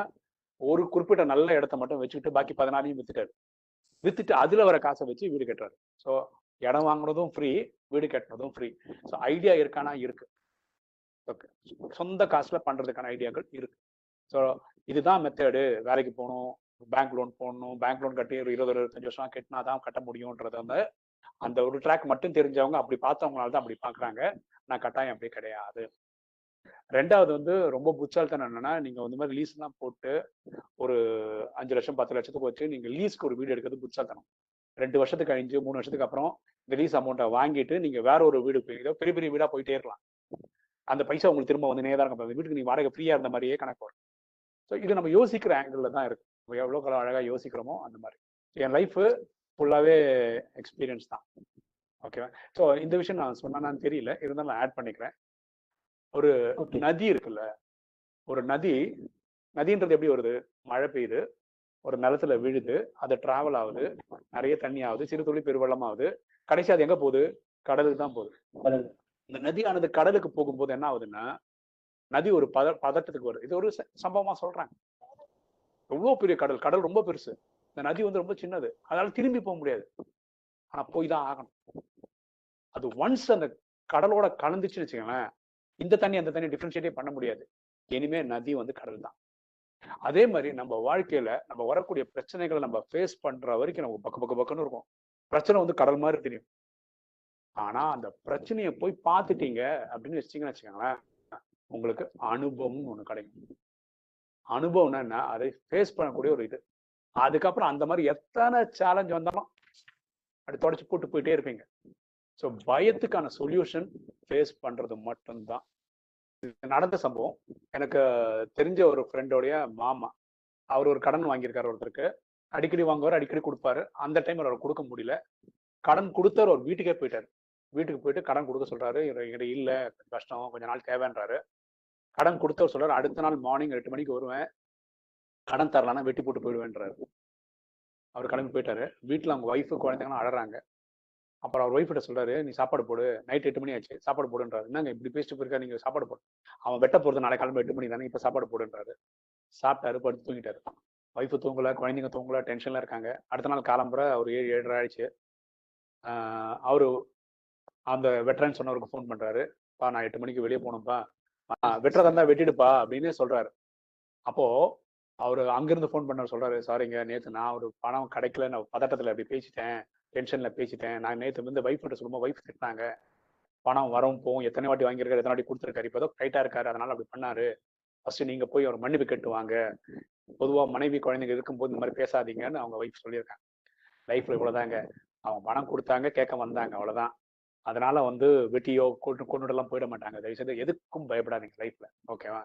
ஒரு குறிப்பிட்ட நல்ல இடத்த மட்டும் வச்சுக்கிட்டு பாக்கி பதினாலையும் வித்துட்டாரு. வித்துட்டு அதுல வர காசை வச்சு வீடு கட்டுறாரு. ஸோ இடம் வாங்குனதும் ஃப்ரீ வீடு கட்டினதும் ஃப்ரீ ஸோ ஐடியா இருக்கானா? இருக்கு. ஓகே சொந்த காசுல பண்றதுக்கான ஐடியாக்கள் இருக்கு. ஸோ இதுதான் மெத்தடு வேலைக்கு போகணும் பேங்க் லோன் போடணும். பேங்க் லோன் கட்டி ஒரு இருபது இருபத்தஞ்சு வருஷம் கட்டினா தான் கட்ட முடியும்ன்றது வந்து அந்த ஒரு ட்ராக் மட்டும் தெரிஞ்சவங்க அப்படி பார்த்தவங்களால தான் அப்படி பார்க்குறாங்க. நான் கட்டாயம் அப்படி கிடையாது. ரெண்டாவது வந்து ரொம்ப புச்சால்தான் என்னன்னா நீங்க வந்து மாதிரி எல்லாம் போட்டு ஒரு அஞ்சு லட்சம் பத்து லட்சத்துக்கு வச்சு நீங்க லீஸ்க்கு ஒரு வீடு எடுக்கிறது புச்சால்தனம் ரெண்டு வருஷத்துக்கு கழிஞ்சு மூணு வருஷத்துக்கு அப்புறம் இந்த லீஸ் அமௌண்ட்டை வாங்கிட்டு நீங்க வேற ஒரு வீடு போய் ஏதோ பெரிய பெரிய வீடா போயிட்டே இருக்கலாம். அந்த பைசா உங்களுக்கு திரும்ப வந்து நேரம் இருக்கும் அந்த வீட்டுக்கு நீங்க வாடகை ஃப்ரீயா இருந்த மாதிரியே கணக்கு வரும். ஸோ இது நம்ம யோசிக்கிற ஆங்கிள் தான் இருக்கு. எவ்வளவு எவ்வளோ அழகா யோசிக்கிறோமோ அந்த மாதிரி. என் லைஃப் ஃபுல்லாவே எக்ஸ்பீரியன்ஸ் தான். ஓகேவா ஸோ இந்த விஷயம் நான் சொன்னான்னு தெரியல. இருந்தாலும் நான் ஆட் பண்ணிக்கிறேன். ஒரு நதி இருக்குல்ல? ஒரு நதி நதின்றது எப்படி வருது? மழை பெய்யுது ஒரு நிலத்துல விழுது அது டிராவல் ஆகுது நிறைய தண்ணி ஆகுது சிறு துளி பெருவெள்ளம் ஆகுது. கடைசி அது எங்க போகுது? கடலுக்கு தான் போகுது. இந்த நதியானது கடலுக்கு போகும்போது என்ன ஆகுதுன்னா நதி ஒரு பத பதட்டத்துக்கு வருது. இது ஒரு சம்பவமா சொல்றாங்க எவ்வளவு பெரிய கடல்? கடல் ரொம்ப பெருசு. இந்த நதி வந்து ரொம்ப சின்னது. அதனால திரும்பி போக முடியாது. ஆனா போய் தான் ஆகணும். அது ஒன்ஸ் அந்த கடலோட கலந்துச்சுன்னு வச்சுக்கோங்களேன் இந்த தண்ணி அந்த தண்ணி டிஃப்ரென்ஷியேட்டே பண்ண முடியாது. இனிமே நதி வந்து கடல் தான். அதே மாதிரி நம்ம வாழ்க்கையில நம்ம வரக்கூடிய பிரச்சனைகளை நம்ம ஃபேஸ் பண்ற வரைக்கும் நமக்கு பக்க பக்க பக்கம்னு இருக்கும். பிரச்சனை வந்து கடல் மாதிரி தெரியும். ஆனா அந்த பிரச்சனையை போய் பார்த்துட்டீங்க அப்படின்னு வச்சிங்கன்னு வச்சுக்கோங்களேன் உங்களுக்கு அனுபவம்னு ஒண்ணு கிடைக்கும். அனுபவம்னா என்ன? அதை ஃபேஸ் பண்ணக்கூடிய ஒரு இது. அதுக்கப்புறம் அந்த மாதிரி எத்தனை சேலஞ்ச் வந்தாலும் அப்படி தொடச்சு போட்டு போயிட்டே இருப்பீங்க. ஸோ பயத்துக்கான சொல்யூஷன் ஃபேஸ் பண்றது மட்டும்தான். நடந்த சம்பவம். எனக்கு தெரிஞ்ச ஒரு ஃப்ரெண்டோடைய மாமா அவர் ஒரு கடன் வாங்கியிருக்காரு ஒருத்தருக்கு. அடிக்கடி வாங்குவார் அடிக்கடி கொடுப்பாரு. அந்த டைம் அவர் கொடுக்க முடியல. கடன் கொடுத்தவர் ஒரு வீட்டுக்கே போயிட்டாரு. வீட்டுக்கு போயிட்டு கடன் கொடுக்க சொல்றாரு. என்கிட்ட இல்லை கஷ்டம் கொஞ்ச நாள் தேவைன்றாரு. கடன் கொடுத்தவர் சொல்றாரு. அடுத்த நாள் மார்னிங் எட்டு மணிக்கு வருவேன். கடன் தரலான்னா வெட்டி போட்டு போயிடுவேன்றாரு. அவர் கிளம்பி போயிட்டாரு. வீட்டில் அவங்க ஒய்ஃபு குழந்தைங்களாம் அழறாங்க. அப்புறம் அவர் ஒய்ஃப்கிட்ட சொல்றாரு நீ சாப்பாடு போடு. நைட் எட்டு மணி ஆச்சு. சாப்பாடு போடுன்றாரு. என்னங்க இப்படி பேசிட்டு போயிருக்கா நீங்க சாப்பாடு போடு அவன் வெட்ட போறது நாளை கிளம்ப எட்டு மணி தானே இப்ப சாப்பாடு போடுன்றாரு. சாப்பிட்டாரு படுத்து தூங்கிட்டாரு. ஒய்ஃபு தூங்கல குழந்தைங்க தூங்கல டென்ஷன்ல இருக்காங்க. அடுத்த நாள் காலம்புற ஒரு ஏழு ஏழரை ஆயிடுச்சு. அவரு அந்த வெட்டரன் சொன்னவருக்கு ஃபோன் பண்றாரு. பா நான் எட்டு மணிக்கு வெளியே போகணும்ப்பா வெட்டுறதா இருந்தா வெட்டிடுப்பா. அப்படின்னு சொல்றாரு. அப்போ அவரு அங்கிருந்து ஃபோன் பண்ண சொல்றாரு சாரிங்க நேத்து நான் ஒரு பணம் கிடைக்கல நான் பதட்டத்துல அப்படி பேசிட்டேன் டென்ஷன்ல பேசிட்டேன். நான் நேத்து வந்து வைஃப் கிட்ட சொல்லும்போது வைஃப் திட்டினாங்க. பணம் வரும் போகும் எத்தனை வாட்டி வாங்கியிருக்காரு எத்தனை வாட்டி கொடுத்துருக்காரு இப்போ ஏதோ டைட்டா இருக்காரு அதனால அப்படி பண்ணாரு. ஃபர்ஸ்ட் நீங்க போய் அவர் மன்னிப்பு கேட்டு வாங்க பொதுவா மனைவி குழந்தைங்க இருக்கும்போது இந்த மாதிரி பேசாதீங்கன்னு அவங்க வைஃப் சொல்லியிருக்காங்க. லைஃப்ல இவ்வளவுதாங்க. அவங்க பணம் கொடுத்தாங்க கேட்க வந்தாங்க அவ்வளவுதான். அதனால வந்து வெட்டியோ கொண்டு கொண்டுடலாம் போயிட மாட்டாங்க. தயவுசெய்து எதுக்கும் பயப்படாதீங்க லைஃப்ல ஓகேவா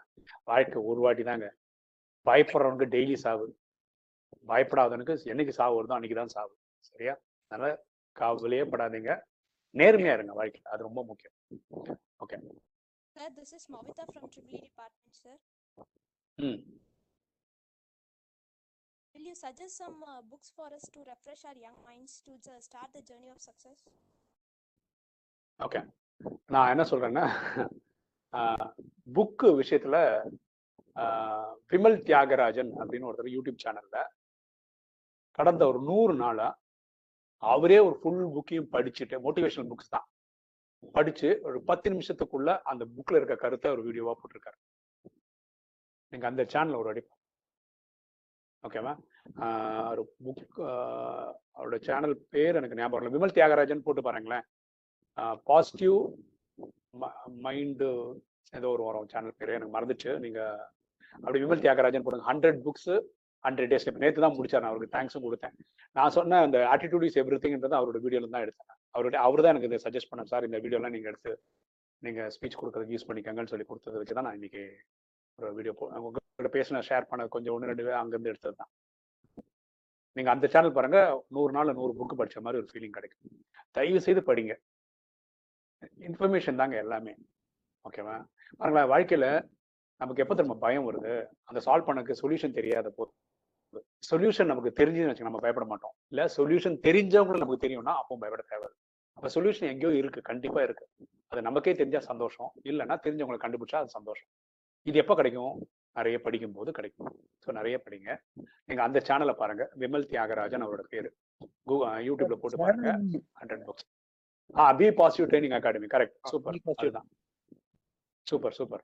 வாழ்க்கை ஒரு வாட்டி தாங்க பயப்படுறவனுக்கு டெய்லி சாவு பயப்படாதவனுக்கு என்னைக்கு சாவு வருதோ அன்னைக்கு தான் சாவு சரியா அதனால கவலையே படாதீங்க நேர்மையா இருங்க வாழ்க்கையில அது ரொம்ப முக்கியம் okay this is Mavita from Triple E department, sir. ம் Will you suggest some uh, books for us to refresh our young minds to uh, start the journey of success? Okay நான் என்ன சொல்றேன்னா புக்கு விஷயத்துல விமல் தியாகராஜன் அப்படின்னு ஒருத்தர் YouTube சேனல்ல கடந்த ஒரு நூறு நாளா அவரே ஒரு ஃபுல் புக்கையும் படிச்சுட்டு மோட்டிவேஷனல் புக்ஸ் தான். படிச்சு ஒரு பத்து நிமிஷத்துக்குள்ள அந்த புக்ல இருக்க கருத்தை ஒரு வீடியோவா போட்டிருக்காரு. நீங்க அந்த சேனல் ஒரு அடி ஓகேவா ஒரு புக் அவரோட சேனல் பேர் எனக்கு ஞாபகம் இல்லை விமல் தியாகராஜன் போட்டு பாருங்களேன். பாசிட்டிவ் மைண்டு ஏதோ ஒரு வரும் சேனல் பேர் எனக்கு மறந்துச்சு. நீங்க அப்படி விமல் தியாகராஜன் போடுங்க. ஹண்ட்ரட் புக்ஸ் ஹண்ட்ரட் டேஸ் இப்போ நேற்று தான் முடிச்சார் நான் அவருக்கு தேங்க்ஸும் கொடுத்தேன். நான் சொன்ன அந்த ஆட்டிடியூட் இஸ் எவ்ரி திங்ன்றது அவரோட வீடியோல தான் எடுத்தேன். அவருடைய அவர் தான் எனக்கு இதை சஜஸ்ட் பண்ண சார் இந்த வீடியோலாம் நீங்கள் எடுத்து நீங்கள் ஸ்பீச் கொடுக்கறதுக்கு யூஸ் பண்ணிக்கங்கன்னு சொல்லி கொடுத்தது வச்சு தான் நான் இன்னைக்கு ஒரு வீடியோ போ உங்ககிட்ட பேசின ஷேர் பண்ண கொஞ்சம் ஒன்று ரெண்டு அங்கேருந்து எடுத்தது தான். நீங்கள் அந்த சேனல் பாருங்க. நூறு நாள் நூறு புக்கு படிச்ச மாதிரி ஒரு ஃபீலிங் கிடைக்கும். தயவு செய்து படிங்க. இன்ஃபர்மேஷன் தாங்க எல்லாமே. ஓகேவா பாருங்களேன் வாழ்க்கையில் நமக்கு எப்போ திரும்ப பயம் வருது? அந்த சால்வ் பண்ணக்கு சொல்யூஷன் தெரியாத போது சொல்யூஷன் நமக்கு தெரிஞ்சுன்னு வச்சுக்க நம்ம பயப்பட மாட்டோம். இல்ல சொல்யூஷன் தெரிஞ்சவங்களும் நமக்கு தெரியும்னா அப்போ பயப்பட தேவை அப்ப சொல்யூஷன் எங்கேயோ இருக்கு கண்டிப்பா இருக்கு. அது நமக்கே தெரிஞ்சா சந்தோஷம். இல்லைன்னா தெரிஞ்சவங்களை கண்டுபிடிச்சா அது சந்தோஷம். இது எப்போ கிடைக்கும்? நிறைய படிக்கும் போது கிடைக்கும். ஸோ நிறைய படிங்க. நீங்க அந்த சேனலை பாருங்க. விமல் தியாகராஜன் அவரோட பேரு. யூடியூப்ல போட்டு பாருங்க. Hundred books ah be positive training academy correct super. அதுதான். Super super.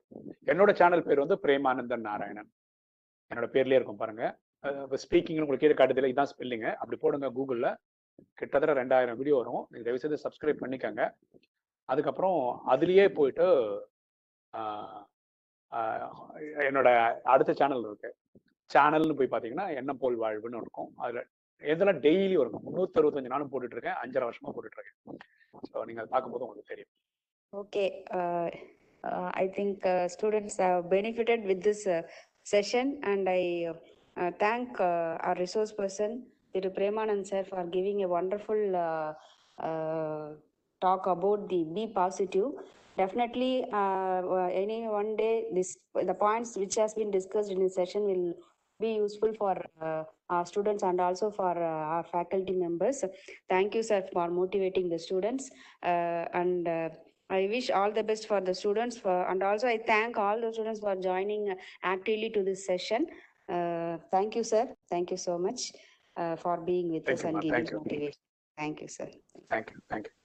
என்னோட சேனல் பேர் வந்து பிரேமானந்தன் நாராயணன். என்னோட பேர்லயே இருக்கும் பாருங்க. ஸ்பீக்கிங் உங்களுக்கு கீழே காட்டுதில்ல இதான் ஸ்பெல்லிங்க அப்படி போடுங்க கூகுளில் கிட்டத்தட்ட ரெண்டாயிரம் வீடியோ வரும். நீங்க தயவு செய்து சப்ஸ்கிரைப் பண்ணிக்கோங்க. அதுக்கப்புறம் அதுலயே போயிட்டு என்னோட அடுத்த சேனல் இருக்கு. சேனல்னு போய் பார்த்தீங்கன்னா என்ன போல் வாழ்வுன்னு இருக்கும். அதில் எதெல்லாம் டெய்லி வரும்? முந்நூற்றி அறுபத்தஞ்சு நாளும் போட்டுட்டு இருக்கேன். அஞ்சரை வருஷமா போட்டுட்டு இருக்கேன். ஸோ நீங்கள் அதை பார்க்கும்போது உங்களுக்கு தெரியும். Okay I think uh, students have benefited with this uh, session and I uh, thank uh, our resource person, Thiru Premanand sir, for giving a wonderful uh, uh, talk about the be positive. Definitely, uh, uh, any one day, this, the points which has been discussed in this session will be useful for uh, our students and also for uh, our faculty members. Thank you, sir, for motivating the students. Uh, and uh, I wish all the best for the students for, and also I thank all the students for joining uh, actively to this session. Uh, thank you, sir. Thank you so much uh, for being with thank us you, and giving thank motivation. You. Thank you, sir. Thank you. Thank you.